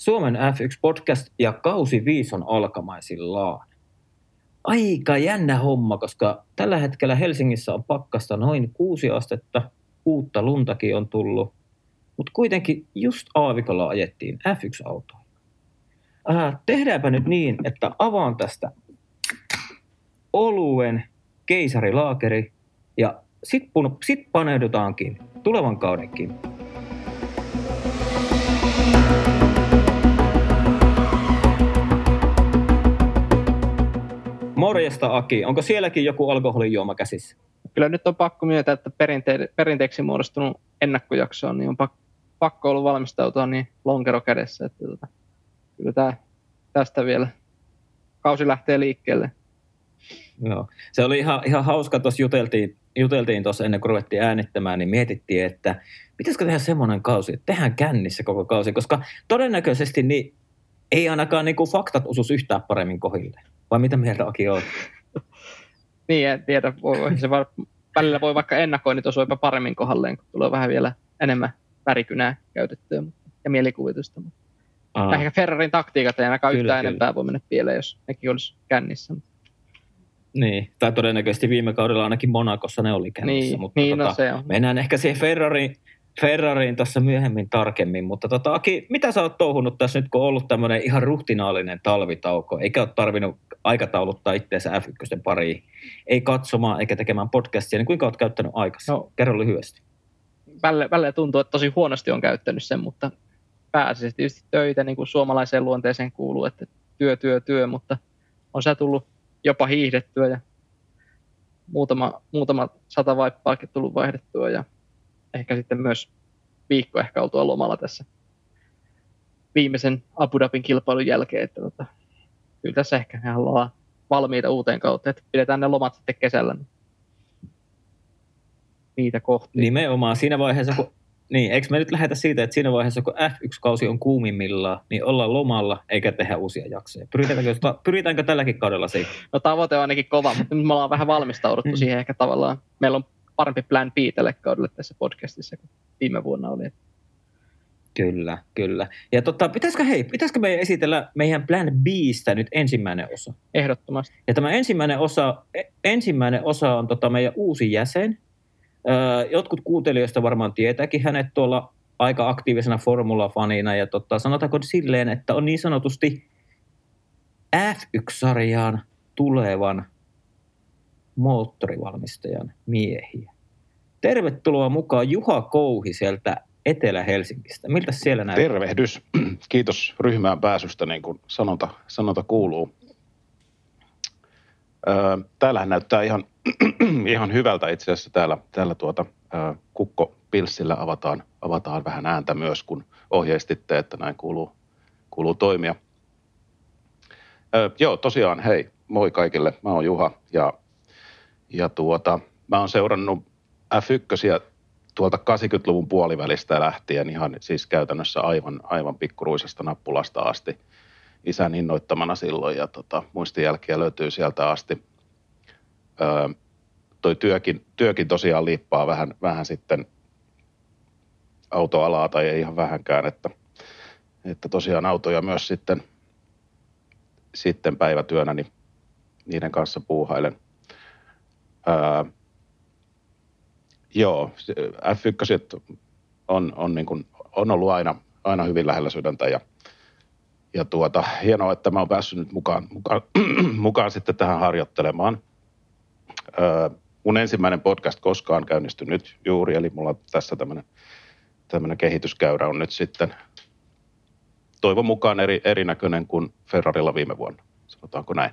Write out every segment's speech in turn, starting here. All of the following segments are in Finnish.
Suomen F1-podcast ja kausi 5 on alkamaisillaan. Aika jännä homma, koska tällä hetkellä Helsingissä on pakkasta noin 6 astetta, uutta luntakin on tullut, mutta kuitenkin just aavikolla ajettiin F1-autoilla. Äh, tehdäänpä nyt niin, että avaan tästä oluen keisarilaakeri ja sitten sit paneudutaankin tulevan kaudenkin Morjesta Aki, onko sielläkin joku alkoholijuoma käsissä? Kyllä nyt on pakko myöntää, että perinte- perinteeksi muodostunut ennakkojakso niin on pakko, pakko ollut valmistautua niin lonkero kädessä. Että tota, kyllä tää, tästä vielä kausi lähtee liikkeelle. Joo. Se oli ihan, ihan hauska, tuossa juteltiin, juteltiin tuossa ennen kuin ruvettiin äänittämään, niin mietittiin, että pitäisikö tehdä semmoinen kausi, että tehdään kännissä koko kausi, koska todennäköisesti niin ei ainakaan niin kuin faktat osuisi yhtään paremmin kohille. Vai mitä mieltä Aki olet? niin, en tiedä. Voi, se var, välillä voi vaikka ennakoinnit osua paremmin kohdalleen, kun tulee vähän vielä enemmän värikynää käytettyä ja mielikuvitusta. Aa. Ehkä Ferrarin taktiikat ei ainakaan kyllä, yhtään kyllä. enempää voi mennä pieleen, jos nekin olisi kännissä. Niin, tai todennäköisesti viime kaudella ainakin Monakossa ne oli kännissä. Niin, mutta niin no tota, no se on. Mennään ehkä siihen Ferrariin, Ferrariin tässä myöhemmin tarkemmin, mutta tota, Aki, mitä sä oot touhunut tässä nyt, kun on ollut tämmöinen ihan ruhtinaalinen talvitauko, eikä ole tarvinnut aikatauluttaa itseensä F1 pariin, ei katsomaan eikä tekemään podcastia, niin kuinka oot käyttänyt aikasi? No, Kerro lyhyesti. Välillä, välillä tuntuu, että tosi huonosti on käyttänyt sen, mutta pääasiassa tietysti töitä, niin kuin suomalaiseen luonteeseen kuuluu, että työ, työ, työ, mutta on se tullut jopa hiihdettyä ja muutama, muutama sata vaippaakin tullut vaihdettua ja ehkä sitten myös viikko ehkä oltua lomalla tässä viimeisen Abu Dhabin kilpailun jälkeen, että tota, kyllä tässä ehkä me ollaan valmiita uuteen kautta, että pidetään ne lomat sitten kesällä niitä kohti. Nimenomaan siinä vaiheessa, kun niin, eikö me nyt lähdetä siitä, että siinä vaiheessa, kun F1-kausi on kuumimmillaan, niin ollaan lomalla eikä tehdä uusia jaksoja. Pyritäänkö, pyritäänkö tälläkin kaudella siihen? No tavoite on ainakin kova, mutta nyt me ollaan vähän valmistauduttu mm. siihen ehkä tavallaan. Meillä on parempi plan B tälle kaudelle tässä podcastissa kuin viime vuonna oli. Kyllä, kyllä. Ja tota, pitäisikö, hei, pitäisikö meidän esitellä meidän plan Bistä nyt ensimmäinen osa? Ehdottomasti. Ja tämä ensimmäinen osa, e, ensimmäinen osa on tota meidän uusi jäsen. Jotkut kuuntelijoista varmaan tietääkin hänet tuolla aika aktiivisena formula-fanina ja tota, sanotaanko silleen, että on niin sanotusti F1-sarjaan tulevan moottorivalmistajan miehiä. Tervetuloa mukaan Juha Kouhi sieltä Etelä-Helsingistä. Miltä siellä näyttää? Tervehdys. Kiitos ryhmään pääsystä, niin kuin sanonta, sanonta kuuluu. Öö, täällähän näyttää ihan, ihan hyvältä itse asiassa täällä, täällä tuota, öö, Kukko Pilssillä avataan, avataan vähän ääntä myös, kun ohjeistitte, että näin kuuluu, kuuluu toimia. Öö, joo, tosiaan, hei, moi kaikille. Mä oon Juha ja ja tuota, mä oon seurannut F1 tuolta 80-luvun puolivälistä lähtien ihan siis käytännössä aivan, aivan pikkuruisesta nappulasta asti isän innoittamana silloin ja tota, muistijälkiä löytyy sieltä asti. Öö, toi työkin, työkin tosiaan liippaa vähän, vähän sitten autoalaa tai ei ihan vähänkään, että, että tosiaan autoja myös sitten, sitten päivätyönä niin niiden kanssa puuhailen – Ää, joo, F1 on, on, niin kuin, on ollut aina, aina hyvin lähellä sydäntä ja, ja tuota, hienoa, että mä oon päässyt nyt mukaan, mukaan, mukaan sitten tähän harjoittelemaan. Ää, mun ensimmäinen podcast koskaan käynnistyi nyt juuri, eli mulla tässä tämmöinen tämmöinen kehityskäyrä on nyt sitten toivon mukaan eri, erinäköinen kuin Ferrarilla viime vuonna, sanotaanko näin.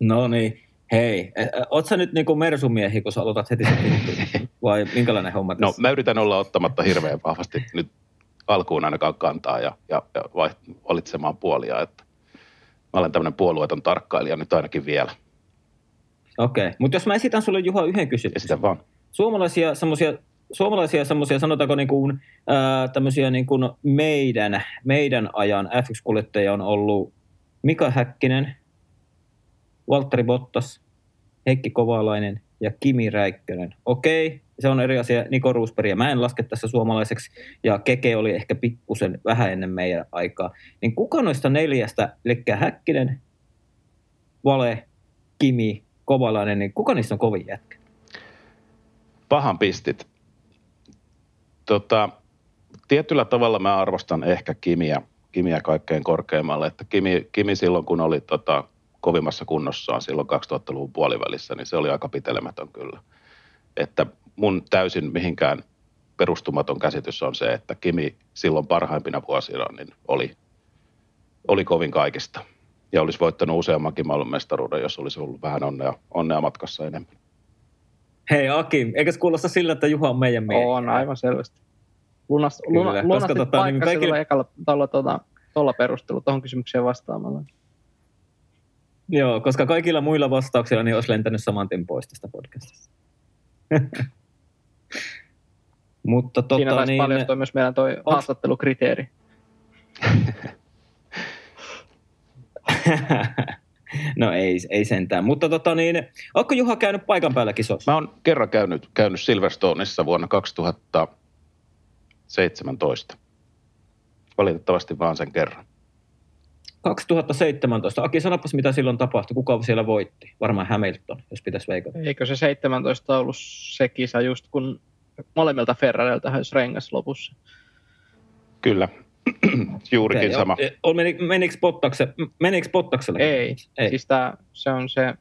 No niin, Hei, oot sä nyt niinku mersumiehi, kun sä aloitat heti sen vai minkälainen homma no, tässä? No mä yritän olla ottamatta hirveän vahvasti nyt alkuun ainakaan kantaa ja, ja, ja valitsemaan puolia, että mä olen tämmöinen puolueeton tarkkailija nyt ainakin vielä. Okei, okay. mutta jos mä esitän sulle Juha yhden kysymyksen. Esitän vaan. Suomalaisia semmoisia suomalaisia semmoisia, sanotaanko niin kuin, ää, tämmöisiä niin kuin meidän, meidän ajan F1-kuljettajia on ollut Mika Häkkinen, Valtteri Bottas, Heikki Kovalainen ja Kimi Räikkönen. Okei, se on eri asia. Niko Roosbergia mä en laske tässä suomalaiseksi, ja Keke oli ehkä pikkusen vähän ennen meidän aikaa. Niin kuka noista neljästä, eli Häkkinen, Vale, Kimi, Kovalainen, niin kuka niistä on kovin jätkä? Pahan pistit. Tota, tietyllä tavalla mä arvostan ehkä Kimiä, Kimiä kaikkein korkeammalle. Että Kimi, Kimi silloin, kun oli tota, kovimmassa kunnossaan silloin 2000-luvun puolivälissä, niin se oli aika pitelemätön kyllä. Että mun täysin mihinkään perustumaton käsitys on se, että Kimi silloin parhaimpina vuosina niin oli, oli kovin kaikista. Ja olisi voittanut useammankin maailmanmestaruuden, jos olisi ollut vähän onnea, onnea matkassa enemmän. Hei Aki, eikö kuulosta sillä, että Juha on meidän mies? On, aivan selvästi. Kyllä, luna, lunasti tota, niin kaikille... ekalla tuolla, tuolla, tuolla perustelu tuohon kysymykseen vastaamalla. Joo, koska kaikilla muilla vastauksilla niin olisi lentänyt saman tien pois tästä podcastista. Mutta tota, Siinä taisi niin... paljastua myös meidän toi Onks... haastattelukriteeri. no ei, ei sentään. Mutta tota niin, onko Juha käynyt paikan päällä kisossa? Mä oon kerran käynyt, käynyt Silverstoneissa vuonna 2017. Valitettavasti vaan sen kerran. 2017. Aki, sanopas mitä silloin tapahtui. Kuka siellä voitti? Varmaan Hamilton, jos pitäisi veikata. Eikö se 17 ollut se kisa just kun molemmilta Ferrareilta höys rengas lopussa? Kyllä. Juurikin okay, sama. O, meni, menikö, Bottakse, menikö Bottakselle? Ei. Ei. Siis tää, se on se...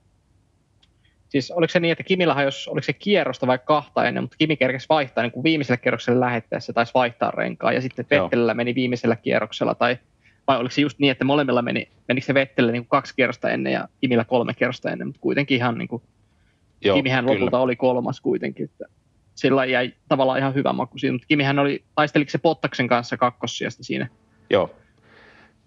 Siis oliko se niin, että Kimillä jos oliko se kierrosta vai kahta ennen, mutta Kimi kerkesi vaihtaa niin kuin viimeisellä kierroksella lähettäessä taisi vaihtaa renkaa ja sitten Vettelillä meni viimeisellä kierroksella tai vai oliko se just niin, että molemmilla meni, menikö se Vettelle niin kaksi kierrosta ennen ja Kimillä kolme kierrosta ennen, mutta kuitenkin ihan niin kuin, Joo, Kimihän kyllä. lopulta oli kolmas kuitenkin, että sillä jäi tavallaan ihan hyvä maku siinä, mutta Kimihän oli, taisteliko se Pottaksen kanssa kakkossijasta siinä? Joo,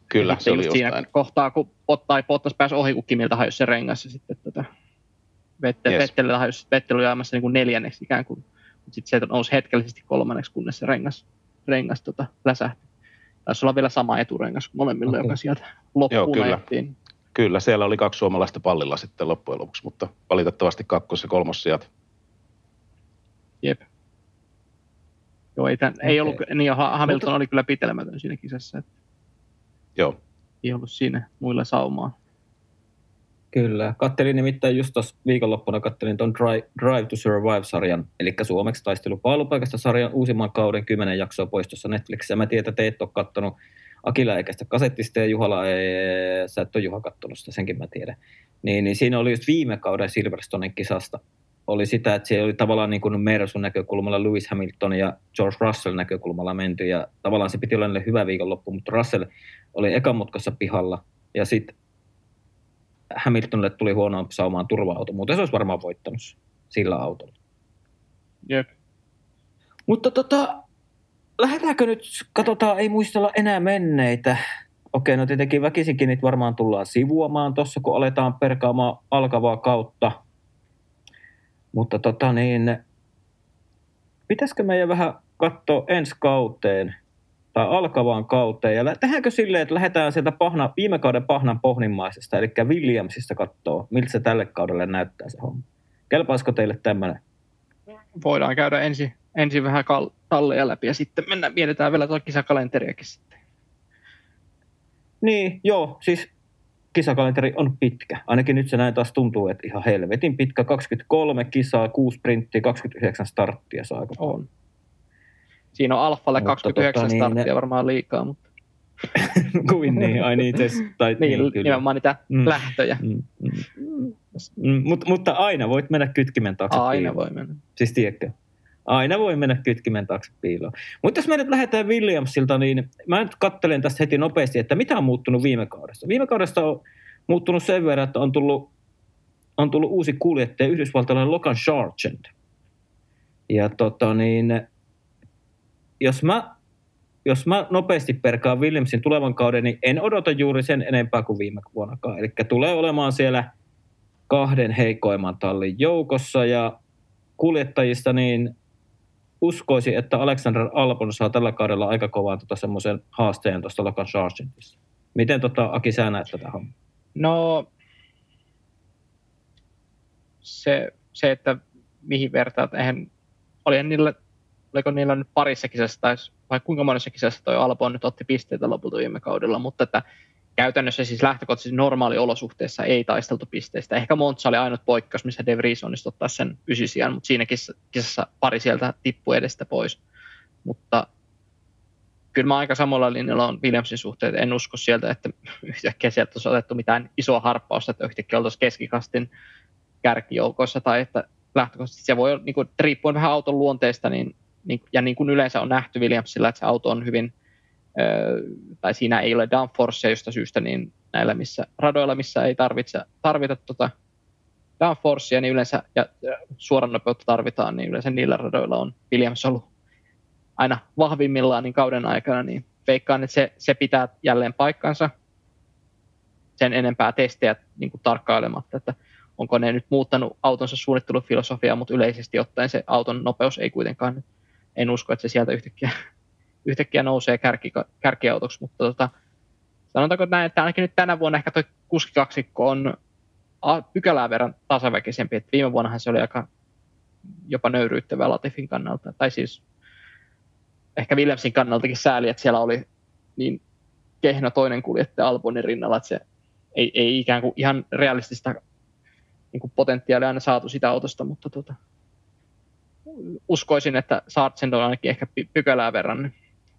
kyllä se oli siinä näin. kohtaa, kun Pot, tai Pottas pääsi ohi, kun Kimiltä hajosi se rengas ja sitten tätä tota, Vettel, yes. Vettelillä hajosi, Vettel oli ajamassa niin kuin neljänneksi ikään kuin, mutta sitten se nousi hetkellisesti kolmanneksi, kunnes se rengas, rengas tota, läsähti. Taisi olla vielä sama eturengas molemmille, okay. joka sieltä loppuun Joo, kyllä. Kyllä, siellä oli kaksi suomalaista pallilla sitten loppujen lopuksi, mutta valitettavasti kakkos- ja kolmossijat. Jep. Joo, ei, tämän, okay. ei ollut, niin Hamilton mutta... oli kyllä pitelemätön siinä kisassa. Että Joo. Ei ollut siinä muilla saumaa. Kyllä. Kattelin nimittäin just tuossa viikonloppuna kattelin tuon Drive, Drive to Survive-sarjan, eli suomeksi taistelu paalupaikasta sarjan uusimman kauden kymmenen jaksoa poistossa Netflixissä. Mä tiedän, että te et ole kattonut Akila eikä sitä kasettista ja Juhala ei, sä et ole Juha kattonut sitä, senkin mä tiedän. Niin, niin siinä oli just viime kauden Silverstonen kisasta. Oli sitä, että siellä oli tavallaan niin kuin Mersun näkökulmalla Lewis Hamilton ja George Russell näkökulmalla menty ja tavallaan se piti olla hyvä viikonloppu, mutta Russell oli ekan mutkassa pihalla ja sitten Hamiltonille tuli huonoa saumaan turva-auto, muuten se olisi varmaan voittanut sillä autolla. Jep. Mutta tota, lähdetäänkö nyt, katsotaan, ei muistella enää menneitä. Okei, no tietenkin väkisinkin niitä varmaan tullaan sivuamaan tuossa, kun aletaan perkaamaan alkavaa kautta. Mutta tota niin, pitäisikö meidän vähän katsoa ensi kauteen – tai alkavaan kauteen. Ja tehdäänkö silleen, että lähdetään sieltä pahna, viime kauden pahnan pohnimmaisesta, eli Williamsista katsoa, miltä se tälle kaudelle näyttää se homma. Kelpaisiko teille tämmöinen? Voidaan käydä ensin, ensin vähän kal- talleja läpi ja sitten mennään, mietitään vielä tuota kisakalenteriakin sitten. Niin, joo, siis kisakalenteri on pitkä. Ainakin nyt se näin taas tuntuu, että ihan helvetin pitkä. 23 kisaa, 6 sprinttiä, 29 starttia saa aika On. Siinä on Alfalle 29 tota, starttia niin, varmaan liikaa, mutta... Kuin niin, ai niin, tes, tai, niin, niin kyllä. nimenomaan niitä mm. lähtöjä. Mm, mm. Mm, mut, mutta aina voit mennä kytkimen taakse Aina piiloon. voi mennä. Siis tiedätkö? Aina voi mennä kytkimen taakse piiloon. Mutta jos me nyt lähdetään Williamsilta, niin mä nyt katselen tästä heti nopeasti, että mitä on muuttunut viime kaudesta. Viime kaudesta on muuttunut sen verran, että on tullut, on tullut uusi kuljettaja, yhdysvaltalainen Logan Sargent. Ja tota niin, jos mä, jos mä nopeasti perkaan Williamsin tulevan kauden, niin en odota juuri sen enempää kuin viime vuonnakaan. Eli tulee olemaan siellä kahden heikoimman tallin joukossa ja kuljettajista niin uskoisin, että Alexander Albon saa tällä kaudella aika kovaa tota semmoisen haasteen tuosta Logan Sargentista. Miten tota, Aki sä näet tätä hommaa? No, se se, että mihin vertaat, eihän, olihan niillä, oliko niillä nyt parissa kisassa tai vai kuinka monessa kisassa toi Albon nyt otti pisteitä lopulta viime kaudella, mutta että käytännössä siis lähtökohtaisesti normaaliolosuhteissa ei taisteltu pisteistä. Ehkä Monza oli ainut poikkeus, missä De Vries onnistui ottaa sen ysisijan, mutta siinä kisassa pari sieltä tippui edestä pois. Mutta kyllä mä aika samalla linjalla on Williamsin suhteen. En usko sieltä, että yhtäkkiä sieltä olisi otettu mitään isoa harppausta, että yhtäkkiä oltaisiin keskikastin kärkijoukoissa tai että lähtökohtaisesti se voi, niin kuin, riippuen vähän auton luonteesta, niin, ja niin kuin yleensä on nähty Williamsilla, että se auto on hyvin, tai siinä ei ole downforcea josta syystä, niin näillä missä, radoilla, missä ei tarvitse, tarvita tota downforcea, niin yleensä, ja, ja suoran nopeutta tarvitaan, niin yleensä niillä radoilla on Williams ollut aina vahvimmillaan niin kauden aikana, niin veikkaan, että se, se pitää jälleen paikkansa. Sen enempää testejä niin kuin tarkkailematta, että onko ne nyt muuttanut autonsa suunnittelufilosofiaa, mutta yleisesti ottaen se auton nopeus ei kuitenkaan, en usko, että se sieltä yhtäkkiä, yhtäkkiä nousee kärki, kärkiautoksi, mutta tota, sanotaanko näin, että ainakin nyt tänä vuonna ehkä tuo kuskikaksikko on pykälää verran tasaväkisempi, että viime vuonnahan se oli aika jopa nöyryyttävää Latifin kannalta, tai siis ehkä Williamsin kannaltakin sääli, että siellä oli niin kehno toinen kuljettaja Albonin rinnalla, että se ei, ei ikään kuin ihan realistista niin kuin potentiaalia aina saatu sitä autosta, mutta tota, uskoisin, että Sargent on ainakin ehkä pykälää verran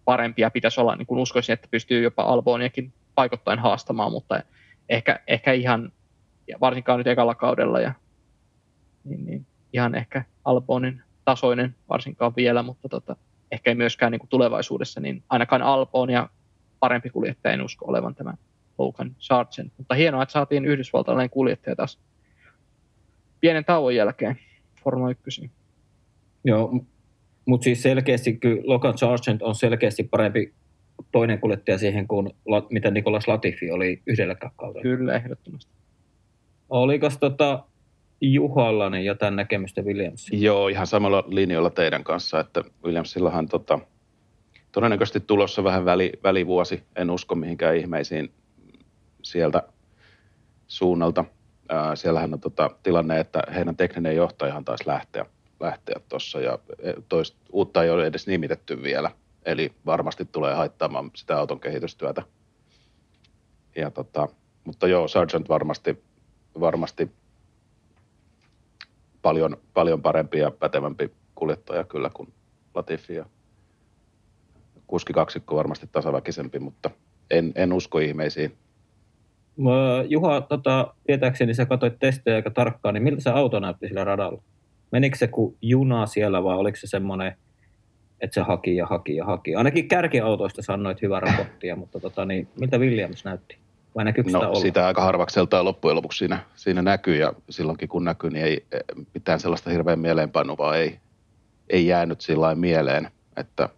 parempi ja pitäisi olla, niin kuin uskoisin, että pystyy jopa Alboniakin paikottain haastamaan, mutta ehkä, ehkä ihan, varsinkaan nyt ekalla kaudella, ja, niin, niin, ihan ehkä Albonin tasoinen varsinkaan vielä, mutta tota, ehkä ei myöskään niin kuin tulevaisuudessa, niin ainakaan Albon ja parempi kuljettaja en usko olevan tämä Logan Sargent. Mutta hienoa, että saatiin yhdysvaltalainen kuljettaja taas pienen tauon jälkeen Formula 1. Joo, mutta siis selkeästi kyllä Logan Sargent on selkeästi parempi toinen kuljettaja siihen kuin mitä Nikolas Latifi oli yhdellä kaudella. Kyllä, ehdottomasti. Oliko tota Juhalla niin jotain näkemystä Williams? Joo, ihan samalla linjalla teidän kanssa, että Williamsillahan tota, todennäköisesti tulossa vähän väli, välivuosi. En usko mihinkään ihmeisiin sieltä suunnalta. Ää, siellähän on tota, tilanne, että heidän tekninen johtajahan taisi lähteä lähteä tuossa ja e, toista, uutta ei ole edes nimitetty vielä. Eli varmasti tulee haittaamaan sitä auton kehitystyötä. Ja tota, mutta joo, Sargent varmasti, varmasti paljon, paljon parempi ja pätevämpi kuljettaja kyllä kuin Latifi. Ja kuskikaksikko varmasti tasaväkisempi, mutta en, en usko ihmeisiin. Juha, tota, tietääkseni sä katsoit testejä aika tarkkaan, niin miltä se auto näytti sillä radalla? Menikö se kuin juna siellä vai oliko se semmoinen, että se haki ja haki ja haki? Ainakin kärkiautoista sanoit hyvää raporttia, mutta tota, niin, miltä Williams näytti? Vai näkyykö no, sitä olla? sitä aika harvakseltaan loppujen lopuksi siinä, siinä näkyy ja silloinkin kun näkyy, niin ei mitään sellaista hirveän mieleenpainuvaa ei, ei jäänyt sillä mieleen, että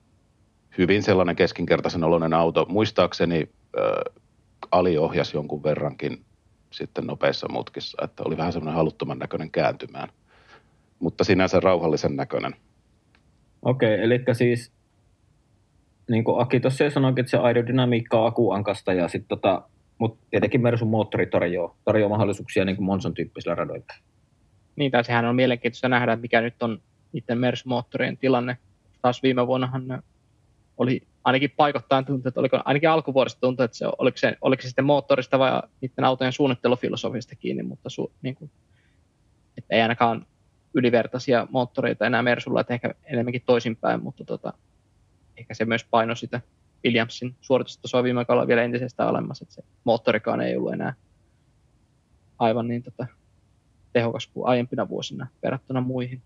hyvin sellainen keskinkertaisen oloinen auto. Muistaakseni äh, Ali ohjasi jonkun verrankin sitten nopeissa mutkissa, että oli vähän semmoinen haluttoman näköinen kääntymään, mutta sinänsä rauhallisen näköinen. Okei, okay, eli siis niin kuin Aki tuossa sanoikin, että se aerodynamiikka on akuankasta ja sitten tota, mutta tietenkin Mersun moottori tarjoaa, tarjoaa mahdollisuuksia niin kuin Monson tyyppisillä radoilla. Niin, tai sehän on mielenkiintoista nähdä, mikä nyt on niiden Mersu-moottorien tilanne. Taas viime vuonnahan oli ainakin paikottain tuntuu, että oliko, ainakin alkuvuodesta tuntui, että se, oliko, se, oliko se sitten moottorista vai niiden autojen suunnittelufilosofista kiinni, mutta su, niin kuin, että ei ainakaan ylivertaisia moottoreita enää Mersulla, että ehkä enemmänkin toisinpäin, mutta tota, ehkä se myös paino sitä Williamsin suoritustasoa viime kaudella vielä entisestään alemmas, että se moottorikaan ei ollut enää aivan niin tota, tehokas kuin aiempina vuosina verrattuna muihin.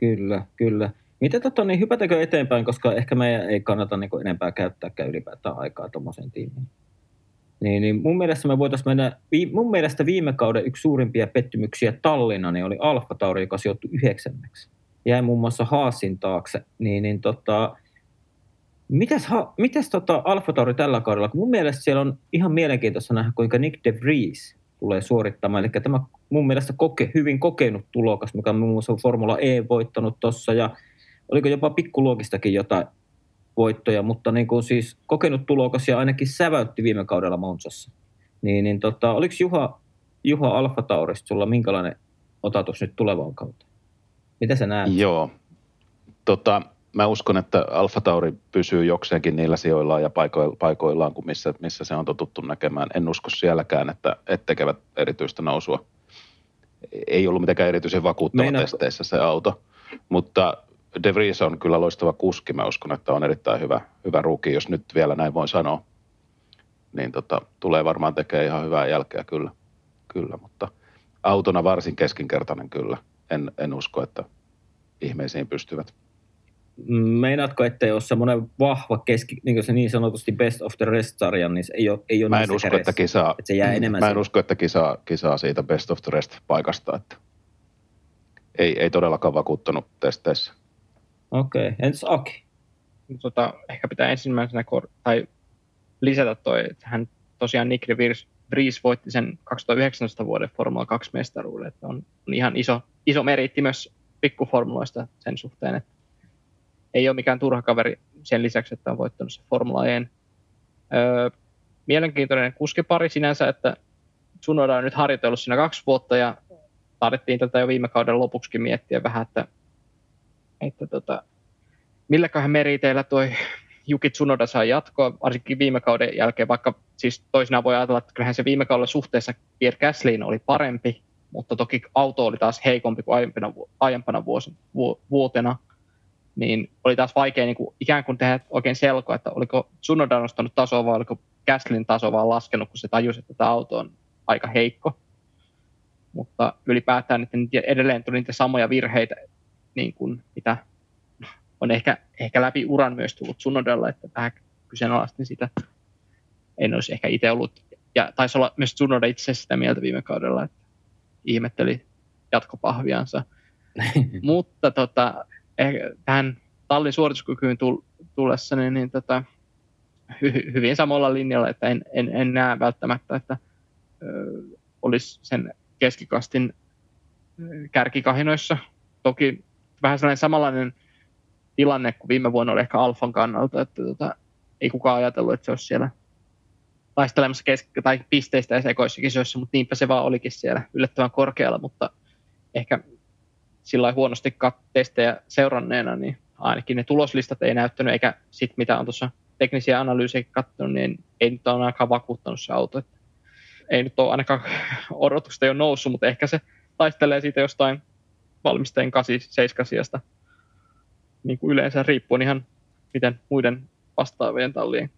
Kyllä, kyllä. Miten tota, niin hypätäkö eteenpäin, koska ehkä meidän ei kannata niin enempää käyttääkään ylipäätään aikaa tuommoiseen tiimiin. Niin, niin mun mielestä me voitaisiin mennä, mun mielestä viime kauden yksi suurimpia pettymyksiä Tallinna niin oli Alfa Tauri, joka sijoittui yhdeksänneksi. Jäi muun muassa Haasin taakse. Niin, niin tota, mitäs, ha, mitäs tota Alfa Tauri tällä kaudella? Kun mun mielestä siellä on ihan mielenkiintoista nähdä, kuinka Nick de Vries tulee suorittamaan. Eli tämä mun mielestä koke, hyvin kokenut tulokas, mikä muun muassa Formula E voittanut tuossa ja oliko jopa pikkuluokistakin jotain voittoja, mutta niin kuin siis kokenut tulokas ja ainakin säväytti viime kaudella Monsassa. Niin, niin tota, oliko Juha, Juha Alfa Taurista sulla minkälainen otatus nyt tulevaan kautta. Mitä sä näet? Joo. Tota, mä uskon, että Alfa Tauri pysyy jokseenkin niillä sijoillaan ja paikoillaan kuin missä, missä se on totuttu näkemään. En usko sielläkään, että et tekevät erityistä nousua. Ei ollut mitenkään erityisen vakuuttava Meina... testeissä se auto, mutta De Vries on kyllä loistava kuski. Mä uskon, että on erittäin hyvä, hyvä ruki, jos nyt vielä näin voin sanoa. Niin tota, tulee varmaan tekemään ihan hyvää jälkeä kyllä. kyllä mutta autona varsin keskinkertainen kyllä. En, en usko, että ihmeisiin pystyvät. Meinaatko, että jos semmoinen vahva keski, niin kuin se niin sanotusti best of the rest-sarja, niin se ei ole, ei ole mä en usko, että kisaa, että se jää enemmän mä en usko, että kisaa, kisaa siitä best of the rest paikasta, että ei, ei todellakaan vakuuttanut testeissä. Okei, okay. entäs Aki? Tota, ehkä pitää ensimmäisenä kor- tai lisätä toi, että hän tosiaan Nick Vries, voitti sen 2019 vuoden Formula 2 mestaruuden, että on, on ihan iso, iso meritti myös pikkuformuloista sen suhteen, että ei ole mikään turha kaveri sen lisäksi, että on voittanut se Formula E. Öö, mielenkiintoinen kuskipari sinänsä, että Sunoda on nyt harjoitellut siinä kaksi vuotta ja tarvittiin tätä jo viime kauden lopuksi miettiä vähän, että, että tota, milläköhän meriteillä toi Juki Tsunoda saa jatkoa, varsinkin viime kauden jälkeen, vaikka siis toisinaan voi ajatella, että kyllähän se viime kaudella suhteessa Pierre Gaslyin oli parempi, mutta toki auto oli taas heikompi kuin aiempana, aiempana vuosi, vu, vuotena, niin oli taas vaikea niin kuin, ikään kuin tehdä oikein selkoa, että oliko Tsunoda nostanut tasoa vai oliko Gaslin taso vaan laskenut, kun se tajusi, että tämä auto on aika heikko. Mutta ylipäätään että edelleen tuli niitä samoja virheitä, niin kuin, mitä on ehkä, ehkä läpi uran myös tullut Tsunodalla, että vähän kyseenalaistin sitä. En olisi ehkä itse ollut, ja taisi olla myös Tsunoda itse sitä mieltä viime kaudella, että ihmetteli jatkopahviansa. Mutta tota, tähän tallin suorituskykyyn tullessa, niin, niin tota, hy, hyvin samalla linjalla, että en, en, en näe välttämättä, että ö, olisi sen keskikastin kärkikahinoissa. Toki vähän sellainen samanlainen tilanne kuin viime vuonna oli ehkä Alfan kannalta, että tota, ei kukaan ajatellut, että se olisi siellä taistelemassa kesk- tai pisteistä ja sekoissa kisoissa, mutta niinpä se vaan olikin siellä yllättävän korkealla, mutta ehkä sillä huonosti testejä seuranneena, niin ainakin ne tuloslistat ei näyttänyt, eikä sit mitä on tuossa teknisiä analyysejä katsonut, niin ei nyt ole ainakaan vakuuttanut se auto. Että ei nyt ole ainakaan odotusta jo noussut, mutta ehkä se taistelee siitä jostain valmisteen 8 sijasta niin kuin yleensä riippuen ihan miten muiden vastaavien tallien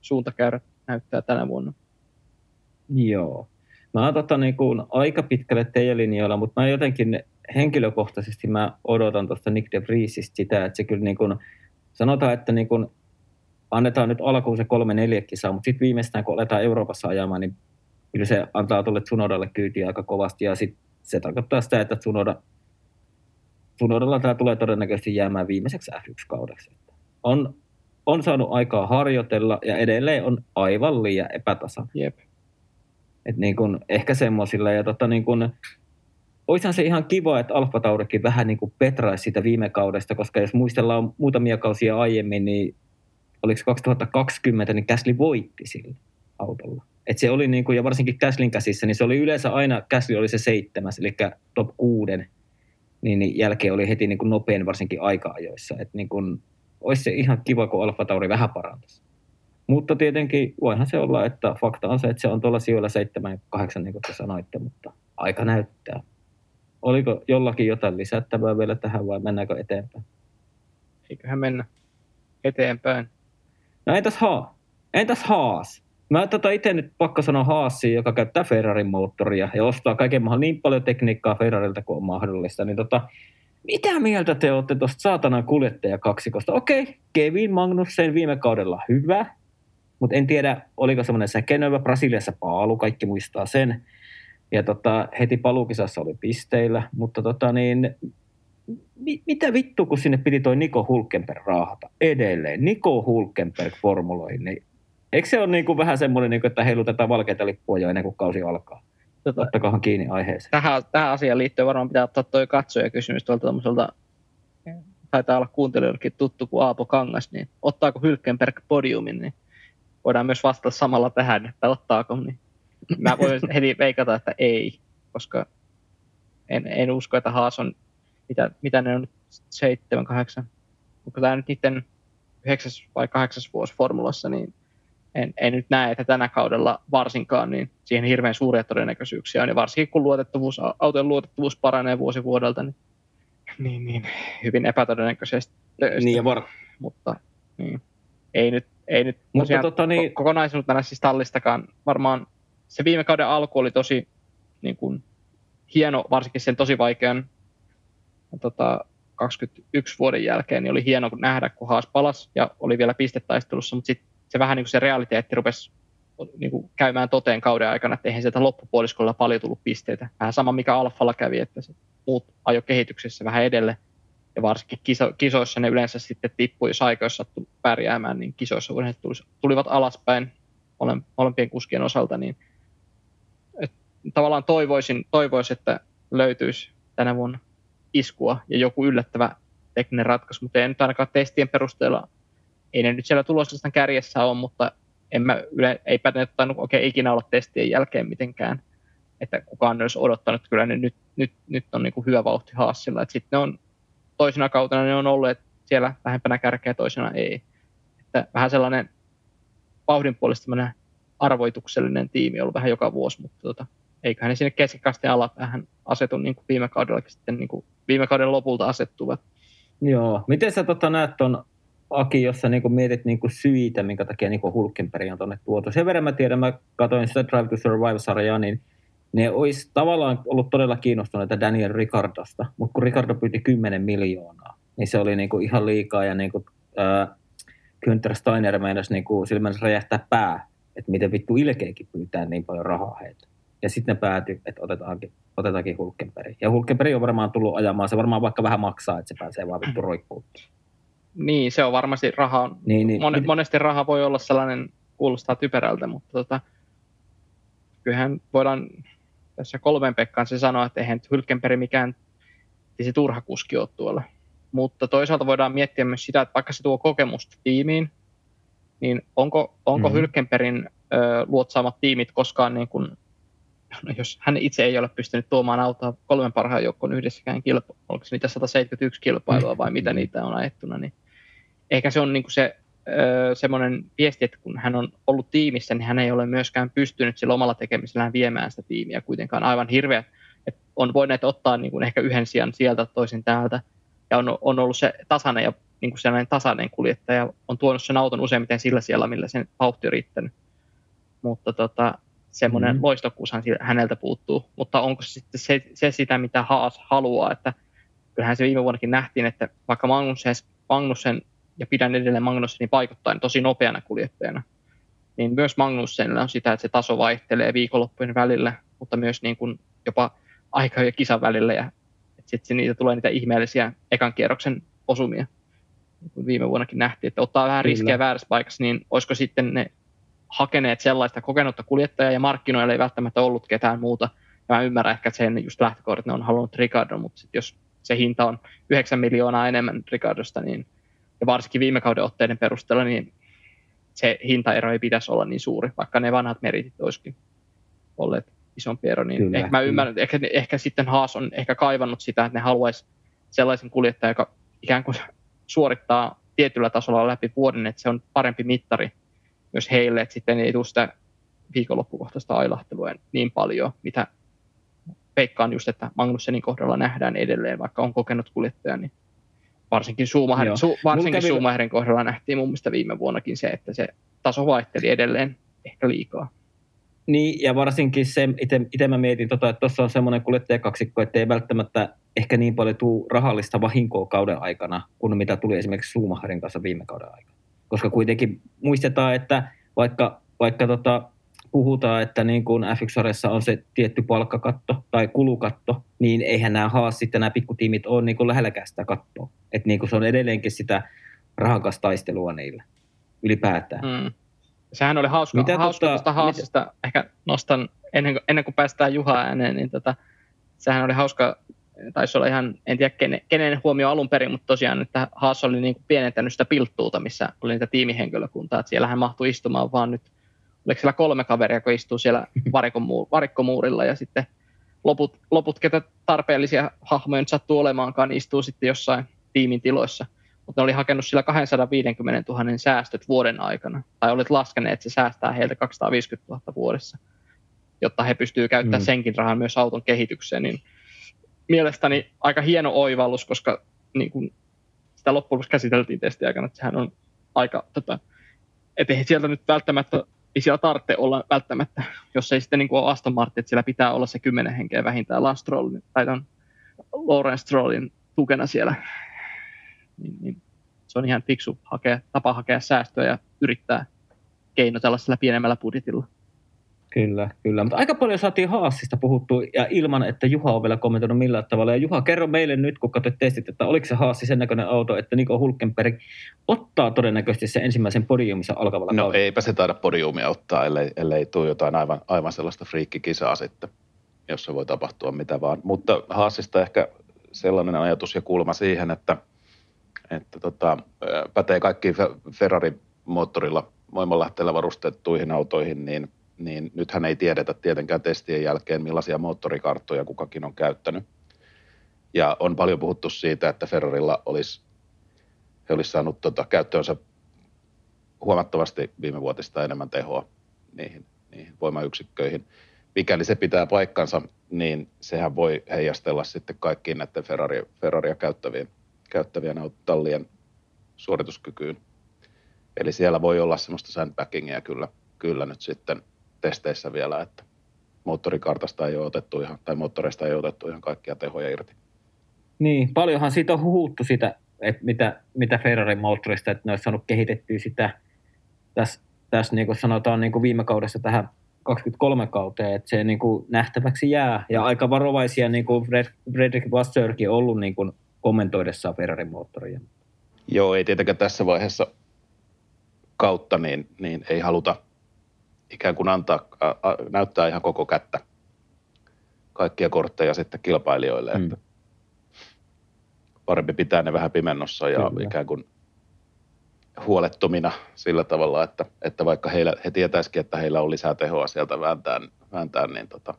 suuntakäyrät näyttää tänä vuonna. Joo. Mä oon tota, niin kuin aika pitkälle teidän linjoilla, mutta mä jotenkin henkilökohtaisesti mä odotan tuosta Nick de Vriesistä sitä, että se kyllä niin kuin, sanotaan, että niin kuin annetaan nyt alkuun se kolme neljä kisaa, mutta sitten viimeistään kun aletaan Euroopassa ajamaan, niin kyllä se antaa tuolle Tsunodalle kyytiä aika kovasti ja sitten se tarkoittaa sitä, että Tsunoda, Tsunodalla tämä tulee todennäköisesti jäämään viimeiseksi F1-kaudeksi. On, on saanut aikaa harjoitella ja edelleen on aivan liian epätasainen. Jep. Et niin kun, ehkä semmoisilla ja tota niin kun, olisihan se ihan kiva, että Alfa Taurikin vähän niin kuin petraisi sitä viime kaudesta, koska jos muistellaan muutamia kausia aiemmin, niin oliko 2020, niin Käsli voitti sillä autolla. Et se oli niin kuin, ja varsinkin Käslin käsissä, niin se oli yleensä aina, Käsli oli se seitsemäs, eli top kuuden, niin, niin jälkeen oli heti niin kuin nopein varsinkin aika-ajoissa. Et niin kuin, olisi se ihan kiva, kun Alfa Tauri vähän parantaisi. Mutta tietenkin voihan se olla, että fakta on se, että se on tuolla sijoilla 7 ja 8, niin kuin te sanoitte, mutta aika näyttää. Oliko jollakin jotain lisättävää vielä tähän vai mennäänkö eteenpäin? Eiköhän mennä eteenpäin. No entäs Haa? Entäs Haas? Mä tota itse nyt pakko sanoa Haasiin, joka käyttää Ferrarin moottoria ja ostaa kaiken maailman niin paljon tekniikkaa Ferrarilta kuin on mahdollista. Niin tota, mitä mieltä te olette tuosta saatanan kuljettajakaksikosta? Okei, Kevin Magnussen viime kaudella hyvä, mutta en tiedä, oliko semmoinen säkenöivä Brasiliassa paalu, kaikki muistaa sen. Ja tota, heti paluukisassa oli pisteillä, mutta tota niin, mi, mitä vittu, kun sinne piti toi Niko Hulkenberg raahata edelleen. Niko Hulkenberg formuloihin, niin eikö se ole niin kuin vähän semmoinen, niin kuin, että heilutetaan valkeita lippua jo ennen kuin kausi alkaa? Tota, Ottakohan kiinni aiheeseen. Tähän, tähän asiaan liittyen varmaan pitää ottaa tuo katsojakysymys tuolta tämmöiseltä, taitaa olla kuuntelijoillekin tuttu kuin Aapo Kangas, niin ottaako Hylkenberg podiumin, niin voidaan myös vastata samalla tähän, että ottaako, niin mä voin heti veikata, että ei, koska en, en usko, että Haas on, mitä, mitä ne on nyt, seitsemän, kahdeksan, onko tämä nyt niiden yhdeksäs vai kahdeksas vuosi formulassa, niin en, en nyt näe, että tänä kaudella varsinkaan niin siihen hirveän suuria todennäköisyyksiä on. Ja varsinkin kun luotettavuus, autojen luotettavuus paranee vuosi vuodelta, niin, niin, niin hyvin epätodennäköisesti. Niin ja var... Mutta niin, ei nyt, ei nyt mutta tota, niin... kokonaisuutena siis tallistakaan. Varmaan se viime kauden alku oli tosi niin kuin, hieno, varsinkin sen tosi vaikean tota, 21 vuoden jälkeen, niin oli hieno nähdä, kun Haas palas ja oli vielä pistetaistelussa, mutta sitten se vähän niin kuin se realiteetti rupesi niin kuin käymään toteen kauden aikana, että eihän sieltä loppupuoliskolla paljon tullut pisteitä. Vähän sama, mikä Alfalla kävi, että se muut ajo kehityksessä vähän edelle. Ja varsinkin kiso, kisoissa ne yleensä sitten tippui, jos aikoissa pärjäämään, niin kisoissa yleensä tulivat alaspäin molempien kuskien osalta, niin et, tavallaan toivoisin, toivoisin, että löytyisi tänä vuonna iskua ja joku yllättävä tekninen ratkaisu, mutta ei nyt ainakaan testien perusteella ei ne nyt siellä tuloslistan kärjessä ole, mutta en mä yle, eipä ne ottanut oikein ikinä olla testien jälkeen mitenkään, että kukaan olisi odottanut, että kyllä ne nyt, nyt, nyt on niin kuin hyvä vauhti Haasilla, että sitten ne on toisena kautena ne on olleet siellä lähempänä kärkeä, toisena ei. Että vähän sellainen vauhdin puolesta arvoituksellinen tiimi ollut vähän joka vuosi, mutta tota, eiköhän ne sinne keskikasteen alapäähän asetu niin kuin viime kaudellakin sitten niin kuin viime kauden lopulta asettuvat. Joo. Miten sä tota näet tuon Aki, jos sä niinku mietit niinku syitä, minkä takia niinku Hulkenberg on tuonne tuotu. Sen verran mä tiedän, mä katsoin sitä Drive to Survive-sarjaa, niin ne olisi tavallaan ollut todella kiinnostuneita Daniel Ricardosta, mutta kun Ricardo pyyti 10 miljoonaa, niin se oli niinku ihan liikaa ja niinku, äh, Günther Steiner meinasi niinku, sillä meinasi räjähtää pää, että miten vittu ilkeäkin pyytää niin paljon rahaa heiltä. Ja sitten ne päätyi, että otetaankin, otetaankin Hulkenberg. Ja Hulkenberg on varmaan tullut ajamaan, se varmaan vaikka vähän maksaa, että se pääsee vaan vittu roikkuun. Niin, se on varmasti raha. Niin, niin. Mon, monesti raha voi olla sellainen, kuulostaa typerältä, mutta tota, kyllähän voidaan tässä kolmen Pekkaan se sanoa, että eihän Hylkenberg mikään se turha kuski ole tuolla. Mutta toisaalta voidaan miettiä myös sitä, että vaikka se tuo kokemusta tiimiin, niin onko, onko mm-hmm. Hylkenbergin ö, luotsaamat tiimit koskaan niin kuin no jos hän itse ei ole pystynyt tuomaan autoa kolmen parhaan joukkoon yhdessäkään kilpailua, onko se niitä 171 kilpailua vai mitä niitä on ajettuna, niin ehkä se on niin kuin se semmoinen viesti, että kun hän on ollut tiimissä, niin hän ei ole myöskään pystynyt sillä omalla tekemisellään viemään sitä tiimiä kuitenkaan aivan hirveä. Että on voineet ottaa niin kuin ehkä yhden sijaan sieltä, toisin täältä, ja on, on ollut se tasainen ja niin kuin sellainen tasainen kuljettaja, on tuonut sen auton useimmiten sillä siellä, millä sen vauhti on riittänyt. Mutta tota, semmoinen mm-hmm. loistokkuushan häneltä puuttuu. Mutta onko se sitten se, se sitä, mitä Haas haluaa, että kyllähän se viime vuonnakin nähtiin, että vaikka Magnussen, Magnussen ja pidän edelleen Magnussenin paikottain tosi nopeana kuljettajana, niin myös Magnussenilla on sitä, että se taso vaihtelee viikonloppujen välillä, mutta myös niin kuin jopa aika ja kisan välillä, ja sitten niitä tulee niitä ihmeellisiä ekan kierroksen osumia, niin kuin viime vuonnakin nähtiin, että ottaa vähän riskejä väärässä paikassa, niin olisiko sitten ne hakeneet sellaista kokenutta kuljettajaa, ja markkinoilla ei välttämättä ollut ketään muuta, ja mä ymmärrän ehkä, että sen just lähtökohdat ne on halunnut Ricardo, mutta sit jos se hinta on 9 miljoonaa enemmän Ricardosta, niin ja varsinkin viime kauden otteiden perusteella, niin se hintaero ei pitäisi olla niin suuri, vaikka ne vanhat meritit olisikin olleet isompi ero. Niin kyllä, ehkä mä ymmärrän, että ehkä, ehkä sitten Haas on ehkä kaivannut sitä, että ne haluaisi sellaisen kuljettajan, joka ikään kuin suorittaa tietyllä tasolla läpi vuoden, että se on parempi mittari myös heille, että sitten ei tule sitä viikonloppukohtaista ailahtelua niin paljon, mitä veikkaan just, että Magnussenin kohdalla nähdään edelleen, vaikka on kokenut kuljettaja, niin varsinkin Schumacherin, su, varsinkin kävi... Schumacherin kohdalla nähtiin mun mielestä viime vuonnakin se, että se taso vaihteli edelleen ehkä liikaa. Niin, ja varsinkin se, itse mä mietin, tota, että tuossa on semmoinen kuljettajakaksikko, että ei välttämättä ehkä niin paljon tule rahallista vahinkoa kauden aikana, kuin mitä tuli esimerkiksi Schumacherin kanssa viime kauden aikana. Koska kuitenkin muistetaan, että vaikka, vaikka tota, puhutaan, että niin kuin F1 on se tietty palkkakatto tai kulukatto, niin eihän nämä haas sitten nämä pikkutiimit ole niin kuin lähelläkään sitä kattoa. Että niin kuin se on edelleenkin sitä rahakas taistelua niille ylipäätään. Mm. Sehän oli hauska, mitä hauska tota, haasista, mitä? ehkä nostan ennen, kuin, ennen kuin päästään Juha ääneen, niin tota, sehän oli hauska, taisi olla ihan, en tiedä kenen, kenen huomio alun perin, mutta tosiaan, että Haas oli niin kuin pienentänyt sitä pilttuuta, missä oli niitä tiimihenkilökuntaa, että siellähän mahtui istumaan vaan nyt oliko siellä kolme kaveria, kun istuu siellä varikkomuurilla ja sitten loput, loput ketä tarpeellisia hahmoja nyt sattuu olemaankaan, niin istuu sitten jossain tiimin tiloissa. Mutta ne oli hakenut sillä 250 000 säästöt vuoden aikana. Tai olet laskeneet, että se säästää heiltä 250 000 vuodessa, jotta he pystyvät käyttämään mm. senkin rahan myös auton kehitykseen. Niin mielestäni aika hieno oivallus, koska niin kun sitä loppujen käsiteltiin testiaikana, että sehän on aika, tota, että sieltä nyt välttämättä, ei siellä tarvitse olla välttämättä, jos ei sitten niin kuin ole Aston Martin, että siellä pitää olla se kymmenen henkeä vähintään Lance Strollin, tai ton Lawrence Strollin tukena siellä, niin, niin se on ihan fiksu hakea, tapa hakea säästöä ja yrittää keinotella sillä pienemmällä budjetilla. Kyllä, kyllä. Mutta aika paljon saatiin Haasista puhuttu ja ilman, että Juha on vielä kommentoinut millään tavalla. Ja Juha, kerro meille nyt, kun katsoit testit, että oliko se Haassi sen näköinen auto, että Niko Hulkenberg ottaa todennäköisesti se ensimmäisen podiumissa alkavalla No kaudella. eipä se taida podiumia ottaa, ellei, ellei tule jotain aivan, aivan sellaista friikkikisaa sitten, jossa voi tapahtua mitä vaan. Mutta Haasista ehkä sellainen ajatus ja kulma siihen, että, että tota, pätee kaikkiin Ferrari-moottorilla voimalähteellä varustettuihin autoihin, niin niin nythän ei tiedetä tietenkään testien jälkeen, millaisia moottorikarttoja kukakin on käyttänyt. Ja on paljon puhuttu siitä, että Ferrarilla olisi, he olisi saanut tota, käyttöönsä huomattavasti viime vuotista enemmän tehoa niihin, niihin voimayksikköihin. Mikäli se pitää paikkansa, niin sehän voi heijastella sitten kaikkiin näiden Ferrari, Ferraria käyttävien, käyttävien tallien suorituskykyyn. Eli siellä voi olla semmoista sandbaggingia kyllä, kyllä nyt sitten testeissä vielä, että moottorikartasta ei ole otettu ihan, tai moottoreista ei ole otettu ihan kaikkia tehoja irti. Niin, paljonhan siitä on huhuttu sitä, että mitä, mitä Ferrarin moottorista, että ne olisi saanut kehitettyä sitä tässä, tässä niin kuin sanotaan niin kuin viime kaudessa tähän 23 kauteen, että se niin kuin nähtäväksi jää. Ja aika varovaisia niin kuin Fredrik on ollut niin kuin kommentoidessaan Ferrarin moottoria. Joo, ei tietenkään tässä vaiheessa kautta, niin, niin ei haluta ikään kuin antaa, näyttää ihan koko kättä kaikkia kortteja sitten kilpailijoille, mm. että parempi pitää ne vähän pimennossa ja Kyllä. ikään kuin huolettomina sillä tavalla, että, että vaikka heillä, he tietäisikin, että heillä on lisää tehoa sieltä vääntää, vääntää niin, tota,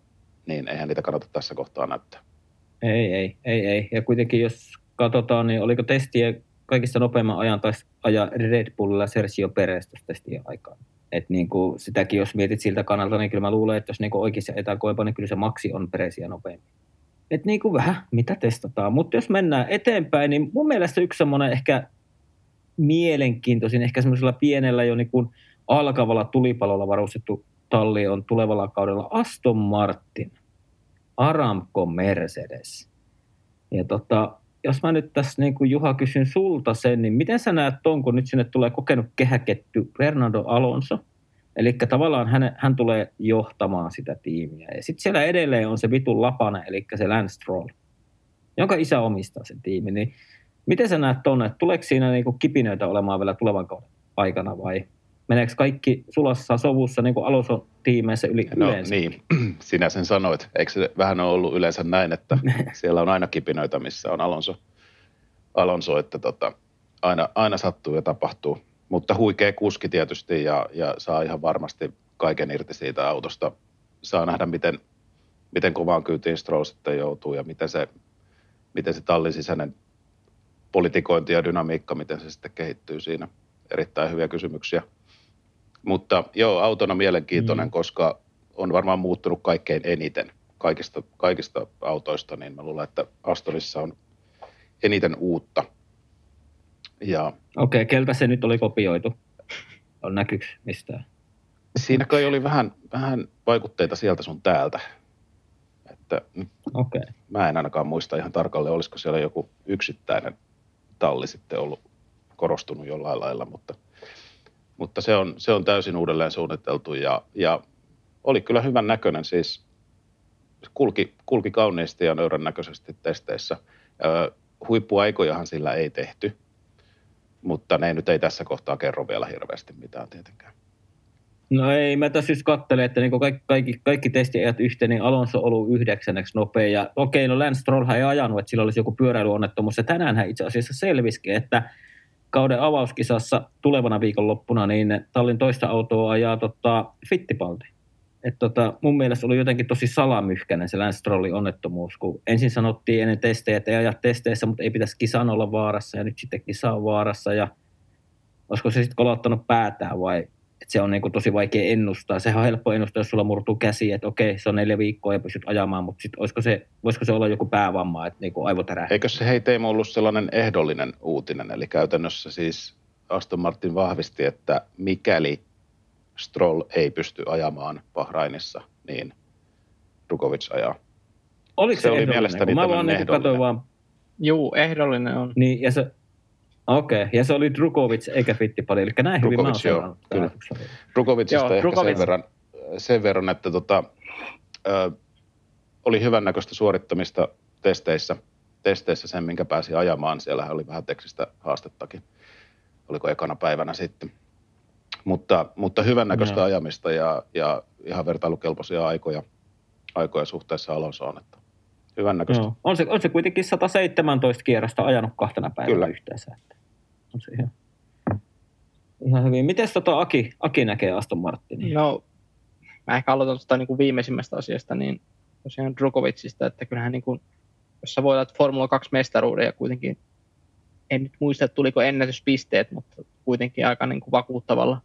niin eihän niitä kannata tässä kohtaa näyttää. Ei, ei, ei, ei. Ja kuitenkin jos katsotaan, niin oliko testiä kaikista nopeimman ajan taisi ajaa Red Bullilla Sergio Perez testien aikaan. Et niin kuin sitäkin jos mietit siltä kannalta, niin kyllä mä luulen, että jos niin oikeassa etäkoepa, niin kyllä se maksi on peresiä nopeammin. Et niin kuin vähän, mitä testataan. Mutta jos mennään eteenpäin, niin mun mielestä yksi semmoinen ehkä mielenkiintoisin, ehkä semmoisella pienellä jo niin kuin alkavalla tulipalolla varustettu talli on tulevalla kaudella Aston Martin, Aramco Mercedes. Ja tota, jos mä nyt tässä niin kuin Juha kysyn sulta sen, niin miten sä näet ton, kun nyt sinne tulee kokenut kehäketty Fernando Alonso, eli tavallaan hän, hän tulee johtamaan sitä tiimiä. Ja sitten siellä edelleen on se vitun lapana, eli se Lance Stroll, jonka isä omistaa sen tiimin. Niin miten sä näet tuonne, että tuleeko siinä niin kuin kipinöitä olemaan vielä tulevan kauden aikana vai meneekö kaikki sulassa sovussa niin kuin Alonso-tiimeissä yli, no, yleensä? niin, sinä sen sanoit. Eikö se vähän ole ollut yleensä näin, että siellä on aina kipinöitä, missä on Alonso, Alonso että tota, aina, aina sattuu ja tapahtuu. Mutta huikea kuski tietysti ja, ja saa ihan varmasti kaiken irti siitä autosta. Saa nähdä, miten, miten kovaan kyytiin Stroll sitten joutuu ja miten se, miten se tallin sisäinen politikointi ja dynamiikka, miten se sitten kehittyy siinä. Erittäin hyviä kysymyksiä. Mutta joo, autona mielenkiintoinen, mm. koska on varmaan muuttunut kaikkein eniten kaikista, kaikista autoista, niin mä luulen, että Astonissa on eniten uutta. Ja, Okei, okay, keltä se nyt oli kopioitu? On näkyykö mistään? Siinä kai oli vähän, vähän vaikutteita sieltä sun täältä. Että okay. Mä en ainakaan muista ihan tarkalleen, olisiko siellä joku yksittäinen talli sitten ollut korostunut jollain lailla, mutta – mutta se on, se on täysin uudelleen suunniteltu ja, ja oli kyllä hyvän näköinen siis. Kulki, kulki kauniisti ja nöyrän näköisesti testeissä. Ö, huippuaikojahan sillä ei tehty, mutta ne nyt ei tässä kohtaa kerro vielä hirveästi mitään tietenkään. No ei, mä tässä just katselen, että niin kaikki, kaikki, kaikki testiajat yhteen, niin Alonso on ollut yhdeksänneksi nopea. Ja okei, no Lance Stroll ei ajanut, että sillä olisi joku pyöräilyonnettomuus. Ja tänään hän itse asiassa selvisikin, että kauden avauskisassa tulevana viikonloppuna, niin tallin toista autoa ajaa tota, Fittipaldi. että tota, mun mielestä oli jotenkin tosi salamyhkäinen se Lance Strollin onnettomuus, kun ensin sanottiin ennen testejä, että ei aja testeissä, mutta ei pitäisi kisan olla vaarassa ja nyt sitten kisa on vaarassa ja olisiko se sitten kolottanut päätään vai että se on niin kuin tosi vaikea ennustaa. Sehän on helppo ennustaa, jos sulla murtuu käsi, että okei, se on neljä viikkoa ja pystyt ajamaan, mutta sitten olisiko se, voisiko se olla joku päävamma, että niin kuin aivotärähdys? Eikö se hei Teemu ollut sellainen ehdollinen uutinen, eli käytännössä siis Aston Martin vahvisti, että mikäli Stroll ei pysty ajamaan Bahrainissa, niin Drukovic ajaa. Oliko se, Se oli ehdollinen? mielestäni mä vaan niin katsoin ehdollinen. vaan, Juu, ehdollinen on. niin, ja se, okei, okay. ja se oli Drukovic eikä Fittipaldi, eli näin hyvin mä oon Drukovic, joo, kyllä. Drukovicista Joo, ehkä Drukovic. sen verran, sen verran, että tota, ö, oli hyvännäköistä suorittamista testeissä, testeissä sen, minkä pääsi ajamaan. Siellähän oli vähän tekstistä haastettakin. Oliko ekana päivänä sitten. Mutta, mutta hyvännäköistä Joo. ajamista ja, ja ihan vertailukelpoisia aikoja, aikoja suhteessa Alonsoon. Että hyvännäköistä. Joo. On, se, on se kuitenkin 117 kierrosta ajanut kahtena päivänä Kyllä. yhteensä. Että on se ihan, ihan hyvin. Miten tota Aki, Aki näkee Aston Martinin? No, mä ehkä aloitan tuosta niin kuin viimeisimmästä asiasta, niin tosiaan Drukovicista, että kyllähän niin kuin, jos sä voitat Formula 2 mestaruuden ja kuitenkin, en nyt muista, että tuliko ennätyspisteet, mutta kuitenkin aika niin kuin vakuuttavalla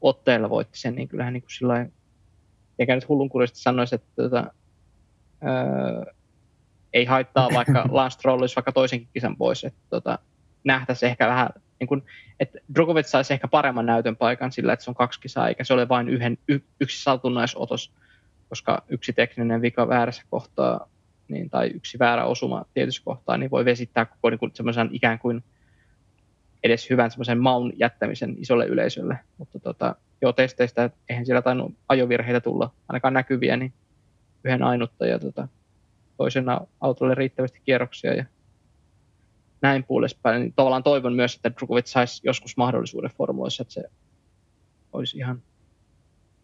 otteella voitti sen, niin kyllähän niin kuin sillä lailla- eikä nyt hullunkurisesti sanoisi, että tota, öö, ei haittaa vaikka Lance Stroll olisi vaikka toisenkin kisan pois, että tota, nähtäisiin ehkä vähän, niin kuin, että Drogovic saisi ehkä paremman näytön paikan sillä, että se on kaksi kisaa, eikä se ole vain yhden, y, yksi satunaisotos, koska yksi tekninen vika väärässä kohtaa, niin, tai yksi väärä osuma tietyssä kohtaa, niin voi vesittää koko niin kuin, semmoisen ikään kuin edes hyvän semmoisen maun jättämisen isolle yleisölle. Mutta tota, joo, testeistä, eihän siellä tainnut ajovirheitä tulla, ainakaan näkyviä, niin yhden ainutta ja tota, toisena autolle riittävästi kierroksia ja näin puolespäin. Niin tavallaan toivon myös, että Drukovic saisi joskus mahdollisuuden formuloissa, että se olisi ihan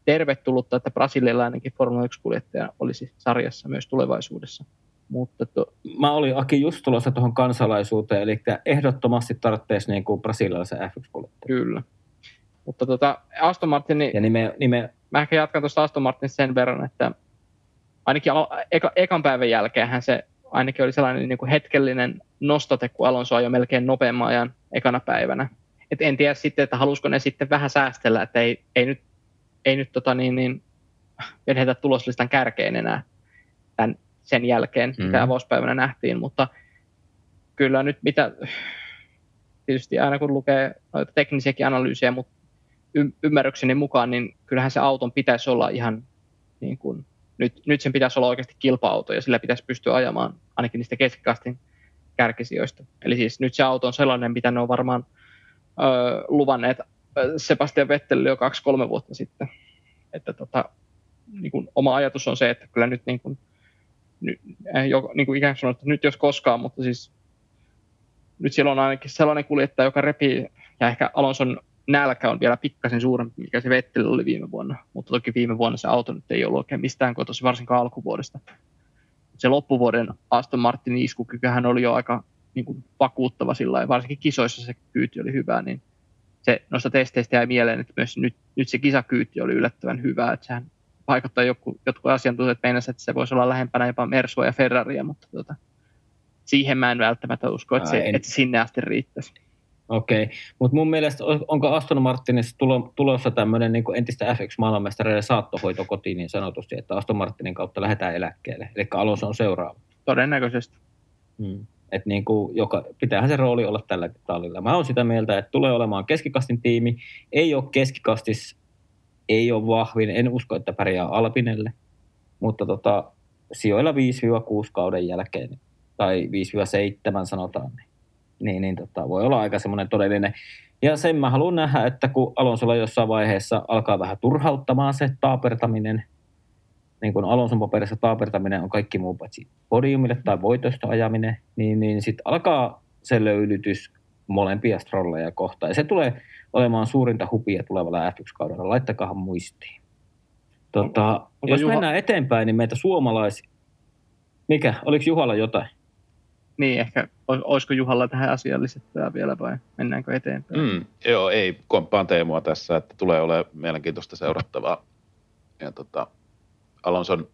tervetullutta, että brasilialainenkin Formula 1-kuljettaja olisi sarjassa myös tulevaisuudessa. Mutta to, Mä olin Aki just tulossa tuohon kansalaisuuteen, eli ehdottomasti tarvitsisi niin kuin brasilialaisen f 1 kyllä. Mutta tota, Aston Martin, Ja nime, nime, mä ehkä jatkan tuosta Aston Martin sen verran, että ainakin al- eka, ekan päivän jälkeenhän se ainakin oli sellainen niin kuin hetkellinen nostote, kun Alonso ajoi melkein nopeamman ajan ekana päivänä. Et en tiedä sitten, että halusiko ne sitten vähän säästellä, että ei, ei nyt, ei nyt tota niin, niin vedetä tuloslistan kärkeen enää tämän, sen jälkeen, mm. mitä Mhm. avauspäivänä nähtiin, mutta kyllä nyt mitä, tietysti aina kun lukee noita teknisiäkin analyysejä, mutta y- ymmärrykseni mukaan, niin kyllähän se auton pitäisi olla ihan niin kuin, nyt, nyt sen pitäisi olla oikeasti kilpa-auto ja sillä pitäisi pystyä ajamaan ainakin niistä keskikastin kärkisijoista. Eli siis nyt se auto on sellainen, mitä ne on varmaan ö, luvanneet Sebastian Vettelille jo kaksi-kolme vuotta sitten. Että tota, niin kuin oma ajatus on se, että kyllä nyt niin kuin, nyt, äh, jo, niin kuin ikään kuin sanottu, nyt jos koskaan, mutta siis nyt siellä on ainakin sellainen kuljettaja, joka repii, ja ehkä Alonson nälkä on vielä pikkasen suurempi, mikä se Vettel oli viime vuonna. Mutta toki viime vuonna se auto nyt ei ollut oikein mistään kotoisin, varsinkaan alkuvuodesta. Se loppuvuoden Aston Martinin iskukykyhän oli jo aika niin kuin, vakuuttava sillä lailla, varsinkin kisoissa se kyyti oli hyvä, niin se noista testeistä jäi mieleen, että myös nyt, nyt se kisakyyti oli yllättävän hyvä, että sehän vaikuttaa joku, jotkut asiantuntijat meinasivat, että se voisi olla lähempänä jopa Mersua ja Ferraria, mutta tota, siihen mä en välttämättä usko, että, se, en- että sinne asti riittäisi. Okei, okay. mutta mun mielestä on- onko Aston Martinissa tulo, tulossa tämmöinen niin entistä F1-maailmanmestareiden saattohoito kotiin niin sanotusti, että Aston Martinin kautta lähdetään eläkkeelle, eli Alonso on seuraava. Todennäköisesti. Hmm. Et niin kuin joka, pitäähän se rooli olla tällä tallilla. Mä oon sitä mieltä, että tulee olemaan keskikastin tiimi. Ei ole keskikastis, ei ole vahvin. En usko, että pärjää Alpinelle. Mutta tota, sijoilla 5-6 kauden jälkeen, tai 5-7 sanotaan, niin, niin, niin tota, voi olla aika semmoinen todellinen. Ja sen mä haluan nähdä, että kun Alonsolla jossain vaiheessa alkaa vähän turhauttamaan se taapertaminen, niin kun Alonson paperissa taapertaminen on kaikki muu paitsi podiumille tai voitosta ajaminen, niin, niin sitten alkaa se löylytys molempia strolleja kohtaan. Ja se tulee olemaan suurinta hupia tulevalla F1-kaudella. Laittakaa muistiin. Tota, onko jos Juha- mennään eteenpäin, niin meitä suomalaisia... Mikä? Oliko Juhalla jotain? Niin, ehkä olis- olisiko Juhalla tähän asiaan lisättävää vielä vai mennäänkö eteenpäin? Mm, joo, ei komppaan Teemua tässä, että tulee olemaan mielenkiintoista seurattavaa, ja tota, Alonson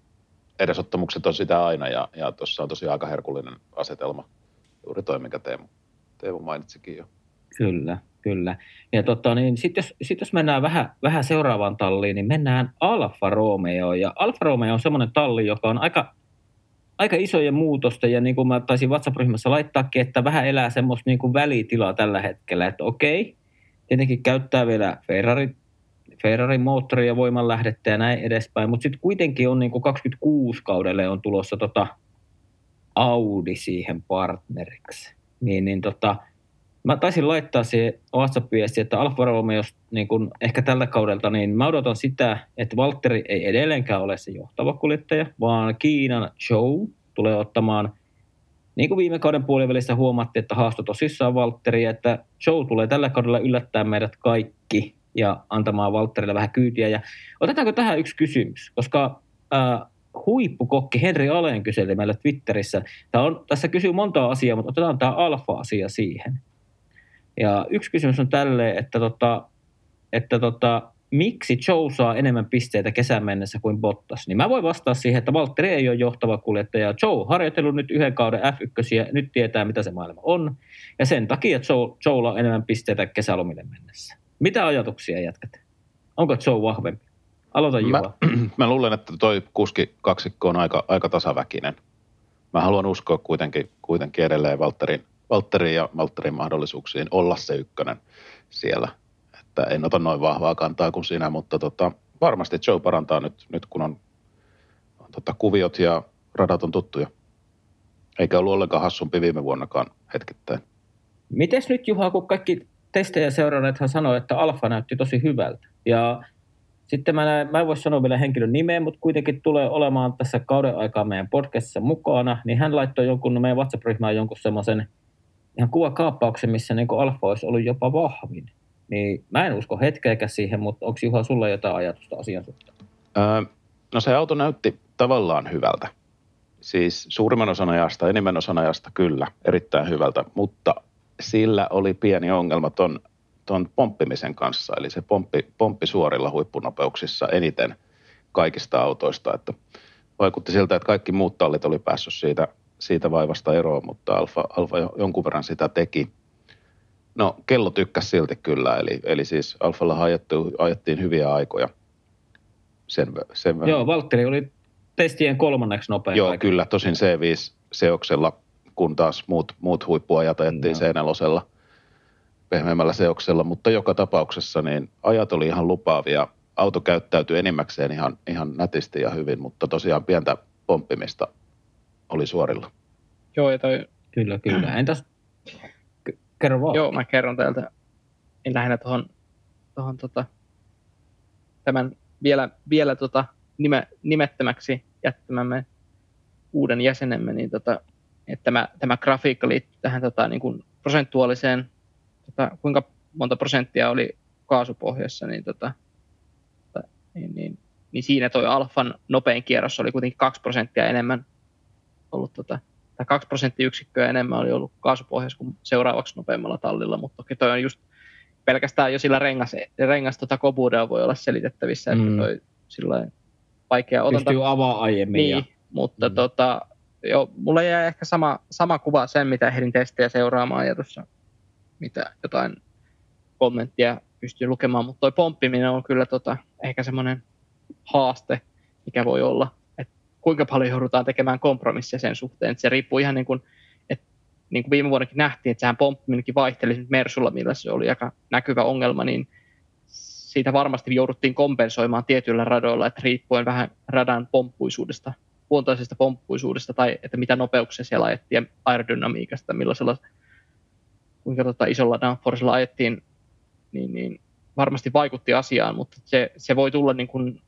edesottamukset on sitä aina ja, ja tuossa on tosiaan aika herkullinen asetelma. Juuri toi, mikä Teemu, Teemu mainitsikin jo. Kyllä, kyllä. Ja tota, niin sitten jos, sit jos mennään vähän, vähän seuraavaan talliin, niin mennään Alfa Romeo. Ja Alfa Romeo on semmoinen talli, joka on aika, aika isojen muutosta, ja niin kuin mä taisin WhatsApp-ryhmässä laittaakin, että vähän elää semmoista niin kuin välitilaa tällä hetkellä, että okei, tietenkin käyttää vielä Ferrari, Ferrarin moottoria voimanlähdettä ja näin edespäin, mutta sitten kuitenkin on niin kuin 26 kaudelle on tulossa tota Audi siihen partneriksi. Niin, niin tota, mä taisin laittaa siihen WhatsApp-viesti, että Alfa Romeo, niin kun ehkä tällä kaudelta, niin mä odotan sitä, että Valtteri ei edelleenkään ole se johtava kuljettaja, vaan Kiinan Show tulee ottamaan, niin kuin viime kauden puolivälissä huomattiin, että haasto tosissaan Valtteri, että Show tulee tällä kaudella yllättää meidät kaikki ja antamaan Valtterille vähän kyytiä. Ja otetaanko tähän yksi kysymys, koska äh, huippukokki Henri Alen kyseli meille Twitterissä. Tämä on, tässä kysyy monta asiaa, mutta otetaan tämä alfa-asia siihen. Ja yksi kysymys on tälle, että, tota, että tota, miksi Joe saa enemmän pisteitä kesän mennessä kuin Bottas, niin mä voin vastata siihen, että Valtteri ei ole johtava kuljettaja. Joe harjoitellut nyt yhden kauden F1 ja nyt tietää, mitä se maailma on. Ja sen takia Joe, Joella on enemmän pisteitä kesälomille mennessä. Mitä ajatuksia jätkät? Onko Joe vahvempi? Aloita Juha. Mä, mä luulen, että toi kuski kaksikko on aika, aika tasaväkinen. Mä haluan uskoa kuitenkin, kuitenkin edelleen Valtterin, Valtterin ja Valtterin mahdollisuuksiin olla se ykkönen siellä. Että en ota noin vahvaa kantaa kuin sinä, mutta tota, varmasti Joe parantaa nyt, nyt kun on, on tota, kuviot ja radat on tuttuja. Eikä ollut ollenkaan hassumpi viime vuonnakaan hetkittäin. Mites nyt Juha, kun kaikki testejä seuranneethan sanoi, että Alfa näytti tosi hyvältä. Ja sitten mä, näin, mä en voi sanoa vielä henkilön nimeä, mutta kuitenkin tulee olemaan tässä kauden aikaa meidän podcastissa mukana, niin hän laittoi jonkun meidän WhatsApp-ryhmään jonkun semmoisen ihan kuvakaappauksen, missä niin Alfa olisi ollut jopa vahvin. Niin mä en usko hetkeäkään siihen, mutta onko Juha sulla jotain ajatusta asian suhteen? Öö, no se auto näytti tavallaan hyvältä. Siis suurimman osan ajasta, enimmän osan ajasta kyllä, erittäin hyvältä, mutta sillä oli pieni ongelma ton, ton pomppimisen kanssa. Eli se pomppi, pomppi suorilla huippunopeuksissa eniten kaikista autoista. Että vaikutti siltä, että kaikki muut tallit oli päässyt siitä, siitä vaivasta eroon, mutta Alfa, Alfa jonkun verran sitä teki. No, kello tykkäsi silti kyllä, eli, eli siis Alfalla ajettiin, ajettiin hyviä aikoja. Sen, sen Joo, Valtteri oli testien kolmanneksi nopein. Joo, aika. kyllä, tosin C5 seoksella kun taas muut, muut huippuajat ajettiin no. c pehmeämmällä seoksella, mutta joka tapauksessa niin ajat oli ihan lupaavia. Auto käyttäytyi enimmäkseen ihan, ihan nätisti ja hyvin, mutta tosiaan pientä pomppimista oli suorilla. Joo, ja toi... Kyllä, kyllä. Entäs kerro vaan. Joo, mä kerron täältä. En lähinnä tuohon, tohon, tota, tämän vielä, vielä tota, nime, nimettömäksi jättämämme uuden jäsenemme, niin tota, että tämä, tämä grafiikka liittyy tähän tota, niin kuin prosentuaaliseen, tota, kuinka monta prosenttia oli kaasupohjassa, niin, tota, tota, niin, niin, niin siinä tuo alfan nopein kierros oli kuitenkin 2 prosenttia enemmän ollut, tota, tai 2 prosenttiyksikköä enemmän oli ollut kaasupohjassa kuin seuraavaksi nopeimmalla tallilla, mutta toki toi on just pelkästään jo sillä rengas, rengas tota kobuudella voi olla selitettävissä, mm. että toi sillä vaikea otanta. Pystyy avaa aiemmin. Niin, ja... mutta mm. tota, joo, mulla jäi ehkä sama, sama kuva sen, mitä ehdin testejä seuraamaan ja tuossa mitä jotain kommenttia pystyy lukemaan, mutta toi pomppiminen on kyllä tota, ehkä semmoinen haaste, mikä voi olla, kuinka paljon joudutaan tekemään kompromisseja sen suhteen, että se riippuu ihan niin kuin, että niin kuin viime vuonnakin nähtiin, että sehän pomppiminenkin vaihteli Mersulla, millä se oli aika näkyvä ongelma, niin siitä varmasti jouduttiin kompensoimaan tietyillä radoilla, että riippuen vähän radan pomppuisuudesta luontaisesta pomppuisuudesta tai että mitä nopeuksia siellä ajettiin ja aerodynamiikasta, millaisella kuinka tota isolla downforcella ajettiin, niin, niin varmasti vaikutti asiaan, mutta se, se voi tulla niin kuin,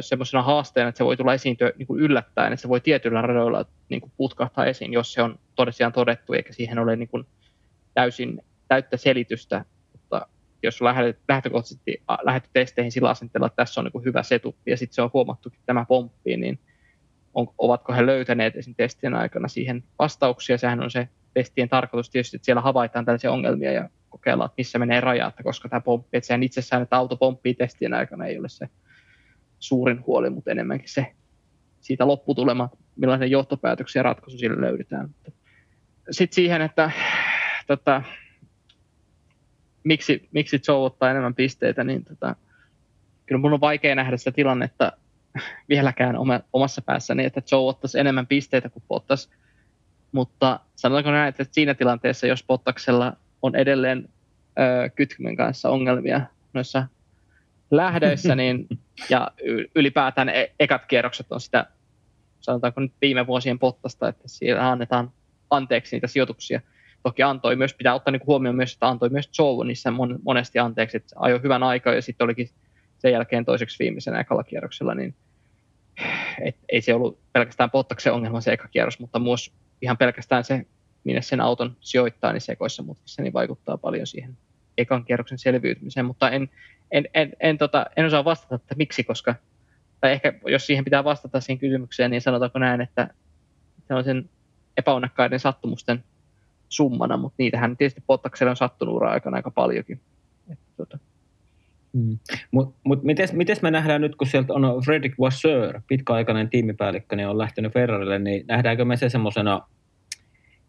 semmoisena haasteena, että se voi tulla esiintyä niin kuin yllättäen, että se voi tietyillä radoilla niin kuin putkahtaa esiin, jos se on todessiaan todettu, eikä siihen ole niin kuin täysin täyttä selitystä, mutta jos lähdet, lähtökohtaisesti lähdetty testeihin sillä asenteella, että tässä on niin kuin hyvä setup, ja sitten se on huomattu, että tämä pomppii, niin on, ovatko he löytäneet esim. testien aikana siihen vastauksia. Sehän on se testien tarkoitus tietysti, että siellä havaitaan tällaisia ongelmia ja kokeillaan, että missä menee rajat, koska tämä pomppi, että sehän itsessään, että auto pomppii testien aikana, ei ole se suurin huoli, mutta enemmänkin se siitä lopputulema, millainen johtopäätöksiä ja ratkaisu sille löydetään. Sitten siihen, että tota, miksi, miksi Joe ottaa enemmän pisteitä, niin tota, kyllä mun on vaikea nähdä sitä tilannetta vieläkään omassa päässäni, että Joe ottaisi enemmän pisteitä kuin Bottas. Mutta sanotaanko näin, että siinä tilanteessa, jos Bottaksella on edelleen ö, kytkymen kanssa ongelmia noissa lähdöissä, niin, ja ylipäätään e- ekat kierrokset on sitä, sanotaanko nyt viime vuosien Bottasta, että siellä annetaan anteeksi niitä sijoituksia. Toki antoi myös, pitää ottaa niin huomioon myös, että antoi myös Joe niissä monesti anteeksi, että ajoi hyvän aikaa ja sitten olikin sen jälkeen toiseksi viimeisenä ekalla kierroksella, niin et, ei se ollut pelkästään Bottaksen ongelma se eka kierros, mutta myös ihan pelkästään se, minne sen auton sijoittaa, niin sekoissa mutkissa, niin vaikuttaa paljon siihen ekan kierroksen selviytymiseen, mutta en, en, en, en, tota, en osaa vastata, että miksi, koska, tai ehkä jos siihen pitää vastata siihen kysymykseen, niin sanotaanko näin, että se on sen epäonnekkaiden sattumusten summana, mutta niitähän tietysti Bottakselle on sattunut ura aikana aika paljonkin. Että, tota, Mm. Mutta mut mites me nähdään nyt, kun sieltä on Fredrik Vasseur, pitkäaikainen tiimipäällikkö, niin on lähtenyt Ferrarille, niin nähdäänkö me se semmoisena,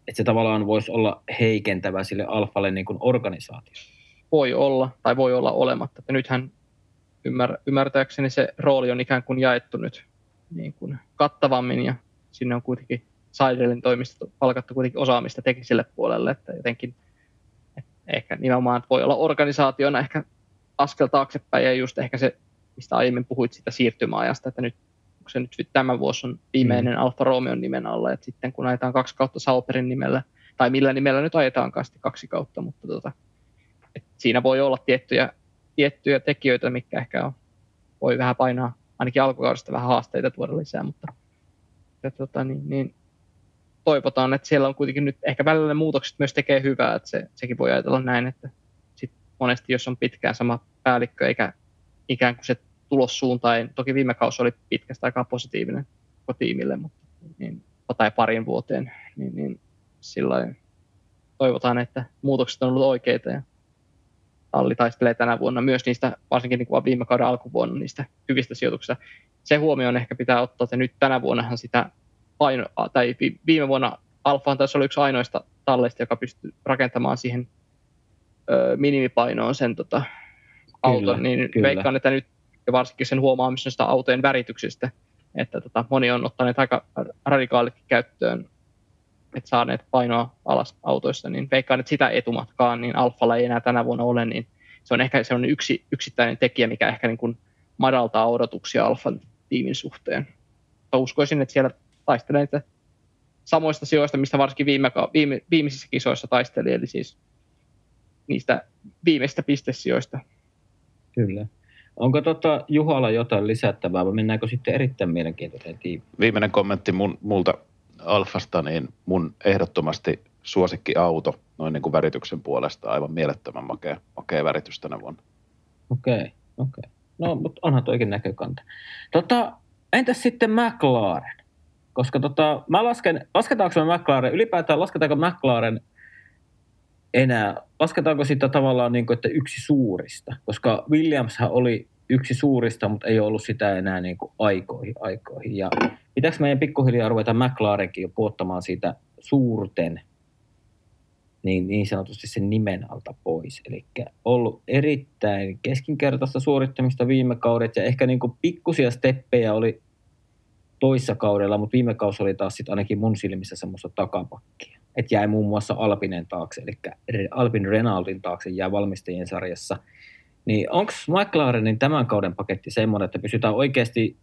että se tavallaan voisi olla heikentävä sille Alfalle niin kuin organisaatio? Voi olla, tai voi olla olematta. Että nythän ymmär, ymmärtääkseni se rooli on ikään kuin jaettu nyt niin kuin kattavammin, ja sinne on kuitenkin Seidelin toimisto palkattu kuitenkin osaamista tekniselle puolelle, että jotenkin että ehkä nimenomaan että voi olla organisaationa ehkä askel taaksepäin ja just ehkä se, mistä aiemmin puhuit sitä siirtymäajasta, että nyt onko se nyt tämä vuosi on viimeinen mm. Alfa Romeo nimen alla, että sitten kun ajetaan kaksi kautta Sauperin nimellä, tai millä nimellä nyt ajetaankaan sitten kaksi kautta, mutta tota, siinä voi olla tiettyjä, tiettyjä tekijöitä, mikä ehkä on, voi vähän painaa ainakin alkukaudesta vähän haasteita tuoda lisää, mutta ja tota, niin, niin, toivotaan, että siellä on kuitenkin nyt ehkä välillä ne muutokset myös tekee hyvää, että se, sekin voi ajatella näin, että monesti, jos on pitkään sama päällikkö, eikä ikään kuin se tulossuunta ei, toki viime kausi oli pitkästä aikaa positiivinen koko tiimille, mutta niin, tai parin vuoteen, niin, niin silloin toivotaan, että muutokset on ollut oikeita ja Alli taistelee tänä vuonna myös niistä, varsinkin niin kuin viime kauden alkuvuonna niistä hyvistä sijoituksista. Se huomioon ehkä pitää ottaa, että nyt tänä vuonnahan sitä paino, tai viime vuonna Alfa taisi olla yksi ainoista talleista, joka pystyy rakentamaan siihen ö, minimipainoon sen tota, auton, kyllä, niin kyllä. veikkaan, että nyt ja varsinkin sen huomaamisesta autojen värityksestä, että tota, moni on ottanut aika radikaalikin käyttöön, että saaneet painoa alas autoissa, niin veikkaan, että sitä etumatkaa niin Alfalla ei enää tänä vuonna ole, niin se on ehkä se on yksi yksittäinen tekijä, mikä ehkä niin kuin madaltaa odotuksia Alfan tiimin suhteen. Mutta uskoisin, että siellä taistelee niitä samoista sijoista, mistä varsinkin viime, viime, viimeisissä kisoissa taisteli, eli siis niistä viimeistä pistesijoista. Kyllä. Onko tota Juhalla jotain lisättävää vai mennäänkö sitten erittäin mielenkiintoiseen tiimiin? Viimeinen kommentti mun, multa Alfasta, niin mun ehdottomasti suosikkiauto noin niin kuin värityksen puolesta aivan mielettömän makea, makea väritys tänä vuonna. Okei, okay, okei. Okay. No, mutta onhan toikin näkökanta. Tota, entäs sitten McLaren? Koska tota, mä lasken, lasketaanko me McLaren, ylipäätään lasketaanko McLaren enää, lasketaanko sitä tavallaan niin kuin, että yksi suurista, koska Williamshan oli yksi suurista, mutta ei ollut sitä enää niin kuin aikoihin, aikoihin. Ja pitääkö meidän pikkuhiljaa ruveta McLarenkin jo puottamaan siitä suurten niin, niin sanotusti sen nimen alta pois. Eli ollut erittäin keskinkertaista suorittamista viime kaudet ja ehkä niin kuin pikkusia steppejä oli toissa kaudella, mutta viime kausi oli taas sitten ainakin mun silmissä semmoista takapakkia että jäi muun muassa Alpinen taakse, eli Alpin Renaultin taakse jää valmistajien sarjassa. Niin onko McLarenin tämän kauden paketti semmoinen, että pysytään oikeasti,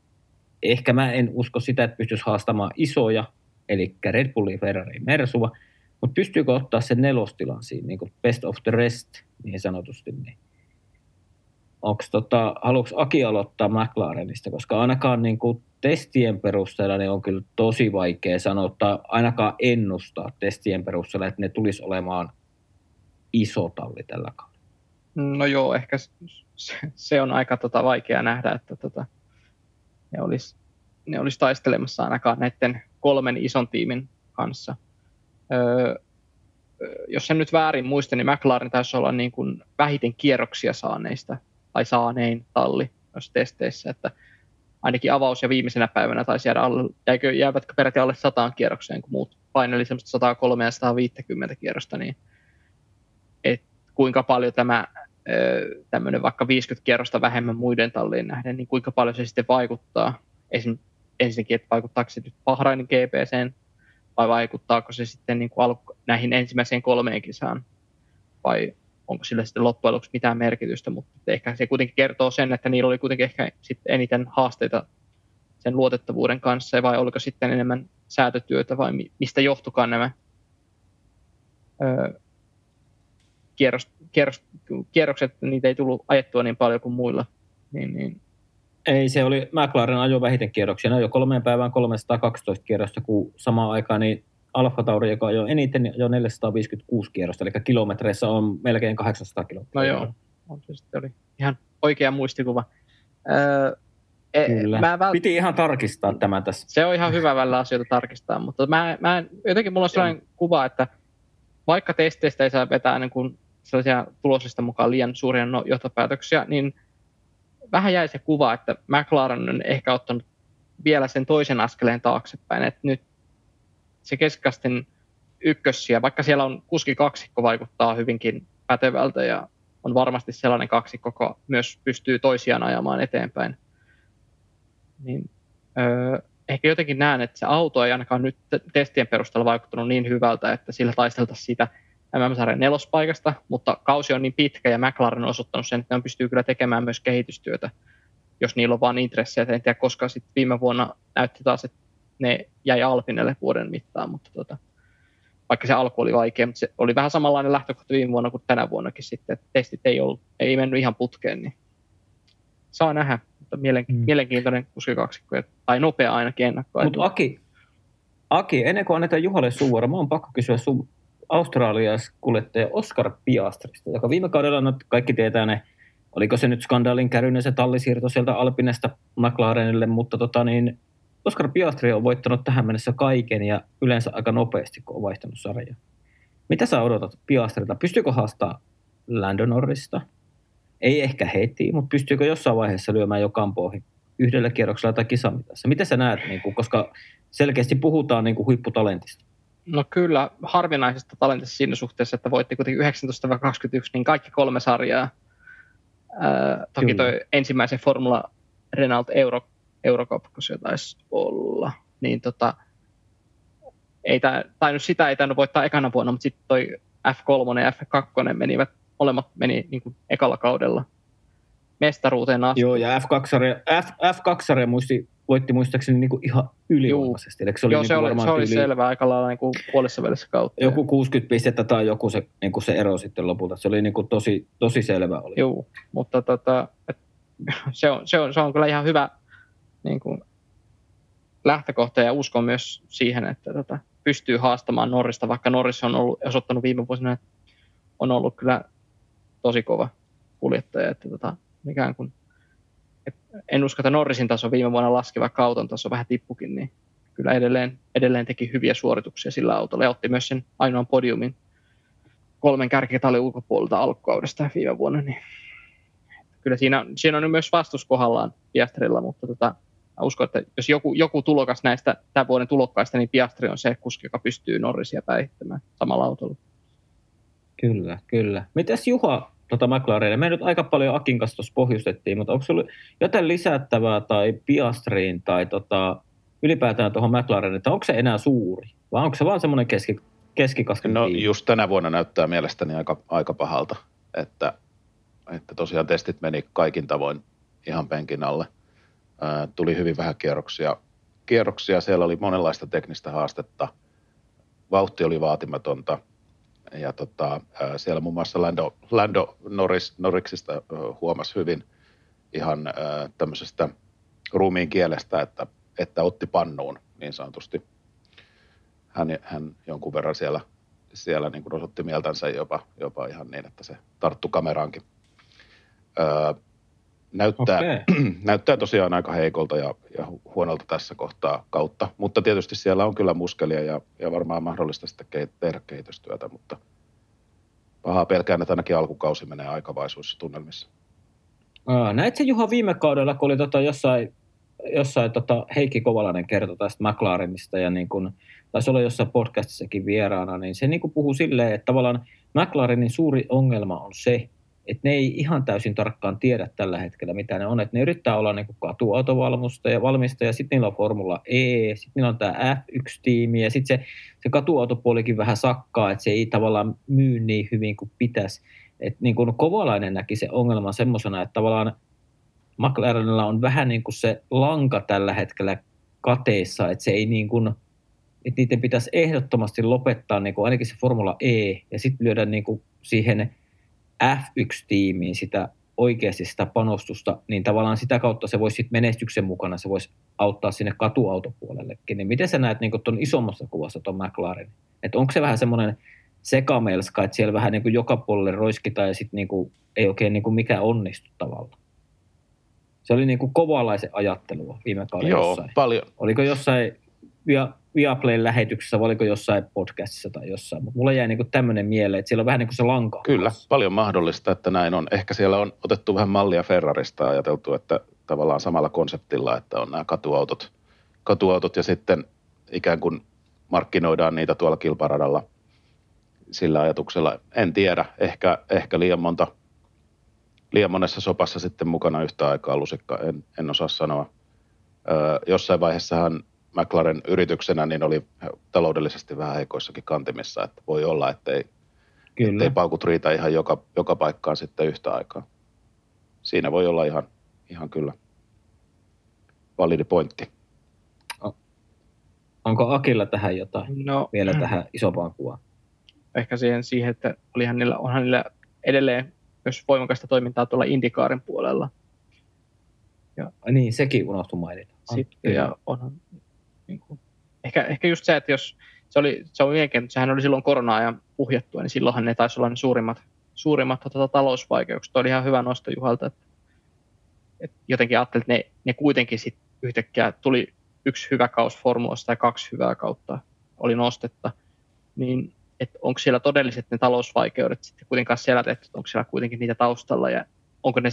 ehkä mä en usko sitä, että pystyisi haastamaan isoja, eli Red Bulli, Ferrari, Mersua, mutta pystyykö ottaa sen nelostilan siinä, niin kuin best of the rest, niin sanotusti, niin onko tota, haluatko Aki aloittaa McLarenista, koska ainakaan niin kuin testien perusteella niin on kyllä tosi vaikea sanoa, tai ainakaan ennustaa testien perusteella, että ne tulisi olemaan iso talli tällä kaudella. No joo, ehkä se on aika tota vaikea nähdä, että tota, ne olisi ne olis taistelemassa ainakaan näiden kolmen ison tiimin kanssa. Öö, jos sen nyt väärin muista, niin McLaren taisi olla niin kuin vähiten kierroksia saaneista tai saanein talli noissa testeissä, että ainakin avaus ja viimeisenä päivänä taisi jäädä alle, jäikö, jäävätkö peräti alle sataan kierrokseen, kun muut paineli semmoista 103 ja 150 kierrosta, niin kuinka paljon tämä tämmöinen vaikka 50 kierrosta vähemmän muiden talliin nähden, niin kuinka paljon se sitten vaikuttaa. Esim, ensinnäkin, että vaikuttaako se nyt Bahrainin GPCen, vai vaikuttaako se sitten niin kuin alku, näihin ensimmäiseen kolmeen kisaan, vai onko sillä sitten loppujen lopuksi mitään merkitystä, mutta ehkä se kuitenkin kertoo sen, että niillä oli kuitenkin ehkä sitten eniten haasteita sen luotettavuuden kanssa, vai oliko sitten enemmän säätötyötä, vai mistä johtukaan nämä? Öö, kierros, kierros, kierrokset, niitä ei tullut ajettua niin paljon kuin muilla. Niin, niin. Ei, se oli McLaren ajo vähiten kierroksia. Ne jo kolmeen päivään 312 kierrosta, kun samaan aikaan niin Alfa Tauri, joka jo eniten jo 456 kierrosta, eli kilometreissä on melkein 800 kilometriä. No joo, on se sitten oli ihan oikea muistikuva. Öö, e, Kyllä. Mä vält... Piti ihan tarkistaa tämä tässä. Se on ihan hyvä välillä asioita tarkistaa, mutta mä, mä jotenkin mulla on sellainen kuva, että vaikka testeistä ei saa vetää niin kuin sellaisia tulosista mukaan liian suuria no, johtopäätöksiä, niin vähän jäi se kuva, että McLaren on ehkä ottanut vielä sen toisen askeleen taaksepäin, että nyt se keskikasten ykkössiä, vaikka siellä on kuski kaksikko vaikuttaa hyvinkin pätevältä ja on varmasti sellainen kaksikko, joka myös pystyy toisiaan ajamaan eteenpäin, niin öö, ehkä jotenkin näen, että se auto ei ainakaan nyt testien perusteella vaikuttanut niin hyvältä, että sillä taisteltaisiin siitä MM-sarjan nelospaikasta, mutta kausi on niin pitkä ja McLaren on osoittanut sen, että ne pystyy kyllä tekemään myös kehitystyötä, jos niillä on vain intressejä. En tiedä, koska sitten viime vuonna näytti taas, että ne jäi Alpinelle vuoden mittaan, mutta tota, vaikka se alku oli vaikea, mutta se oli vähän samanlainen lähtökohta viime vuonna kuin tänä vuonnakin sitten, että testit ei, ollut, ei mennyt ihan putkeen, niin saa nähdä, mutta mielenki- mm. mielenkiintoinen kuskikaksikko, tai nopea ainakin ennakkoa. Mutta Aki, Aki, ennen kuin annetaan Juhalle suora, mä oon pakko kysyä sun australialaiskuljettaja Oscar Piastrista, joka viime kaudella, no kaikki tietää ne, oliko se nyt skandaalin käryinen se tallisiirto sieltä Alpinesta McLarenille, mutta tota niin, Oscar Piastri on voittanut tähän mennessä kaiken ja yleensä aika nopeasti, kun on vaihtanut sarjaa. Mitä sä odotat Piastrilta? Pystyykö haastaa Lando Norrista? Ei ehkä heti, mutta pystyykö jossain vaiheessa lyömään jo kampoihin yhdellä kierroksella tai kisamitassa? Mitä sä näet, niin kuin, koska selkeästi puhutaan niin kuin huipputalentista? No kyllä, harvinaisesta talentista siinä suhteessa, että voitti kuitenkin 19-21, niin kaikki kolme sarjaa. Ää, toki toi ensimmäisen Formula Renault Euro, Eurocup, kun se taisi olla, niin tota, ei tainnut sitä ei tainnut voittaa ekana vuonna, mutta sitten toi F3 ja F2 menivät, molemmat meni niin kuin ekalla kaudella mestaruuteen asti. Joo, ja F2, F, F2 muisti voitti muistaakseni niin kuin ihan ylivoimaisesti. se oli, Joo, niin se oli, se oli yli... selvä aika lailla niin kuin puolessa välissä kautta. Joku 60 pistettä tai joku se, niin kuin se ero sitten lopulta. Se oli niin kuin tosi, tosi selvä. Oli. Joo, mutta tota, et, se, on, se, on, se on kyllä ihan hyvä niin kuin, lähtökohta ja uskon myös siihen, että tota, pystyy haastamaan Norrista, vaikka Norris on ollut, osoittanut viime vuosina, että on ollut kyllä tosi kova kuljettaja, että tota, ikään kuin en usko, että Norrisin taso viime vuonna laski, vaikka auton taso vähän tippukin, niin kyllä edelleen, edelleen teki hyviä suorituksia sillä autolla ja otti myös sen ainoan podiumin kolmen kärkitalin ulkopuolelta alkukaudesta viime vuonna. Niin kyllä siinä, siinä on myös vastus kohdallaan Piastrilla, mutta tota, uskon, että jos joku, joku tulokas näistä tämän vuoden tulokkaista, niin Piastri on se kuski, joka pystyy Norrisia päihittämään samalla autolla. Kyllä, kyllä. Mitäs Juha, tota McLarenia. Me nyt aika paljon Akin kanssa tuossa pohjustettiin, mutta onko sinulla jotain lisättävää tai Piastriin tai tota, ylipäätään tuohon McLareniin, että onko se enää suuri? Vai onko se vaan semmoinen keski, keskikasken No tiimi? just tänä vuonna näyttää mielestäni aika, aika pahalta, että, että tosiaan testit meni kaikin tavoin ihan penkin alle. Ää, tuli hyvin vähän kierroksia. kierroksia. Siellä oli monenlaista teknistä haastetta. Vauhti oli vaatimatonta – ja tota, siellä muun muassa Lando, Lando Norris, Norriksista huomasi hyvin ihan tämmöisestä ruumiin kielestä, että, että otti pannuun niin sanotusti. Hän, hän jonkun verran siellä, siellä niin kuin osoitti mieltänsä jopa, jopa ihan niin, että se tarttu kameraankin. Näyttää, okay. näyttää tosiaan aika heikolta ja, ja huonolta tässä kohtaa kautta, mutta tietysti siellä on kyllä muskelia ja, ja varmaan mahdollista sitten tehdä kehitystyötä, mutta pahaa pelkään, että ainakin alkukausi menee aikavaisuissa tunnelmissa. Aa, näit se Juha viime kaudella, kun oli tota jossain jossain tota, Heikki Kovalainen kertoi tästä McLarenista ja niin kuin, taisi olla jossain podcastissakin vieraana, niin se niin puhuu silleen, että tavallaan McLarenin suuri ongelma on se, että ne ei ihan täysin tarkkaan tiedä tällä hetkellä, mitä ne on. Että ne yrittää olla niin katuautovalmistaja, valmistaja, sitten niillä on Formula E, sitten niillä on tämä F1-tiimi, ja sitten se, se katuautopuolikin vähän sakkaa, että se ei tavallaan myy niin hyvin kuin pitäisi. Et niin kuin Kovalainen näki se ongelma semmoisena, että tavallaan McLarenilla on vähän niin kuin se lanka tällä hetkellä kateissa, että se ei niin kuin, että niiden pitäisi ehdottomasti lopettaa niin kuin ainakin se Formula E ja sitten lyödä niin kuin siihen F1-tiimiin sitä oikeasti sitä panostusta, niin tavallaan sitä kautta se voisi sitten menestyksen mukana, se voisi auttaa sinne katuautopuolellekin. Niin miten sä näet niin tuon isommassa kuvassa tuon McLaren? Että onko se vähän semmoinen sekamelska, että siellä vähän niin kuin joka puolelle roiskitaan ja sitten niin kuin ei oikein niin kuin mikään onnistu tavallaan? Se oli niin kuin kovalaisen ajattelua viime kaudella Joo, jossain. paljon. Oliko jossain via, Viaplayn lähetyksessä, vai oliko jossain podcastissa tai jossain. Mutta mulla jäi niin tämmöinen mieleen, että siellä on vähän niin se lanka. Kyllä, paljon mahdollista, että näin on. Ehkä siellä on otettu vähän mallia Ferrarista ja ajateltu, että tavallaan samalla konseptilla, että on nämä katuautot, katuautot ja sitten ikään kuin markkinoidaan niitä tuolla kilparadalla sillä ajatuksella. En tiedä, ehkä, ehkä liian monta, liian monessa sopassa sitten mukana yhtä aikaa lusikka, en, en osaa sanoa. Öö, jossain vaiheessahan McLaren yrityksenä niin oli taloudellisesti vähän heikoissakin kantimissa, että voi olla, ettei, Kyllä. ettei paukut riitä ihan joka, joka paikkaan sitten yhtä aikaa. Siinä voi olla ihan, ihan kyllä validi pointti. Onko Akilla tähän jotain no, vielä tähän isompaan kuvaan? Ehkä siihen, siihen että olihan niillä, onhan niillä edelleen myös voimakasta toimintaa tuolla Indikaarin puolella. Ja, niin, sekin unohtui mainita. Sitten, ja onhan niin kuin, ehkä, ehkä just se, että jos se oli, se oli että sehän oli silloin korona-ajan puhjettua, niin silloinhan ne taisi olla ne suurimmat, suurimmat tota, talousvaikeukset. Tuo oli ihan hyvä nosto Juhalta, että, että jotenkin ajattelin, että ne, ne kuitenkin sitten yhtäkkiä tuli yksi hyvä kaus Formulasta tai kaksi hyvää kautta oli nostetta, niin että onko siellä todelliset ne talousvaikeudet sitten kuitenkaan siellä tehty, onko siellä kuitenkin niitä taustalla ja onko ne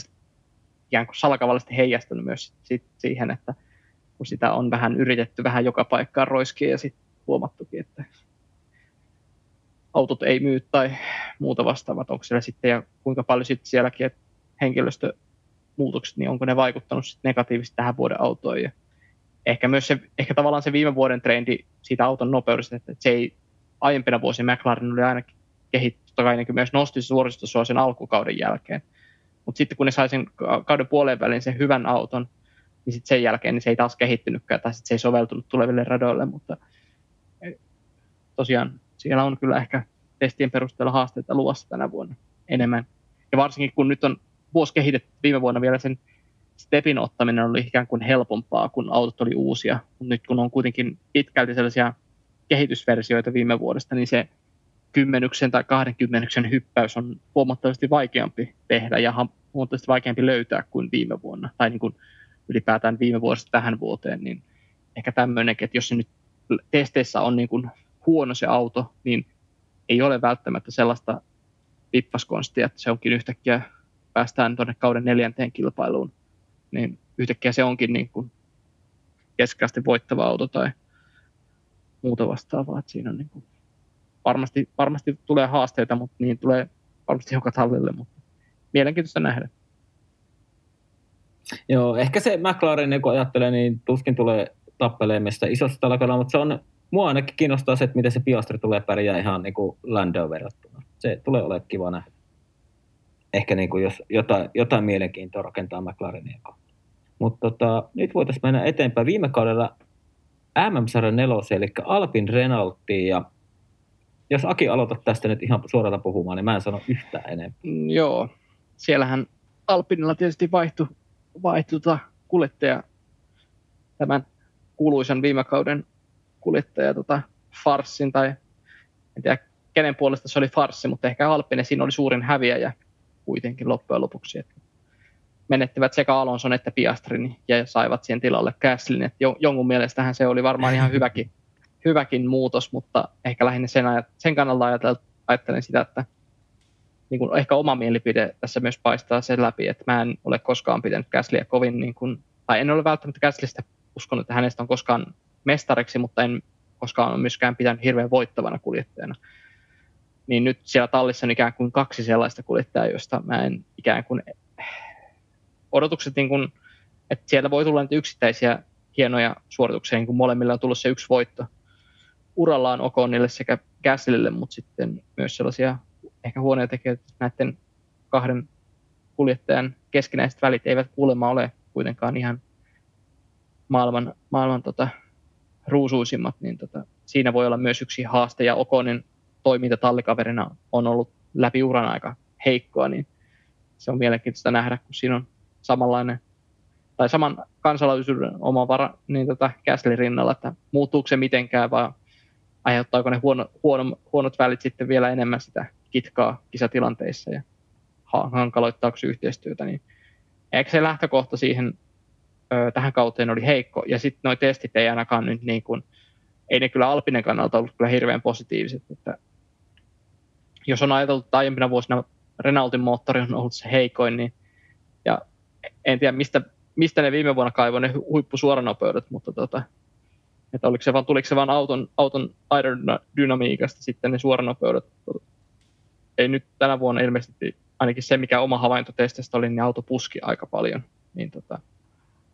ikään kuin salakavallisesti heijastunut myös siihen, että kun sitä on vähän yritetty vähän joka paikkaan roiskia ja sitten huomattukin, että autot ei myy tai muuta vastaavat, onko siellä sitten ja kuinka paljon sitten sielläkin, että henkilöstömuutokset, niin onko ne vaikuttanut sitten negatiivisesti tähän vuoden autoon ja ehkä myös se, ehkä tavallaan se viime vuoden trendi siitä auton nopeudesta, että se ei aiempina vuosina McLaren oli ainakin kehittynyt, kai niin myös nosti suoristusta sen alkukauden jälkeen. Mutta sitten kun ne sai sen kauden puoleen välin sen hyvän auton, niin sitten sen jälkeen niin se ei taas kehittynytkään tai sit se ei soveltunut tuleville radoille, mutta tosiaan siellä on kyllä ehkä testien perusteella haasteita luvassa tänä vuonna enemmän. Ja varsinkin kun nyt on vuosi kehitetty viime vuonna vielä sen stepin ottaminen oli ikään kuin helpompaa, kun autot oli uusia. Mutta nyt kun on kuitenkin pitkälti sellaisia kehitysversioita viime vuodesta, niin se kymmenyksen tai kahden kymmenyksen hyppäys on huomattavasti vaikeampi tehdä ja huomattavasti vaikeampi löytää kuin viime vuonna. Tai niin kuin ylipäätään viime vuodesta tähän vuoteen, niin ehkä tämmöinenkin, että jos se nyt testeissä on niin kuin huono se auto, niin ei ole välttämättä sellaista pippaskonstia, että se onkin yhtäkkiä, päästään tuonne kauden neljänteen kilpailuun, niin yhtäkkiä se onkin niin kuin keskiasti voittava auto tai muuta vastaavaa. Että siinä on niin kuin varmasti, varmasti tulee haasteita, mutta niin tulee varmasti joka tallille, mutta mielenkiintoista nähdä. Joo, ehkä se McLaren, kun ajattelee, niin tuskin tulee tappeleemista isosta tällä mutta se on, mua ainakin kiinnostaa se, että miten se Piastri tulee pärjää ihan niin kuin Landoon verrattuna. Se tulee olemaan kiva nähdä. Ehkä niin kuin jos jotain, jotain mielenkiintoa rakentaa McLarenia Mutta tota, nyt voitaisiin mennä eteenpäin. Viime kaudella MM-sarjan eli Alpin Renaultiin, ja jos Aki aloitat tästä nyt ihan suoralta puhumaan, niin mä en sano yhtään enempää. Mm, joo, siellähän Alpinilla tietysti vaihtui vaihtui tota kuljettaja, tämän kuuluisan viime kauden kuljettaja tota, Farssin, tai en tiedä kenen puolesta se oli Farssi, mutta ehkä Alppinen siinä oli suurin häviäjä kuitenkin loppujen lopuksi. Että menettivät sekä Alonson että Piastrin ja saivat siihen tilalle Gaslynin. Että jonkun mielestähän se oli varmaan ihan hyväkin, hyväkin muutos, mutta ehkä lähinnä sen, ajat, sen kannalta ajattelen sitä, että niin kuin ehkä oma mielipide tässä myös paistaa sen läpi, että mä en ole koskaan pitänyt Käsliä kovin niin kuin tai en ole välttämättä Gaslystä uskonut, että hänestä on koskaan mestariksi, mutta en koskaan ole myöskään pitänyt hirveän voittavana kuljettajana. Niin nyt siellä tallissa on ikään kuin kaksi sellaista kuljettajaa, josta mä en ikään kuin odotukset, niin kuin, että sieltä voi tulla yksittäisiä hienoja suorituksia, niin kuin molemmilla on tullut se yksi voitto urallaan Okonille sekä Gaslylle, mutta sitten myös sellaisia ehkä huonoja tekijöitä näiden kahden kuljettajan keskinäiset välit eivät kuulemma ole kuitenkaan ihan maailman, maailman tota, ruusuisimmat, niin tota, siinä voi olla myös yksi haaste, ja Okonin toiminta tallikaverina on ollut läpi uran aika heikkoa, niin se on mielenkiintoista nähdä, kun siinä on samanlainen tai saman kansalaisuuden oma vara, niin tota Gasly rinnalla, että muuttuuko se mitenkään, vai aiheuttaako ne huono, huono, huonot välit sitten vielä enemmän sitä kitkaa kisatilanteissa ja hankaloittaako yhteistyötä, niin ehkä se lähtökohta siihen ö, tähän kauteen oli heikko, ja sitten nuo testit ei ainakaan nyt niin kuin, ei ne kyllä Alpinen kannalta ollut kyllä hirveän positiiviset, että jos on ajateltu, että aiempina vuosina Renaultin moottori on ollut se heikoin, niin ja en tiedä mistä, mistä ne viime vuonna kaivoi ne huippusuoranopeudet, mutta tota, että oliko se vaan, tuliko se vaan auton, auton aerodynamiikasta sitten ne suoranopeudet. Ei nyt tänä vuonna ilmeisesti, ainakin se mikä oma havaintotestistä oli, niin auto puski aika paljon. Niin tota,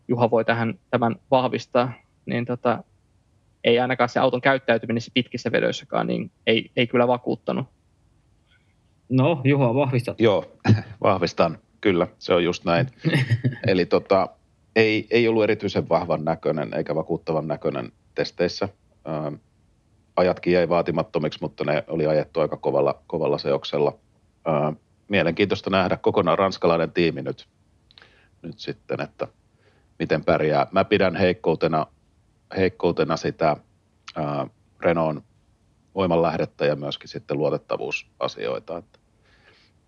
Juha voi tähän tämän vahvistaa. Niin tota, ei ainakaan se auton käyttäytyminen pitkissä vedöissäkaan, niin ei, ei kyllä vakuuttanut. No, Juha, vahvistat. Joo, vahvistan. Kyllä, se on just näin. Eli tota, ei, ei ollut erityisen vahvan näköinen eikä vakuuttavan näköinen testeissä. Ajatkin jäi vaatimattomiksi, mutta ne oli ajettu aika kovalla, kovalla seoksella. Ää, mielenkiintoista nähdä kokonaan ranskalainen tiimi nyt, nyt sitten, että miten pärjää. Mä pidän heikkoutena, heikkoutena sitä ää, Renault voimanlähdettä ja myöskin sitten luotettavuusasioita. Että,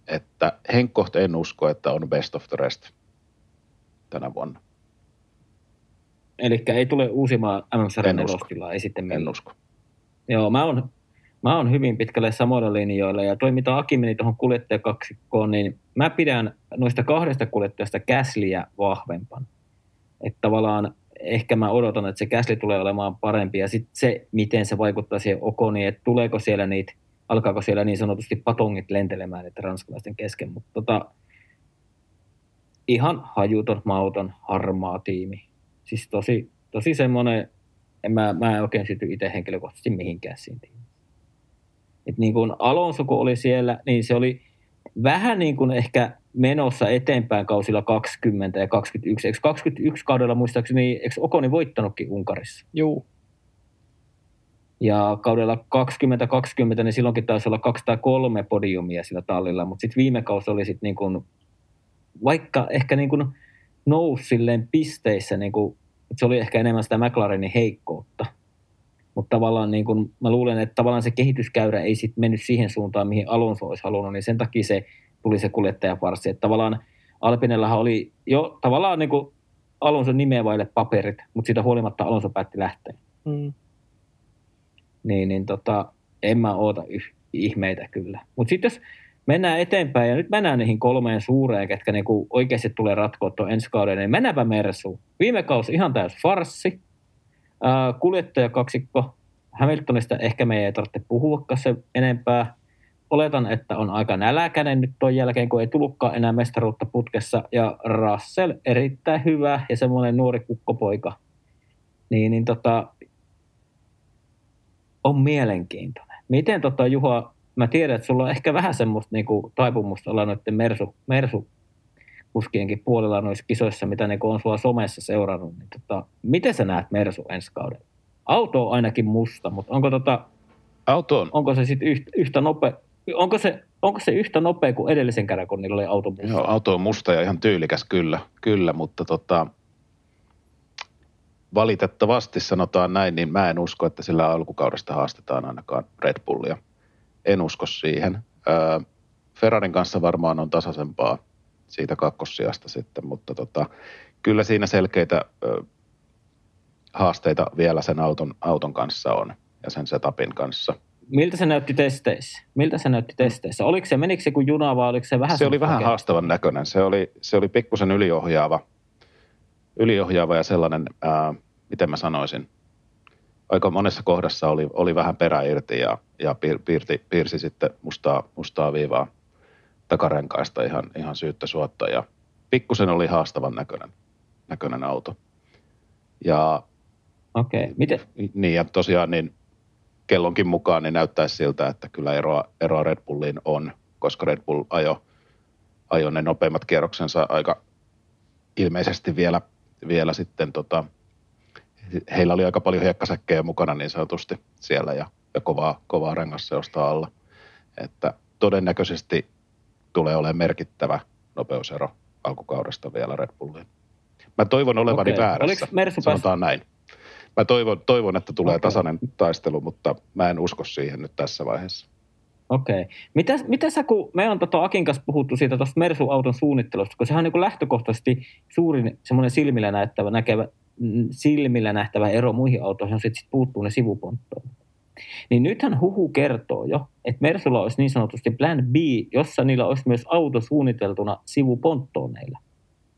että henkkoht en usko, että on best of the rest tänä vuonna. Eli ei tule uusimaan MM-sarjan nelostilaa, ei sitten En usko. Joo, mä oon, mä oon hyvin pitkälle samoilla linjoilla, ja toi mitä Aki meni tuohon kuljettajakaksikkoon, niin mä pidän noista kahdesta kuljettajasta Käsliä vahvempan. Että tavallaan ehkä mä odotan, että se Käsli tulee olemaan parempi, ja sitten se, miten se vaikuttaa siihen Okoniin, että tuleeko siellä niitä, alkaako siellä niin sanotusti patongit lentelemään, että ranskalaisten kesken, mutta tota, ihan hajuton, mauton, harmaa tiimi siis tosi, tosi semmoinen, en mä, mä en oikein syty itse henkilökohtaisesti mihinkään siinä Et niin kuin Alonso, kun oli siellä, niin se oli vähän niin kuin ehkä menossa eteenpäin kausilla 20 ja 21. Eikö 21 kaudella muistaakseni, eikö Okoni voittanutkin Unkarissa? Joo. Ja kaudella 2020, niin silloinkin taisi olla 203 podiumia sillä tallilla, mutta sitten viime kausi oli sitten niin kuin, vaikka ehkä niin kuin nousi silleen pisteissä, niin kuin, että se oli ehkä enemmän sitä McLarenin heikkoutta. Mutta tavallaan niin kuin, mä luulen, että tavallaan se kehityskäyrä ei sitten mennyt siihen suuntaan, mihin Alonso olisi halunnut, niin sen takia se tuli se kuljettajaparsi. Että tavallaan Alpinellahan oli jo tavallaan niin kuin Alonso nimeä vaille paperit, mutta siitä huolimatta Alonso päätti lähteä. Mm. Niin, niin tota, en mä oota yh, ihmeitä kyllä. Mutta sitten jos mennään eteenpäin, ja nyt mennään niihin kolmeen suureen, ketkä niinku oikeasti tulee ratkoa tuon ensi kauden, niin mennäänpä Mersu. Viime kausi ihan täys farssi. Äh, kuljettajakaksikko Hamiltonista ehkä me ei tarvitse puhua se enempää. Oletan, että on aika näläkäinen nyt tuon jälkeen, kun ei tullutkaan enää mestaruutta putkessa. Ja Russell erittäin hyvä ja semmoinen nuori kukkopoika. Niin, niin tota, on mielenkiintoinen. Miten tota Juha mä tiedän, että sulla on ehkä vähän semmoista niin kuin, taipumusta olla noiden mersu, mersu kuskienkin puolella noissa kisoissa, mitä niin on sulla somessa seurannut. Niin, tota, miten sä näet Mersu ensi kaudella? Auto on ainakin musta, mutta onko, tota, auto on. onko se sitten yhtä, yhtä nopea, onko se, onko se yhtä nopea kuin edellisen kerran, kun niillä oli auto musta? Joo, auto on musta ja ihan tyylikäs kyllä, kyllä mutta tota, valitettavasti sanotaan näin, niin mä en usko, että sillä alkukaudesta haastetaan ainakaan Red Bullia en usko siihen. Ferrarin kanssa varmaan on tasaisempaa siitä kakkossijasta sitten, mutta tota, kyllä siinä selkeitä haasteita vielä sen auton, auton kanssa on ja sen setupin kanssa. Miltä se näytti testeissä? Miltä se näytti testeissä? Oliko se, menikö se kuin juna vai oliko se vähän... Se oli vähän haastavan näköinen. Se oli, se oli pikkusen yliohjaava. yliohjaava ja sellainen, ää, miten mä sanoisin, aika monessa kohdassa oli, oli vähän perä irti ja, ja piir, piirti, piirsi sitten mustaa, mustaa viivaa takarenkaista ihan, ihan syyttä suotta ja pikkusen oli haastavan näköinen, näköinen auto. Ja, Okei, okay. miten? Niin ja tosiaan niin kellonkin mukaan niin näyttäisi siltä, että kyllä eroa, eroa Red Bulliin on, koska Red Bull ajo, ajo ne nopeimmat kierroksensa aika ilmeisesti vielä, vielä sitten tota, heillä oli aika paljon hiekkasäkkejä mukana niin sanotusti siellä ja, ja kovaa, kovaa rengasseosta alla. Että todennäköisesti tulee olemaan merkittävä nopeusero alkukaudesta vielä Red Bulliin. Mä toivon olevani okay. väärässä, sanotaan näin. Mä toivon, toivon, että tulee okay. tasainen taistelu, mutta mä en usko siihen nyt tässä vaiheessa. Okei. Okay. Mitä, mitä sä, kun me on tota Akin kanssa puhuttu siitä tuosta Mersu-auton suunnittelusta, kun sehän on niin lähtökohtaisesti suurin semmoinen silmillä näyttävä, näkevä, mm, silmillä nähtävä ero muihin autoihin on että sit puuttuu ne sivuponttoon. Niin nythän huhu kertoo jo, että Mersulla olisi niin sanotusti plan B, jossa niillä olisi myös auto suunniteltuna sivuponttooneilla.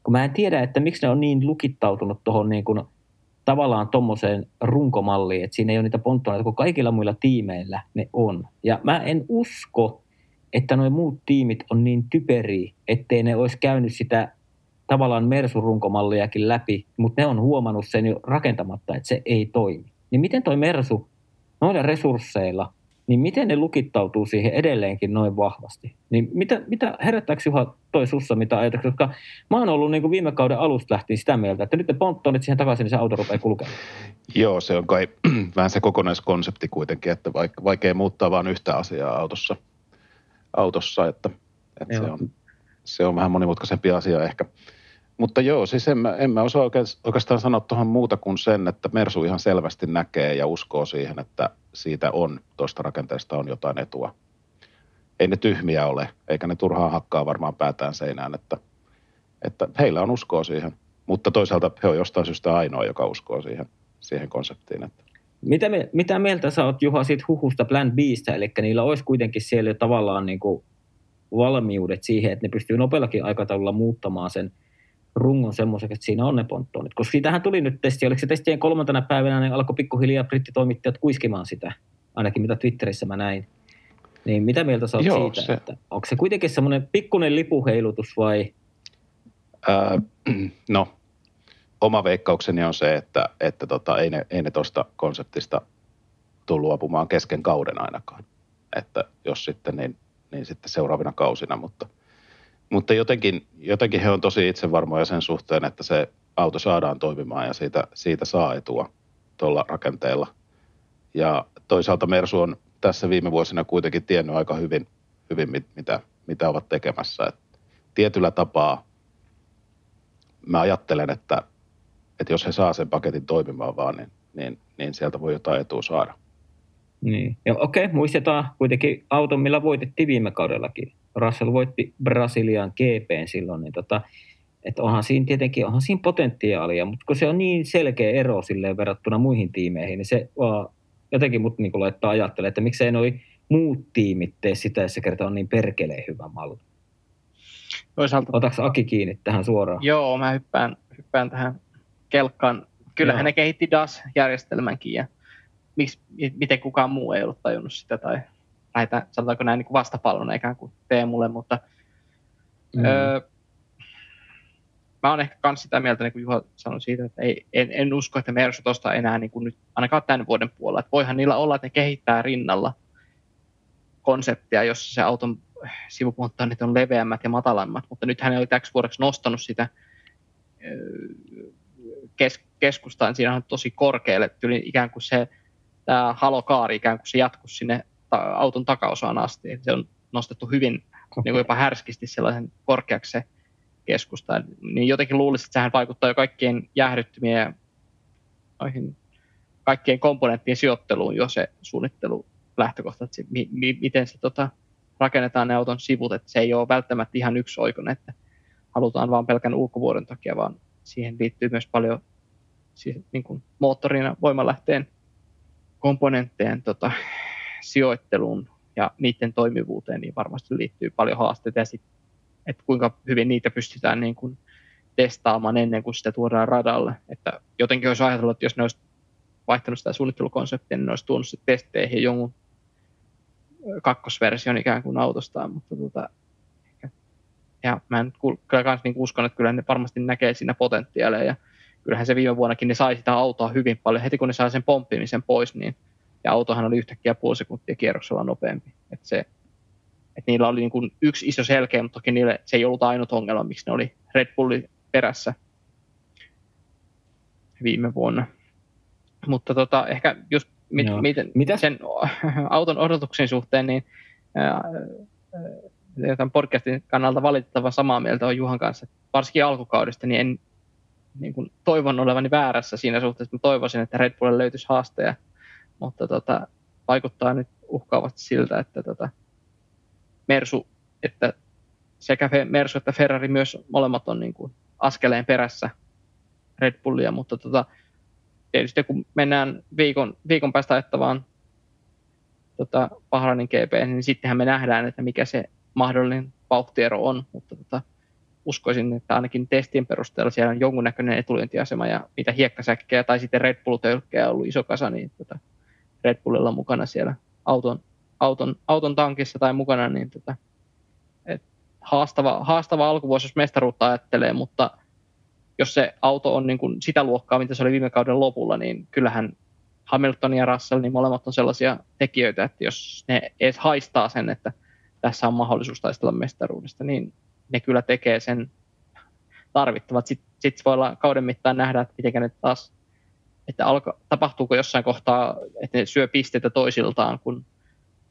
Kun mä en tiedä, että miksi ne on niin lukittautunut tuohon niin kuin tavallaan tuommoiseen runkomalliin, että siinä ei ole niitä ponttoneita, kun kaikilla muilla tiimeillä ne on. Ja mä en usko, että nuo muut tiimit on niin typeriä, ettei ne olisi käynyt sitä tavallaan Mersu-runkomalliakin läpi, mutta ne on huomannut sen jo rakentamatta, että se ei toimi. Niin miten toi Mersu noilla resursseilla niin miten ne lukittautuu siihen edelleenkin noin vahvasti? Niin mitä, mitä herättääkö Juha toi sussa mitä ajatuksia? Koska mä oon ollut niin kuin viime kauden alusta lähtien sitä mieltä, että nyt ne ponttonit siihen takaisin, niin se auto rupeaa kulkemaan. Joo, se on kai vähän se kokonaiskonsepti kuitenkin, että vaikea muuttaa vain yhtä asiaa autossa, autossa että, että se, on, se on vähän monimutkaisempi asia ehkä. Mutta joo, siis en mä, en mä osaa oikeastaan sanoa tuohon muuta kuin sen, että Mersu ihan selvästi näkee ja uskoo siihen, että siitä on, tuosta rakenteesta on jotain etua. Ei ne tyhmiä ole, eikä ne turhaan hakkaa varmaan päätään seinään, että, että heillä on uskoa siihen. Mutta toisaalta he on jostain syystä ainoa, joka uskoo siihen, siihen konseptiin. Että. Mitä, mitä mieltä sä oot Juha siitä huhusta Plan Bistä, eli niillä olisi kuitenkin siellä tavallaan niin kuin valmiudet siihen, että ne pystyy nopeallakin aikataululla muuttamaan sen – rungon semmoiseksi, että siinä on ne ponttoonit. Koska siitähän tuli nyt testi, oliko se testien kolmantena päivänä, niin alkoi pikkuhiljaa brittitoimittajat kuiskimaan sitä, ainakin mitä Twitterissä mä näin. Niin mitä mieltä sä oot Joo, siitä, se... että onko se kuitenkin semmoinen pikkuinen lipuheilutus vai? Öö, no, oma veikkaukseni on se, että, että tota, ei ne, ei ne tuosta konseptista tule luopumaan kesken kauden ainakaan. Että jos sitten, niin, niin sitten seuraavina kausina, mutta – mutta jotenkin, jotenkin he on tosi itsevarmoja sen suhteen, että se auto saadaan toimimaan ja siitä, siitä saa etua tuolla rakenteella. Ja toisaalta Mersu on tässä viime vuosina kuitenkin tiennyt aika hyvin, hyvin mit, mitä, mitä ovat tekemässä. Et tietyllä tapaa mä ajattelen, että, että jos he saa sen paketin toimimaan vaan, niin, niin, niin sieltä voi jotain etua saada. Niin. Ja okei, muistetaan kuitenkin auton, millä voitettiin viime kaudellakin. Russell voitti Brasilian GPn silloin, niin tota, että onhan siinä tietenkin onhan siinä potentiaalia, mutta kun se on niin selkeä ero silleen verrattuna muihin tiimeihin, niin se vaan jotenkin mut niin laittaa ajattelemaan, että miksei noi muut tiimit tee sitä, jos se kerta on niin perkeleen hyvä malli. Toisaalta... Otaks Aki kiinni tähän suoraan? Joo, mä hyppään, hyppään tähän kelkkaan. Kyllähän Joo. ne kehitti DAS-järjestelmänkin ja miksi, miten kukaan muu ei ollut tajunnut sitä tai näitä, sanotaanko näin niin vastapallona ikään kuin Teemulle, mutta mm. öö, mä oon ehkä myös sitä mieltä, niin kuin Juha sanoi siitä, että ei, en, en usko, että Mersu tuosta enää niin kuin nyt, ainakaan tämän vuoden puolella. Että voihan niillä olla, että ne kehittää rinnalla konseptia, jossa se auton sivuponttoinnit on leveämmät ja matalammat, mutta nyt hän oli täksi vuodeksi nostanut sitä kes, keskustaan, siinä on tosi korkealle, tyyli ikään kuin se tämä halokaari ikään kuin se jatkuisi sinne ta- auton takaosaan asti. Se on nostettu hyvin okay. niin kuin jopa härskisti sellaisen korkeaksi se keskusta. Niin jotenkin luulisin, että sehän vaikuttaa jo kaikkien jäähdyttymien ja noihin kaikkien komponenttien sijoitteluun jo se suunnittelu lähtökohta, että se, mi, mi, miten se tota, rakennetaan ne auton sivut, että se ei ole välttämättä ihan yksi oikon, että halutaan vain pelkän ulkovuoden takia, vaan siihen liittyy myös paljon siis, niin kuin moottorina voimalähteen komponenttien tota, sijoitteluun ja niiden toimivuuteen niin varmasti liittyy paljon haasteita ja sit, että kuinka hyvin niitä pystytään niin kuin testaamaan ennen kuin sitä tuodaan radalle. Että jotenkin olisi ajatellut, että jos ne olisi vaihtanut sitä suunnittelukonseptia, niin ne olisi tuonut sitten testeihin jonkun kakkosversion ikään kuin autostaan, mutta tota, ja mä en kyllä kans niin uskon, että kyllä ne varmasti näkee siinä potentiaalia ja kyllähän se viime vuonnakin ne sai sitä autoa hyvin paljon. Heti kun ne sai sen pomppimisen pois, niin ja autohan oli yhtäkkiä puoli sekuntia kierroksella nopeampi. Että se, että niillä oli niin kuin yksi iso selkeä, mutta toki niille se ei ollut ainut ongelma, miksi ne oli Red Bullin perässä viime vuonna. Mutta tota, ehkä just mit, miten, Mitä? sen auton odotuksen suhteen, niin tämän podcastin kannalta valitettava samaa mieltä on Juhan kanssa, varsinkin alkukaudesta, niin en niin kuin toivon olevani väärässä siinä suhteessa, että toivoisin, että Red Bullille löytyisi haasteja, mutta tota, vaikuttaa nyt uhkaavasti siltä, että tota, Mersu, että sekä Mersu että Ferrari myös molemmat on niin kuin askeleen perässä Red Bullia, mutta tota, tietysti kun mennään viikon, viikon päästä ajattavaan tota, Bahrainin GP, niin sittenhän me nähdään, että mikä se mahdollinen vauhtiero on, mutta tota, uskoisin, että ainakin testien perusteella siellä on jonkunnäköinen etulyöntiasema ja mitä hiekkasäkkejä tai sitten Red Bull-tölkkejä on ollut iso kasa, niin tota, Red Bullilla mukana siellä auton, auton, auton tankissa tai mukana, niin tota, et haastava, haastava alkuvuosi, jos mestaruutta ajattelee, mutta jos se auto on niin kuin sitä luokkaa, mitä se oli viime kauden lopulla, niin kyllähän Hamilton ja Russell, niin molemmat on sellaisia tekijöitä, että jos ne edes haistaa sen, että tässä on mahdollisuus taistella mestaruudesta, niin ne kyllä tekee sen tarvittavat. Sitten sit voi olla kauden mittaan nähdä, että miten ne taas, että alka, tapahtuuko jossain kohtaa, että ne syö pisteitä toisiltaan, kun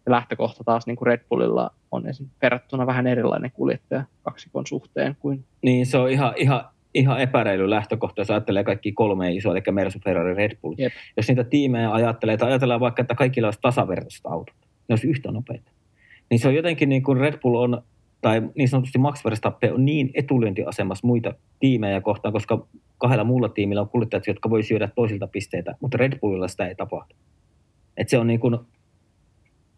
lähtökohta taas niin kuin Red Bullilla on esim. verrattuna vähän erilainen kuljettaja kaksikon suhteen kuin... Niin, se on ihan, ihan, ihan epäreily lähtökohta, jos ajattelee kaikki kolme isoa, eli Mersu, Ferrari, Red Bull. Jep. Jos niitä tiimejä ajattelee, tai ajatellaan vaikka, että kaikilla olisi tasavertaiset autot, ne olisi yhtä nopeita. Niin se on jotenkin niin kuin Red Bull on, tai niin sanotusti Max Verstappen on niin etulyöntiasemassa muita tiimejä kohtaan, koska kahdella muulla tiimillä on kuljettajat, jotka voi syödä toisilta pisteitä, mutta Red Bullilla sitä ei tapahdu. Et se on niin kuin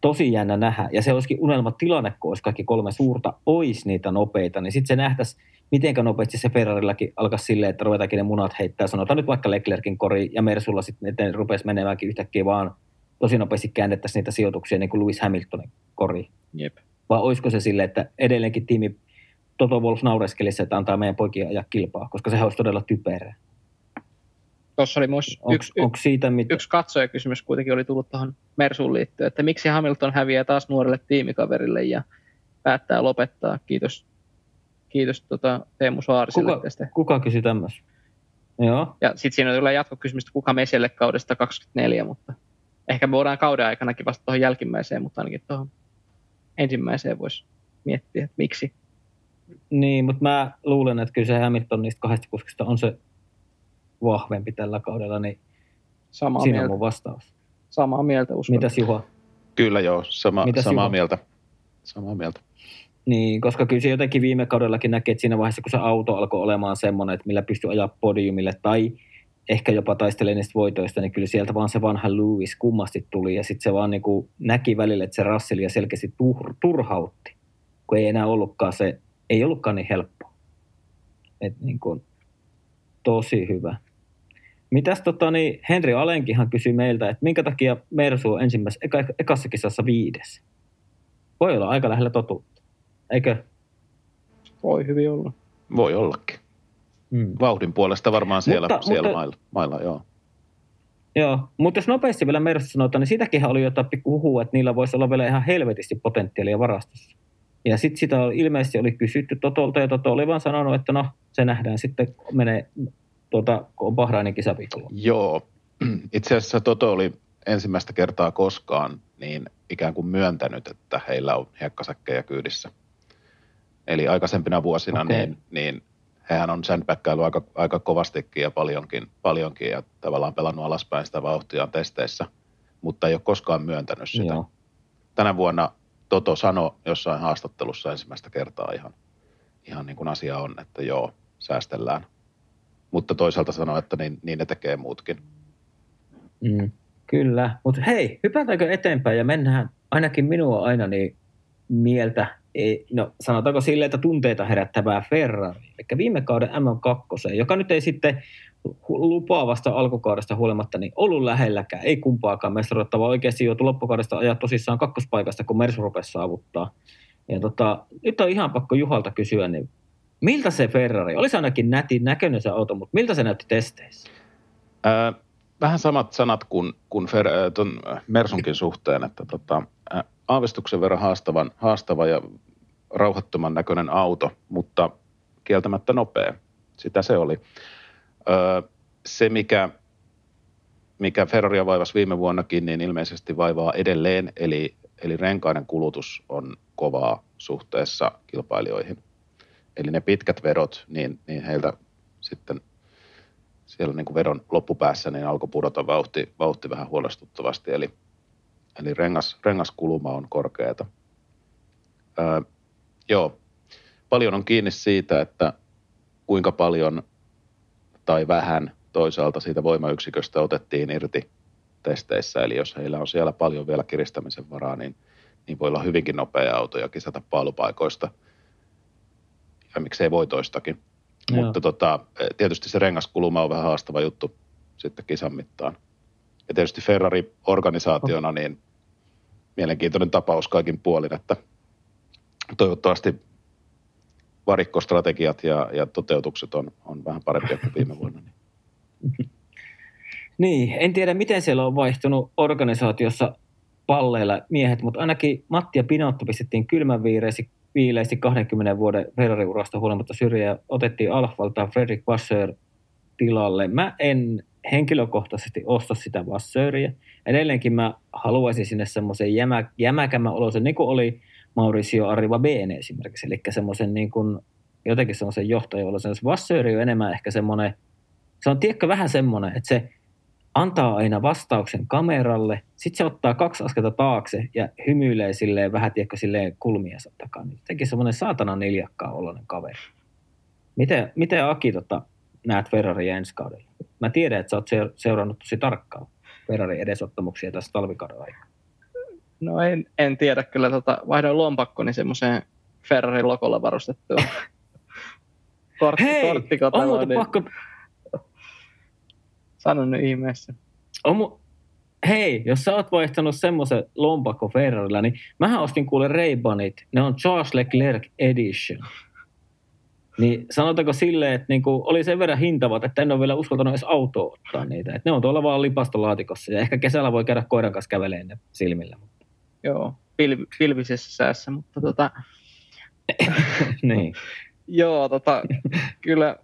tosi jännä nähdä. Ja se olisikin tilanne, kun olisi kaikki kolme suurta, ois niitä nopeita, niin sitten se nähtäisi, miten nopeasti se Ferrarillakin alkaa silleen, että ruvetaankin ne munat heittää. Sanotaan nyt vaikka Leclerkin kori ja Mersulla sitten, ne rupesi menemäänkin yhtäkkiä vaan tosi nopeasti käännettäisiin niitä sijoituksia niin kuin Lewis Hamiltonin kori. Jep. Vai olisiko se sille, että edelleenkin tiimi Toto Wolf naureskelisi, että antaa meidän poikia ajaa kilpaa, koska sehän olisi todella typerää. Tuossa oli myös yksi, onko siitä mit... yksi katsojakysymys kuitenkin oli tullut tuohon Mersuun liittyen, että miksi Hamilton häviää taas nuorelle tiimikaverille ja päättää lopettaa. Kiitos, kiitos tota, Teemu Saariselle kuka, tästä. Kuka kysyi tämmöistä? Joo. Ja sitten siinä tulee jatkokysymys, että kuka Meselle kaudesta 24, mutta ehkä me voidaan kauden aikanakin vasta tuohon jälkimmäiseen, mutta ainakin tuohon ensimmäiseen voisi miettiä, että miksi. Niin, mutta mä luulen, että kyllä se Hamilton niistä kahdesta kuskista on se vahvempi tällä kaudella, niin Samaa siinä mieltä. on mun vastaus. Samaa mieltä uskon. Mitäs Juha? Kyllä joo, sama, Mitäs samaa Juha? mieltä. Samaa mieltä. Niin, koska kyllä se jotenkin viime kaudellakin näkee, että siinä vaiheessa, kun se auto alkoi olemaan semmoinen, että millä pystyy ajaa podiumille tai ehkä jopa taistelee niistä voitoista, niin kyllä sieltä vaan se vanha Lewis kummasti tuli ja sitten se vaan niin kuin näki välillä, että se ja selkeästi tur- turhautti, kun ei enää ollutkaan se, ei ollutkaan niin helppo. Et niin kuin, tosi hyvä. Mitäs tota, niin Henri Alenkihan kysyi meiltä, että minkä takia Mersu on ensimmäisessä, eka, ekassa kisassa viides? Voi olla aika lähellä totuutta, eikö? Voi hyvin olla. Voi ollakin. Mm. Vauhdin puolesta varmaan siellä, mutta, siellä mutta, mailla, mailla, joo. Joo, mutta jos nopeasti vielä Mersu sanotaan, niin sitäkin oli jotain pikku huhua, että niillä voisi olla vielä ihan helvetisti potentiaalia varastossa. Ja sitten sitä ilmeisesti oli kysytty Totolta, ja Toto oli vaan sanonut, että no, se nähdään sitten, menee, tuota, kun on Bahrainin kisaviikolla. Joo, itse asiassa Toto oli ensimmäistä kertaa koskaan niin ikään kuin myöntänyt, että heillä on hiekkasäkkejä kyydissä. Eli aikaisempina vuosina okay. niin, niin hehän on sen päkkäily aika, aika kovastikin ja paljonkin, paljonkin ja tavallaan pelannut alaspäin sitä vauhtia testeissä, mutta ei ole koskaan myöntänyt sitä. Joo. Tänä vuonna Toto sanoi jossain haastattelussa ensimmäistä kertaa ihan, ihan niin kuin asia on, että joo, säästellään. Mutta toisaalta sanoi, että niin, niin ne tekee muutkin. Mm, kyllä, mutta hei, hypätäänkö eteenpäin ja mennään ainakin minua aina niin mieltä no sanotaanko silleen, että tunteita herättävää Ferrari. Eli viime kauden M2, joka nyt ei sitten lupaavasta alkukaudesta huolimatta niin ollut lähelläkään, ei kumpaakaan mestaruutta, vaan oikeasti joutui loppukaudesta ajaa tosissaan kakkospaikasta, kun Mersu rupesi saavuttaa. Ja tota, nyt on ihan pakko Juhalta kysyä, niin miltä se Ferrari, olisi ainakin nätin näköinen se auto, mutta miltä se näytti testeissä? Ää, vähän samat sanat kuin, kuin Fer, äh, ton Mersunkin suhteen, että tota, aavistuksen verran haastavan, haastava ja rauhattoman näköinen auto, mutta kieltämättä nopea. Sitä se oli. Öö, se, mikä, mikä Ferraria vaivasi viime vuonnakin, niin ilmeisesti vaivaa edelleen, eli, eli renkaiden kulutus on kovaa suhteessa kilpailijoihin. Eli ne pitkät vedot, niin, niin heiltä sitten siellä niin kuin vedon loppupäässä niin alkoi pudota vauhti, vauhti vähän huolestuttavasti, eli, eli rengas, rengaskuluma on korkeata. Öö, joo, paljon on kiinni siitä, että kuinka paljon tai vähän toisaalta siitä voimayksiköstä otettiin irti testeissä. Eli jos heillä on siellä paljon vielä kiristämisen varaa, niin, niin voi olla hyvinkin nopea auto ja kisata paalupaikoista. Ja miksei voitoistakin. Joo. Mutta tota, tietysti se rengaskuluma on vähän haastava juttu sitten kisan mittaan. Ja tietysti Ferrari-organisaationa niin mielenkiintoinen tapaus kaikin puolin, että toivottavasti varikkostrategiat ja, ja toteutukset on, on vähän parempia kuin viime vuonna. Niin. en tiedä miten siellä on vaihtunut organisaatiossa palleilla miehet, mutta ainakin Matti ja Pinotto pistettiin kylmän viileisesti 20 vuoden Ferrari-urasta huolimatta syrjään ja otettiin Alfalta Fredrik Vasseur tilalle. Mä en henkilökohtaisesti osta sitä Vasseuria. Edelleenkin mä haluaisin sinne semmoisen jämä, jämäkämmän olosen, niin kuin oli Mauricio Arriva Bene esimerkiksi, eli semmoisen niin kuin, jotenkin semmoisen se Vassööri on enemmän ehkä semmoinen, se on tiedätkö vähän semmoinen, että se antaa aina vastauksen kameralle, sitten se ottaa kaksi askelta taakse ja hymyilee silleen vähän, tiedätkö, silleen kulmiensa takaa. Niin jotenkin semmoinen saatana niljakkaa oloinen kaveri. Miten, miten Aki tota, näet Ferrari ensi kaudella? Mä tiedän, että sä oot seurannut tosi tarkkaan Ferrari edesottamuksia tässä talvikauden aikana. No en, en tiedä kyllä, tota, vaihdoin lompakkoni semmoiseen Ferrarin lokolla varustettuun. Kortti, Hei, on muuten niin... pakko... Sano nyt ihmeessä. On mu... Hei, jos sä oot vaihtanut semmoisen lompakko Ferrarilla, niin mähän ostin kuule Ray-Banit. Ne on Charles Leclerc Edition. Niin sanotaanko silleen, että niinku oli sen verran hintavat, että en ole vielä uskaltanut edes autoa ottaa niitä. Et ne on tuolla vaan lipastolaatikossa ja ehkä kesällä voi käydä koiran kanssa käveleen ne silmillä joo, pilv, pilvisessä säässä, mutta tota, niin. joo, tota, kyllä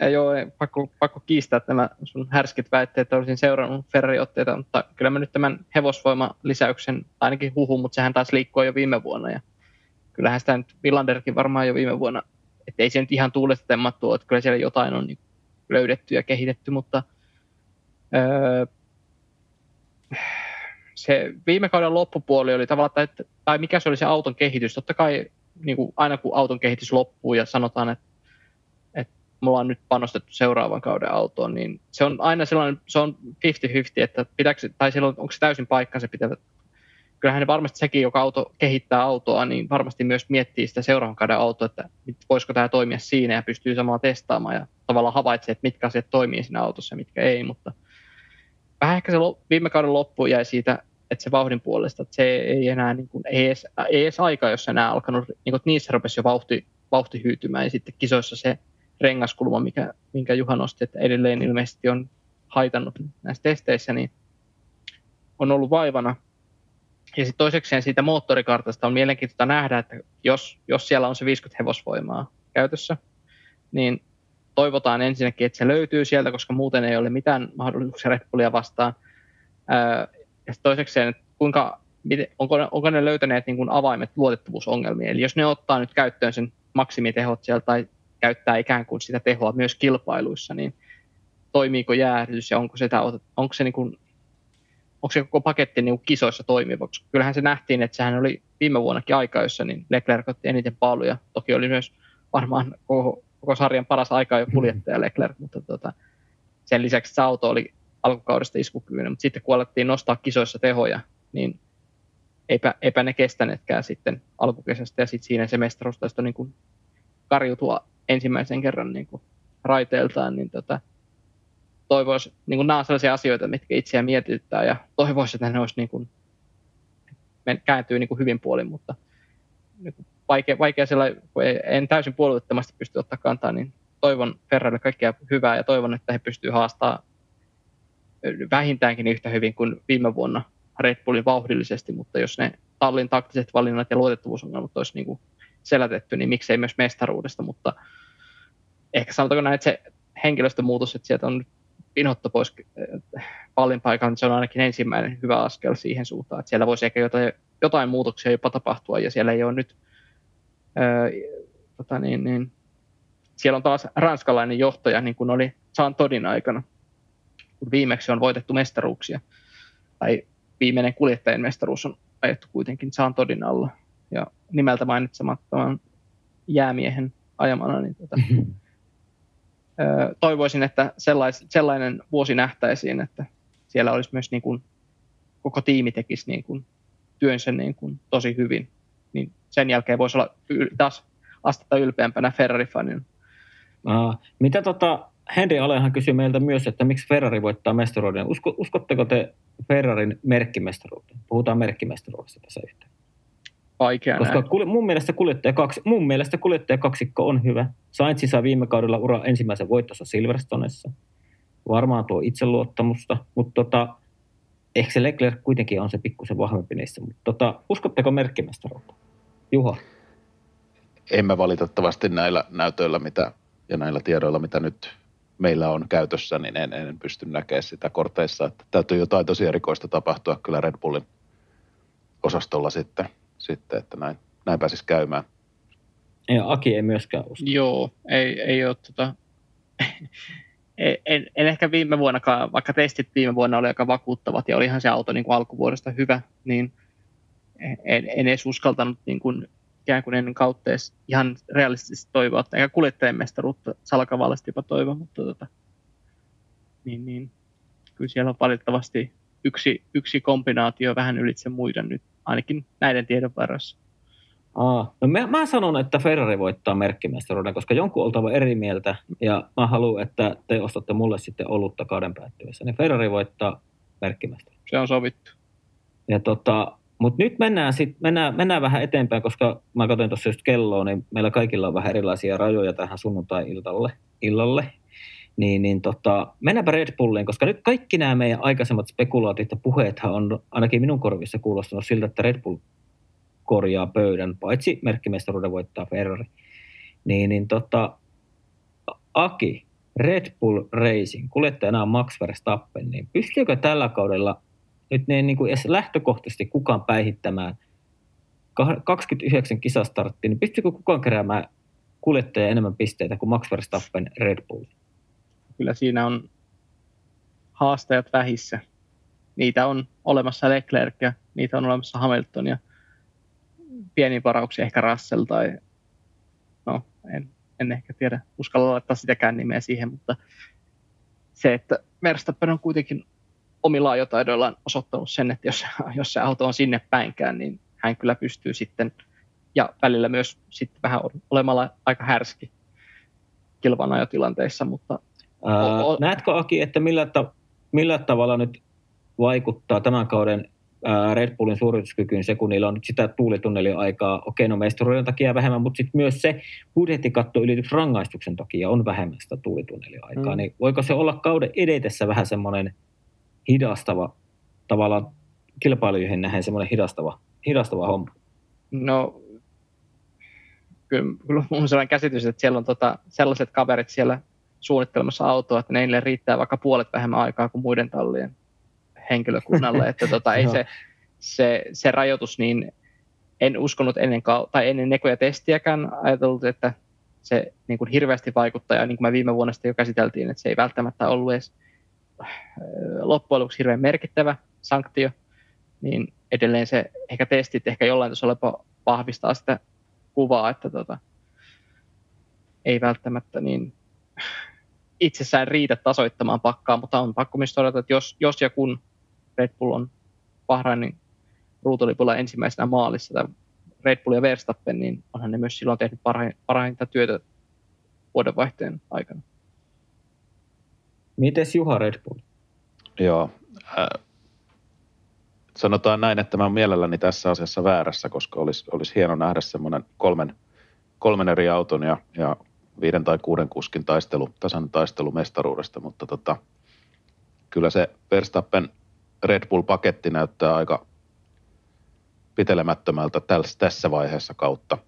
ei ole pakko, pakko kiistää tämä sun härskit väitteet, että olisin seurannut Ferrari-otteita, mutta kyllä mä nyt tämän hevosvoimalisäyksen, ainakin huhu, mutta sehän taas liikkua jo viime vuonna ja kyllähän sitä nyt Villanderkin varmaan jo viime vuonna, että ei se nyt ihan tuulesta temmattu että kyllä siellä jotain on niin löydetty ja kehitetty, mutta öö, se viime kauden loppupuoli oli tavallaan, että, tai mikä se oli se auton kehitys. Totta kai niin kuin aina kun auton kehitys loppuu ja sanotaan, että, että mulla on nyt panostettu seuraavan kauden autoon, niin se on aina sellainen, se on 50-50, että pitääkö, tai silloin onko se täysin paikkansa pitävä. Kyllähän varmasti sekin, joka auto kehittää autoa, niin varmasti myös miettii sitä seuraavan kauden autoa, että voisiko tämä toimia siinä ja pystyy samalla testaamaan ja tavallaan havaitsee, että mitkä asiat toimii siinä autossa ja mitkä ei, mutta vähän ehkä se viime kauden loppu jäi siitä että se vauhdin puolesta, että se ei enää niin kuin, ei, edes, ei edes aika, jos enää alkanut, niin kuin, niissä rupesi jo vauhti, vauhti hyytymään ja sitten kisoissa se rengaskulma, mikä, minkä Juha nosti, että edelleen ilmeisesti on haitannut näissä testeissä, niin on ollut vaivana. Ja sitten toisekseen siitä moottorikartasta on mielenkiintoista nähdä, että jos, jos siellä on se 50 hevosvoimaa käytössä, niin toivotaan ensinnäkin, että se löytyy sieltä, koska muuten ei ole mitään mahdollisuuksia Red Bullia vastaan. Ja toisekseen, että kuinka, onko, onko ne löytäneet niin kuin avaimet luotettavuusongelmiin. Eli jos ne ottaa nyt käyttöön sen maksimitehot sieltä tai käyttää ikään kuin sitä tehoa myös kilpailuissa, niin toimiiko jäähdytys ja onko, sitä, onko se, niin kuin, onko se koko paketti niin kisoissa toimiva. Koska kyllähän se nähtiin, että sehän oli viime vuonnakin aika, jossa niin Leclerc otti eniten paaluja. Toki oli myös varmaan koko, koko sarjan paras aika jo kuljettaja Leclerc, mutta tota, sen lisäksi se auto oli alkukaudesta iskukykyinen, mutta sitten kun alettiin nostaa kisoissa tehoja, niin eipä, eipä ne kestäneetkään sitten alkukesästä ja sitten siinä se mestaruus taisi niin kuin karjutua ensimmäisen kerran niin kuin raiteiltaan, niin tota, toivoisi, niin kuin nämä on sellaisia asioita, mitkä itseä mietityttää ja toivoisi, että ne olisi niin kuin, kääntyy niin kuin hyvin puolin, mutta niin kuin vaikea, vaikea siellä, kun en täysin puolueettomasti pysty ottaa kantaa, niin toivon Ferrarille kaikkea hyvää ja toivon, että he pystyvät haastamaan vähintäänkin yhtä hyvin kuin viime vuonna Red Bullin vauhdillisesti, mutta jos ne tallin taktiset valinnat ja luotettavuusongelmat olisi niin kuin selätetty, niin miksei myös mestaruudesta, mutta ehkä sanotaanko näin, että se henkilöstömuutos, että sieltä on pinottu pois pallin paikan, se on ainakin ensimmäinen hyvä askel siihen suuntaan, että siellä voisi ehkä jotain, jotain muutoksia jopa tapahtua, ja siellä ei ole nyt, ää, tota niin, niin, siellä on taas ranskalainen johtaja, niin kuin oli Jean Todin aikana, kun viimeksi on voitettu mestaruuksia, tai viimeinen kuljettajien mestaruus on ajettu kuitenkin Jean Todin alla, ja nimeltä mainitsemattoman jäämiehen ajamana, niin tota, toivoisin, että sellais, sellainen vuosi nähtäisiin, että siellä olisi myös niin kuin, koko tiimi tekisi niin kuin, työnsä niin kuin, tosi hyvin. Niin sen jälkeen voisi olla yl, taas astetta ylpeämpänä Ferrari-fanin. Aa, mitä tota, Henri Alehan kysyi meiltä myös, että miksi Ferrari voittaa mestaruuden. Usko, uskotteko te Ferrarin merkkimestaruuteen? Puhutaan merkkimestaruudesta tässä yhteydessä vaikea Koska kul- mun, mielestä kuljettaja kaksi, mun mielestä kuljettaja kaksikko on hyvä. Sainz sai viime kaudella ura ensimmäisen voittossa Silverstonessa. Varmaan tuo itseluottamusta, mutta tota, ehkä se Leclerc kuitenkin on se pikkusen vahvempi niissä. Mutta tota, uskotteko merkkimestaruutta? Juha? Emme valitettavasti näillä näytöillä mitä, ja näillä tiedoilla, mitä nyt meillä on käytössä, niin en, en pysty näkemään sitä korteissa. Että täytyy jotain tosi erikoista tapahtua kyllä Red Bullin osastolla sitten sitten, että näin, näin pääsisi käymään. Ja Aki ei myöskään usko. Joo, ei, ei ole tota, en, en, ehkä viime vuonnakaan, vaikka testit viime vuonna oli aika vakuuttavat ja olihan se auto niin kuin alkuvuodesta hyvä, niin en, en edes uskaltanut niin kuin, ikään kuin ennen kautta edes ihan realistisesti toivoa, eikä kuljettajien mestaruutta salakavallisesti jopa toivoa, mutta tota, niin, niin, kyllä siellä on valitettavasti yksi, yksi kombinaatio vähän ylitse muiden nyt ainakin näiden tiedon varassa. Aa, no mä, mä sanon, että Ferrari voittaa merkkimestaruuden, koska jonkun oltava eri mieltä, ja mä haluan, että te ostatte mulle sitten olutta kauden päättyessä. Niin Ferrari voittaa merkkimestaruuden. Se on sovittu. Ja tota, mutta nyt mennään, sit, mennään, mennään vähän eteenpäin, koska mä katsoin tuossa just kelloa, niin meillä kaikilla on vähän erilaisia rajoja tähän sunnuntai-illalle. Illalle. Niin, niin tota, mennäänpä Red Bulliin, koska nyt kaikki nämä meidän aikaisemmat spekulaatit ja puheethan on ainakin minun korvissa kuulostanut siltä, että Red Bull korjaa pöydän, paitsi merkkimestaruuden voittaa Ferrari. Niin, niin tota, Aki, Red Bull Racing, kuljettajana on Max Verstappen, niin pystyykö tällä kaudella nyt ne niin kuin edes lähtökohtaisesti kukaan päihittämään 29 kisastartti, niin pystyykö kukaan keräämään kuljettaja enemmän pisteitä kuin Max Verstappen Red Bull? Kyllä siinä on haastajat vähissä. Niitä on olemassa Leclerc ja niitä on olemassa Hamilton ja pieni varauksia ehkä Russell tai no en, en ehkä tiedä, uskalla laittaa sitäkään nimeä siihen, mutta se, että Verstappen on kuitenkin omilla ajotaidoillaan osoittanut sen, että jos, jos se auto on sinne päinkään, niin hän kyllä pystyy sitten ja välillä myös sitten vähän olemalla aika härski kilvan ajotilanteissa, mutta Ää, o, o, näetkö Aki, että millä, ta, millä tavalla nyt vaikuttaa tämän kauden ää, Red Bullin suorituskykyyn se, kun niillä on nyt sitä tuulitunnelin aikaa, okei, no mestaruuden takia vähemmän, mutta sitten myös se budjettikatto ylitys rangaistuksen takia on vähemmän sitä tuulitunnelin aikaa, mm. niin voiko se olla kauden edetessä vähän semmoinen hidastava, tavallaan kilpailuihin nähden semmoinen hidastava, hidastava homma? No, kyllä, kyllä on sellainen käsitys, että siellä on tota, sellaiset kaverit siellä suunnittelemassa autoa, että neille riittää vaikka puolet vähemmän aikaa kuin muiden tallien henkilökunnalle, että tota, ei se, se, se rajoitus, niin en uskonut ennen, tai ennen nekoja testiäkään ajatellut, että se niin kuin hirveästi vaikuttaa, ja niin kuin me viime vuonna sitten jo käsiteltiin, että se ei välttämättä ollut edes äh, loppujen lopuksi hirveän merkittävä sanktio, niin edelleen se ehkä testit ehkä jollain tasolla vahvistaa sitä kuvaa, että tota, ei välttämättä niin itsessään riitä tasoittamaan pakkaa, mutta on pakko myös todeta, että jos, jos ja kun Red Bull on Bahrainin ruutulipulla ensimmäisenä maalissa, tai Red Bull ja Verstappen, niin onhan ne myös silloin tehnyt parhain, parhainta työtä vuodenvaihteen aikana. Mites Juha Red Bull? Joo. Äh, sanotaan näin, että mä olen mielelläni tässä asiassa väärässä, koska olisi, olisi hieno nähdä semmoinen kolmen, kolmen eri auton ja, ja viiden tai kuuden kuskin taistelu, tasan taistelu mestaruudesta, mutta tota, kyllä se Verstappen Red Bull-paketti näyttää aika pitelemättömältä tässä vaiheessa kautta.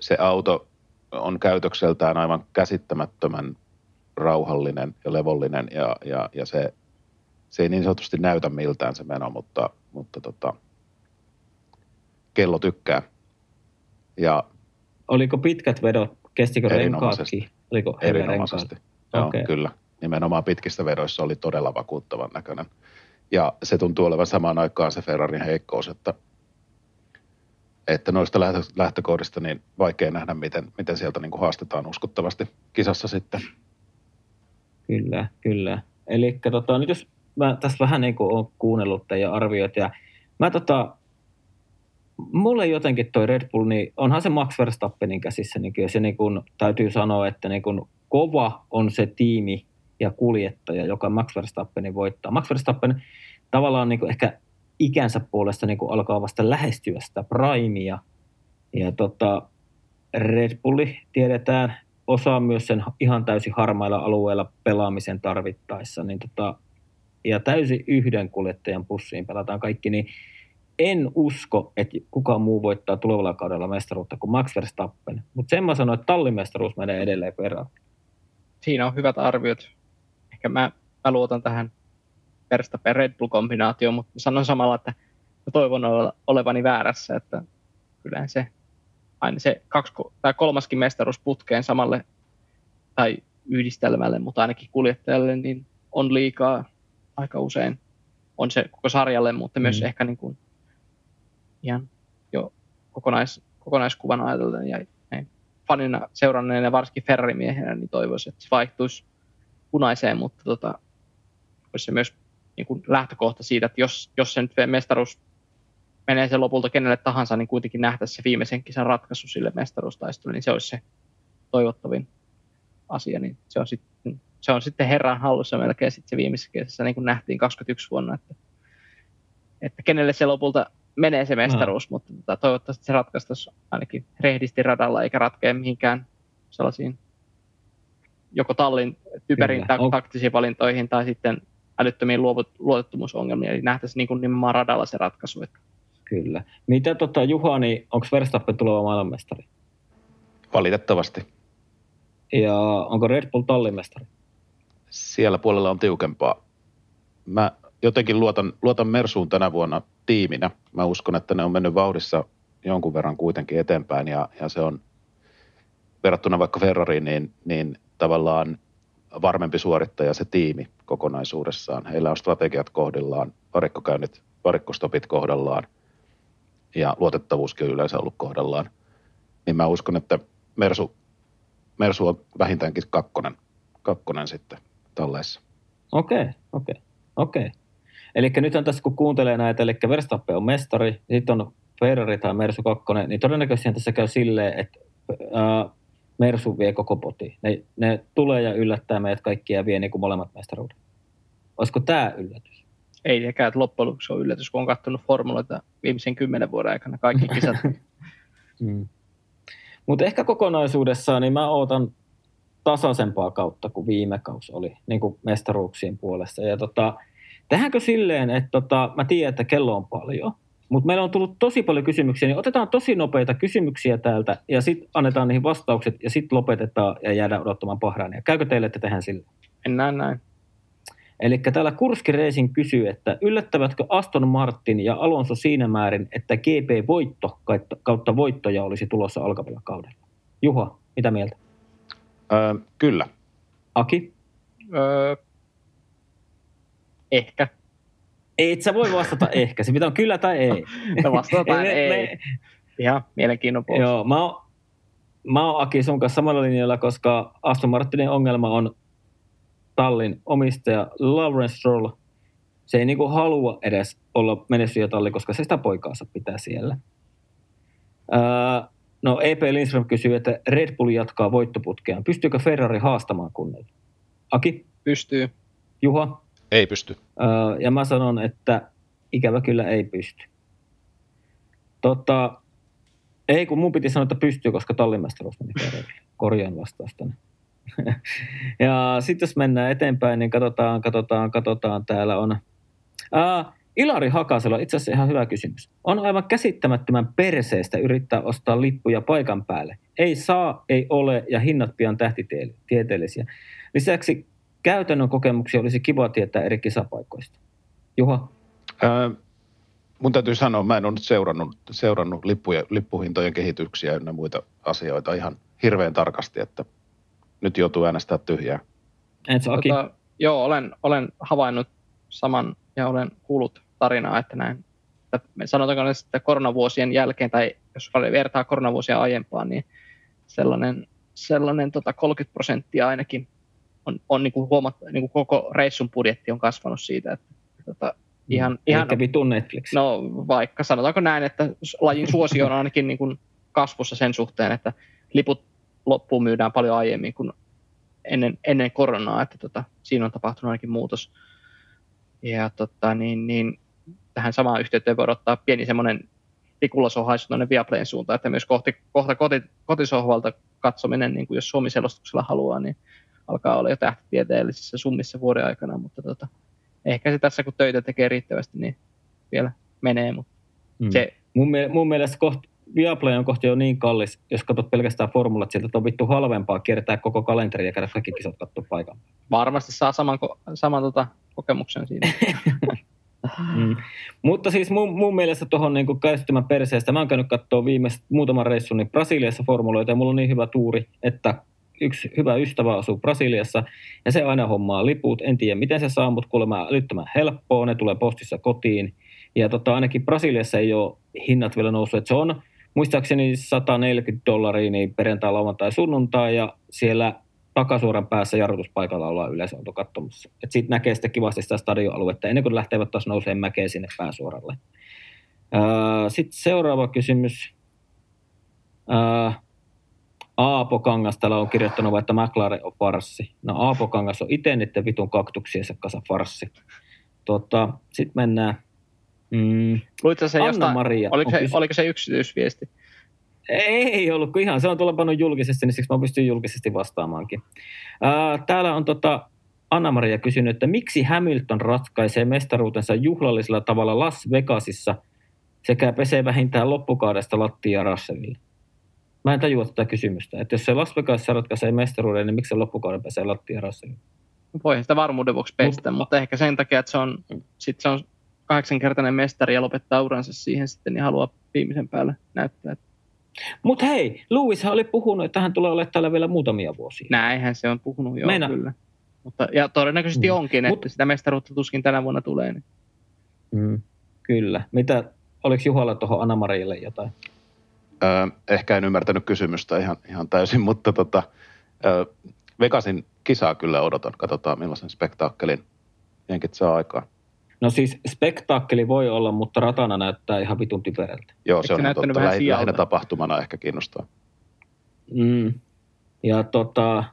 Se auto on käytökseltään aivan käsittämättömän rauhallinen ja levollinen ja, ja, ja se, se ei niin sanotusti näytä miltään se meno, mutta, mutta tota, kello tykkää. Ja Oliko pitkät vedot? Kestikö renkaatkin? Oliko erinomaisesti. Joo, okay. kyllä. Nimenomaan pitkissä vedoissa oli todella vakuuttavan näköinen. Ja se tuntuu olevan samaan aikaan se Ferrarin heikkous, että, että noista lähtökohdista niin vaikea nähdä, miten, miten sieltä niin kuin haastetaan uskottavasti kisassa sitten. Kyllä, kyllä. Eli tota, nyt jos mä tässä vähän niin kuin olen kuunnellut teidän arviot ja mä tota, mulle jotenkin toi Red Bull, niin onhan se Max Verstappenin käsissä, niin kyllä se niin kuin, täytyy sanoa, että niin kuin kova on se tiimi ja kuljettaja, joka Max Verstappenin voittaa. Max Verstappen tavallaan niin kuin ehkä ikänsä puolesta niin kuin alkaa vasta lähestyä sitä primea. Ja tota, Red Bulli tiedetään osaa myös sen ihan täysin harmailla alueilla pelaamisen tarvittaessa. Niin tota, ja täysin yhden kuljettajan pussiin pelataan kaikki, niin en usko, että kukaan muu voittaa tulevalla kaudella mestaruutta kuin Max Verstappen. Mutta sen mä sanoin, että tallimestaruus menee edelleen perään. Siinä on hyvät arviot. Ehkä mä, mä luotan tähän Verstappen Red Bull-kombinaatioon, mutta sanon samalla, että mä toivon olevani väärässä, että kyllä se aina se kaksi, tai kolmaskin mestaruus putkeen samalle tai yhdistelmälle, mutta ainakin kuljettajalle, niin on liikaa aika usein. On se koko sarjalle, mutta myös mm. ehkä niin kuin ihan jo kokonais, kokonaiskuvan ajatellen. Ja näin fanina seuranneen ja varsinkin Ferrari-miehenä, niin toivoisin, että se vaihtuisi punaiseen, mutta tota, olisi se myös niin kuin lähtökohta siitä, että jos, jos se nyt mestaruus menee se lopulta kenelle tahansa, niin kuitenkin nähtäisiin se viimeisen kisan ratkaisu sille mestaruustaistelulle, niin se olisi se toivottavin asia, niin se on sitten, se on sitten herran hallussa melkein sitten se viimeisessä kesässä, niin kuin nähtiin 21 vuonna, että, että kenelle se lopulta menee se mestaruus, no. mutta tota, toivottavasti se ratkaistaisi ainakin rehdisti radalla, eikä ratkea mihinkään sellaisiin joko tallin typerin ta- taktisiin valintoihin tai sitten älyttömiin luotettomuusongelmiin, eli nähtäisiin niin kuin nimenomaan radalla se ratkaisu. Että. Kyllä. Mitä tota, Juha, niin onko Verstappen tuleva maailmanmestari? Valitettavasti. Ja onko Red Bull tallimestari? Siellä puolella on tiukempaa. Mä jotenkin luotan, luotan Mersuun tänä vuonna tiiminä. Mä uskon, että ne on mennyt vauhdissa jonkun verran kuitenkin eteenpäin ja, ja se on verrattuna vaikka Ferrariin, niin, niin tavallaan varmempi suorittaja se tiimi kokonaisuudessaan. Heillä on strategiat kohdillaan, varikkokäynnit, varikkostopit kohdallaan ja luotettavuuskin on yleensä ollut kohdallaan. Niin mä uskon, että Mersu, Mersu on vähintäänkin kakkonen, kakkonen sitten talleissa. Okei, okay, okei, okay, okei. Okay. Eli nyt on tässä, kun kuuntelee näitä, eli Verstappen on mestari, sitten on Ferrari tai Mersu 2, niin todennäköisesti tässä käy silleen, että ää, Mersu vie koko poti. Ne, ne tulee ja yllättää meidät kaikkia ja vie niin kuin molemmat mestaruudet. Olisiko tämä yllätys? Ei nekään, että loppujen lopuksi on yllätys, kun on katsonut formuloita viimeisen kymmenen vuoden aikana kaikki kisat. mm. Mutta ehkä kokonaisuudessaan niin mä ootan tasaisempaa kautta kuin viime kausi oli niin kuin mestaruuksien puolesta. Ja tota, Tehdäänkö silleen, että tota, mä tiedän, että kello on paljon, mutta meillä on tullut tosi paljon kysymyksiä, niin otetaan tosi nopeita kysymyksiä täältä ja sitten annetaan niihin vastaukset ja sitten lopetetaan ja jäädään odottamaan Ja Käykö teille, että tehdään sillä? näe näin. Eli täällä Kurski Racing kysyy, että yllättävätkö Aston Martin ja Alonso siinä määrin, että GP-voitto kautta voittoja olisi tulossa alkavalla kaudella? Juha, mitä mieltä? Öö, kyllä. Aki? Öö, Ehkä. Ei, et sä voi vastata ehkä. Se pitää on kyllä tai ei. No vastataan ei. Me, Ihan mielenkiinnon puolesta. Joo, mä oon, mä oon Aki sun kanssa samalla linjalla, koska Aston Martinin ongelma on tallin omistaja Lawrence Stroll. Se ei niinku halua edes olla menestyjätalli, koska se sitä poikaansa pitää siellä. Öö, no EP Lindström kysyy, että Red Bull jatkaa voittoputkeaan. Pystyykö Ferrari haastamaan kunnolla? Aki? Pystyy. Juha? Ei pysty. Öö, ja mä sanon, että ikävä kyllä ei pysty. Tota, ei, kun mun piti sanoa, että pystyy, koska tallimestaruus meni. Korjaan vastausta. ja sitten jos mennään eteenpäin, niin katsotaan, katsotaan, katsotaan. Täällä on... Ää, Ilari Hakasella itse asiassa ihan hyvä kysymys. On aivan käsittämättömän perseestä yrittää ostaa lippuja paikan päälle. Ei saa, ei ole ja hinnat pian tähtitieteellisiä. Lisäksi käytännön kokemuksia olisi kiva tietää eri kisapaikoista. Juha? Ää, mun täytyy sanoa, mä en ole nyt seurannut, seurannut lippuja, lippuhintojen kehityksiä ja muita asioita ihan hirveän tarkasti, että nyt joutuu äänestää tyhjää. Entä Aki? Tota, joo, olen, olen havainnut saman ja olen kuullut tarinaa, että näin. Että sanotaanko että koronavuosien jälkeen, tai jos vertaa koronavuosia aiempaan, niin sellainen, sellainen tota 30 prosenttia ainakin on, on niin kuin huomattu, niin kuin koko reissun budjetti on kasvanut siitä, että tota, ihan, mm. ihan, vitun Netflix. No vaikka sanotaanko näin, että lajin suosio on ainakin niin kuin kasvussa sen suhteen, että liput loppuun myydään paljon aiemmin kuin ennen, ennen koronaa, että tota, siinä on tapahtunut ainakin muutos. Ja tota, niin, niin, tähän samaan yhteyteen voi odottaa pieni semmoinen tikullasohaisu tuonne Viaplayn suuntaan, että myös kohti, kohta koti, kotisohvalta katsominen, niin kuin jos Suomi-selostuksella haluaa, niin alkaa olla jo tähtitieteellisissä summissa vuoden aikana, mutta tota, ehkä se tässä kun töitä tekee riittävästi, niin vielä menee, mutta mm. se... Mun, mun mielestä kohta Viaplay on kohti jo niin kallis, jos katsot pelkästään formulat, sieltä on vittu halvempaa kiertää koko kalenteri ja käydä kaikki kisat katsoa paikan. Varmasti saa saman, saman tota, kokemuksen siinä. mm. Mutta siis mun, mun mielestä tuohon niin käsittämän perseestä, mä oon käynyt katsoa viimeistä muutaman reissun niin Brasiliassa formuloita ja mulla on niin hyvä tuuri, että yksi hyvä ystävä asuu Brasiliassa ja se aina hommaa liput. En tiedä miten se saa, mutta kuulemma älyttömän helppoa, ne tulee postissa kotiin. Ja tota, ainakin Brasiliassa ei ole hinnat vielä noussut, että se on muistaakseni 140 dollaria niin perjantai, lauantai, sunnuntai ja siellä takasuoran päässä jarrutuspaikalla ollaan yleensä oltu katsomassa. Et siitä näkee sitten kivasti sitä stadionaluetta ennen kuin lähtevät taas nouseen mäkeen sinne pääsuoralle. Sitten seuraava kysymys. Aapo Kangas täällä on kirjoittanut, että McLaren on farssi. No Aapo Kangas on itse niiden vitun kaktuksiensa kanssa farssi. Tota, Sitten mennään Mm. Luitko se jostain, Maria oliko, se, kysy- oliko se yksityisviesti? Ei ollut, kun ihan se on tuolla pannut julkisesti, niin siksi mä pystyn julkisesti vastaamaankin. Ää, täällä on tota, Anna-Maria kysynyt, että miksi Hamilton ratkaisee mestaruutensa juhlallisella tavalla Las Vegasissa sekä pesee vähintään loppukaudesta lattia Russellille? Mä en tajua tätä kysymystä, että jos se Las Vegasissa ratkaisee mestaruuden, niin miksi se loppukauden pesee lattia Russellille? Voi sitä varmuuden vuoksi pestä, mutta, mutta ehkä sen takia, että se on, sit se on kahdeksankertainen mestari ja lopettaa uransa siihen sitten, niin haluaa viimeisen päälle näyttää. Mutta hei, Lewis oli puhunut, että hän tulee olemaan täällä vielä muutamia vuosia. Näinhän se on puhunut jo Meina. kyllä. Mutta, ja todennäköisesti mm. onkin, että Mut, sitä mestaruutta tuskin tänä vuonna tulee. Niin. Mm, kyllä. Mitä, oliko Juhalla tuohon Anna Marille jotain? Öö, ehkä en ymmärtänyt kysymystä ihan, ihan täysin, mutta tota, öö, Vegasin kisaa kyllä odotan. Katsotaan millaisen spektaakkelin jenkit saa aikaan. No siis spektaakkeli voi olla, mutta ratana näyttää ihan vitun typerältä. Joo, se Eikö on totta. Lähinnä, lähinnä tapahtumana ehkä kiinnostaa. Mm. Ja tota,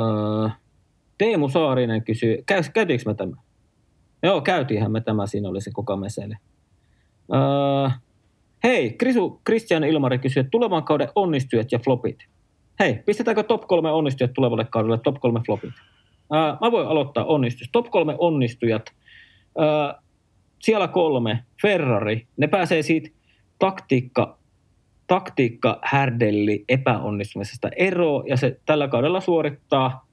uh, Teemu Saarinen kysyy, käy, käytiinkö me tämä? Joo, käytiinhän me tämä, siinä oli se koko mesele. Uh, hei, Krisu, Christian Ilmari kysyy, että tulevan kauden onnistujat ja flopit. Hei, pistetäänkö top kolme onnistujat tulevalle kaudelle, top kolme flopit? Uh, mä voin aloittaa onnistus. Top kolme onnistujat – Öö, siellä kolme, Ferrari, ne pääsee siitä taktiikka, taktiikka härdelli epäonnistumisesta eroon ja se tällä kaudella suorittaa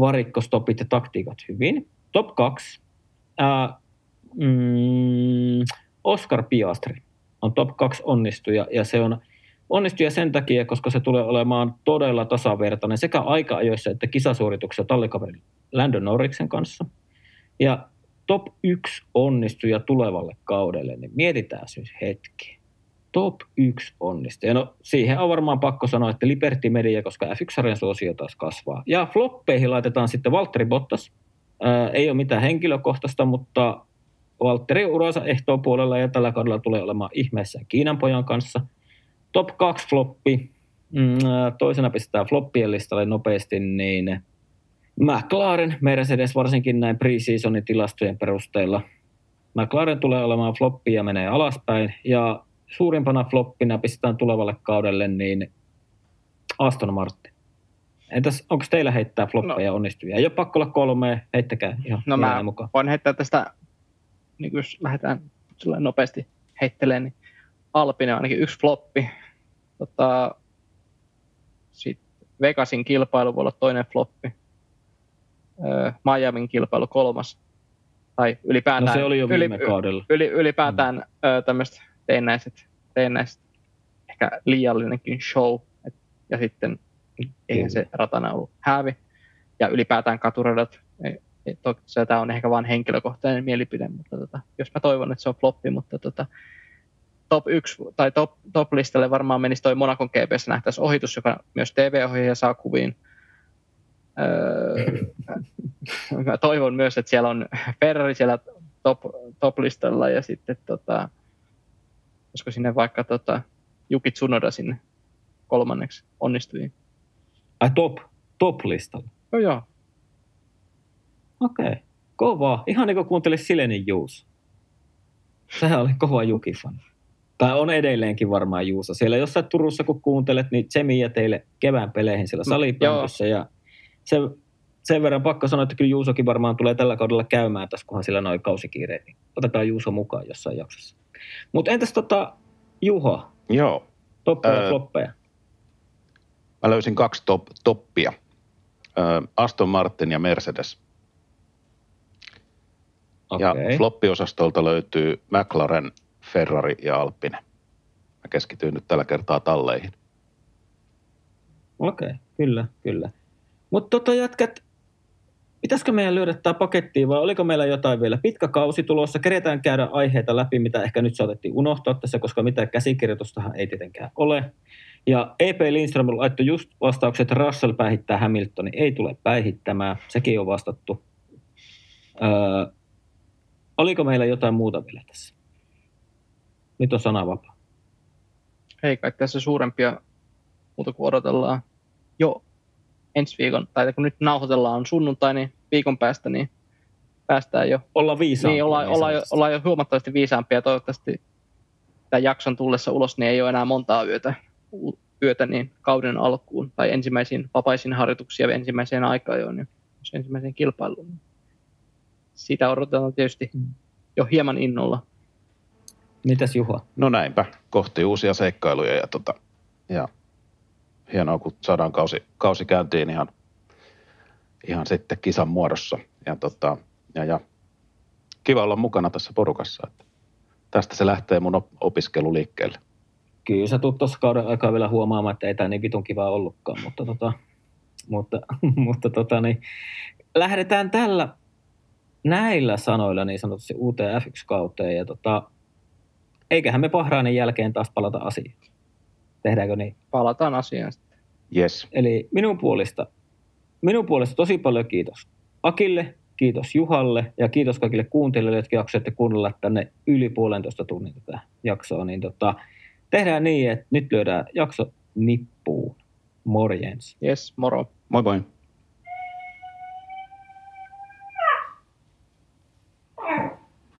varikkostopit ja taktiikat hyvin. Top 2, ää, mm, Oscar Piastri on top 2 onnistuja ja se on onnistuja sen takia, koska se tulee olemaan todella tasavertainen sekä aika-ajoissa että kisasuorituksessa tallikaverin Landon Norriksen kanssa. Ja top 1 onnistuja tulevalle kaudelle, niin mietitään siis hetki. Top 1 onnistuja. No siihen on varmaan pakko sanoa, että Liberty Media, koska F1-sarjan suosio taas kasvaa. Ja floppeihin laitetaan sitten Valtteri Bottas, Ää, ei ole mitään henkilökohtaista, mutta Valtteri uransa ehtoa puolella ja tällä kaudella tulee olemaan ihmeessä Kiinan pojan kanssa. Top 2 floppi. Mm, toisena pistetään floppien listalle nopeasti, niin McLaren, Mercedes varsinkin näin pre-seasonin tilastojen perusteella. McLaren tulee olemaan floppi ja menee alaspäin. Ja suurimpana floppina pistetään tulevalle kaudelle niin Aston Martin. Entäs onko teillä heittää floppeja no. onnistuvia? Ei ole pakko olla kolme, heittäkää ihan No mä mukaan. voin heittää tästä, niin jos lähdetään nopeasti heittelemään, niin Alpine on ainakin yksi floppi. Tota, sitten Vegasin kilpailu voi olla toinen floppi. Öö, Miamin kilpailu kolmas. Tai ylipäätään, no se oli jo viime yli, kaudella. Yli, ylipäätään mm. öö, tämmöiset teennäiset, teennäiset, ehkä liiallinenkin show. Et, ja sitten eihän se ratana ollut häävi. Ja ylipäätään katuradat, se tämä on ehkä vain henkilökohtainen mielipide, mutta tota, jos mä toivon, että se on floppi, mutta tota, top 1 tai top, top listalle varmaan menisi toi Monakon GPS nähtäisi ohitus, joka myös TV-ohjaaja saa kuviin. Öö, mä toivon myös, että siellä on Ferrari siellä top, top listalla ja sitten tota, olisiko sinne vaikka tota, Juki Tsunoda sinne kolmanneksi onnistui. Ai top, top-listalla? Joo, joo. Okei, okay. kova. Ihan niin kuin kuuntelisi Silenin Juus. Sehän oli kova Juki-fani. Tai on edelleenkin varmaan Juusa. Siellä jossain Turussa, kun kuuntelet, niin Tsemiä teille kevään peleihin siellä mm, salipöntössä. ja se, sen verran pakko sanoa, että kyllä Juusokin varmaan tulee tällä kaudella käymään tässä, kunhan sillä noin kausikiireet. Niin otetaan Juuso mukaan jossain jaksossa. Mutta entäs tota Juho? Joo. Toppeja ja floppeja. Mä löysin kaksi top, toppia. Aston Martin ja Mercedes. Okay. Ja floppiosastolta löytyy McLaren, Ferrari ja Alpine. Mä keskityin nyt tällä kertaa talleihin. Okei, okay, kyllä, kyllä. Mutta tota jätkät, pitäisikö meidän lyödä tämä pakettiin vai oliko meillä jotain vielä? Pitkä kausi tulossa, keretään käydä aiheita läpi, mitä ehkä nyt saatettiin unohtaa tässä, koska mitään käsikirjoitustahan ei tietenkään ole. Ja EP Lindström laittoi just vastaukset, että Russell päihittää Hamiltonin. Ei tule päihittämään, sekin on vastattu. Öö, oliko meillä jotain muuta vielä tässä? Nyt on sana vapaa. Ei kai tässä suurempia muuta kuin odotellaan jo ensi viikon, tai kun nyt nauhoitellaan on sunnuntai, niin viikon päästä, niin päästään jo. Olla viisaampia. Niin, ollaan, ollaan, jo, ollaan jo huomattavasti viisaampia ja toivottavasti tämän jakson tullessa ulos, niin ei ole enää montaa yötä, yötä niin kauden alkuun tai ensimmäisiin vapaisiin harjoituksia ensimmäiseen aikaan jo, niin ensimmäiseen kilpailuun. Sitä odotetaan tietysti mm. jo hieman innolla. Mitäs Juha? No näinpä, kohti uusia seikkailuja ja, tota, ja hienoa, kun saadaan kausi, kausi käyntiin ihan, ihan sitten kisan muodossa. Ja, tota, ja, ja kiva olla mukana tässä porukassa. Että tästä se lähtee mun opiskelu liikkeelle. Kyllä sä tulet tuossa kauden aikaa vielä huomaamaan, että ei tämä niin vitun kivaa ollutkaan, mutta, tota, mutta, mutta tota, niin, lähdetään tällä näillä sanoilla niin sanotusti uuteen F1-kauteen ja tota, eiköhän me Pahraanin jälkeen taas palata asiaan. Tehdäänkö niin? Palataan asiaan sitten. Yes. Eli minun puolesta, minun puolesta tosi paljon kiitos Akille, kiitos Juhalle ja kiitos kaikille kuuntelijoille, jotka jaksoitte kuunnella tänne yli puolentoista tunnin tätä jaksoa. Niin tota, tehdään niin, että nyt lyödään jakso nippuun. Morjens. Yes, moro. Moi moi.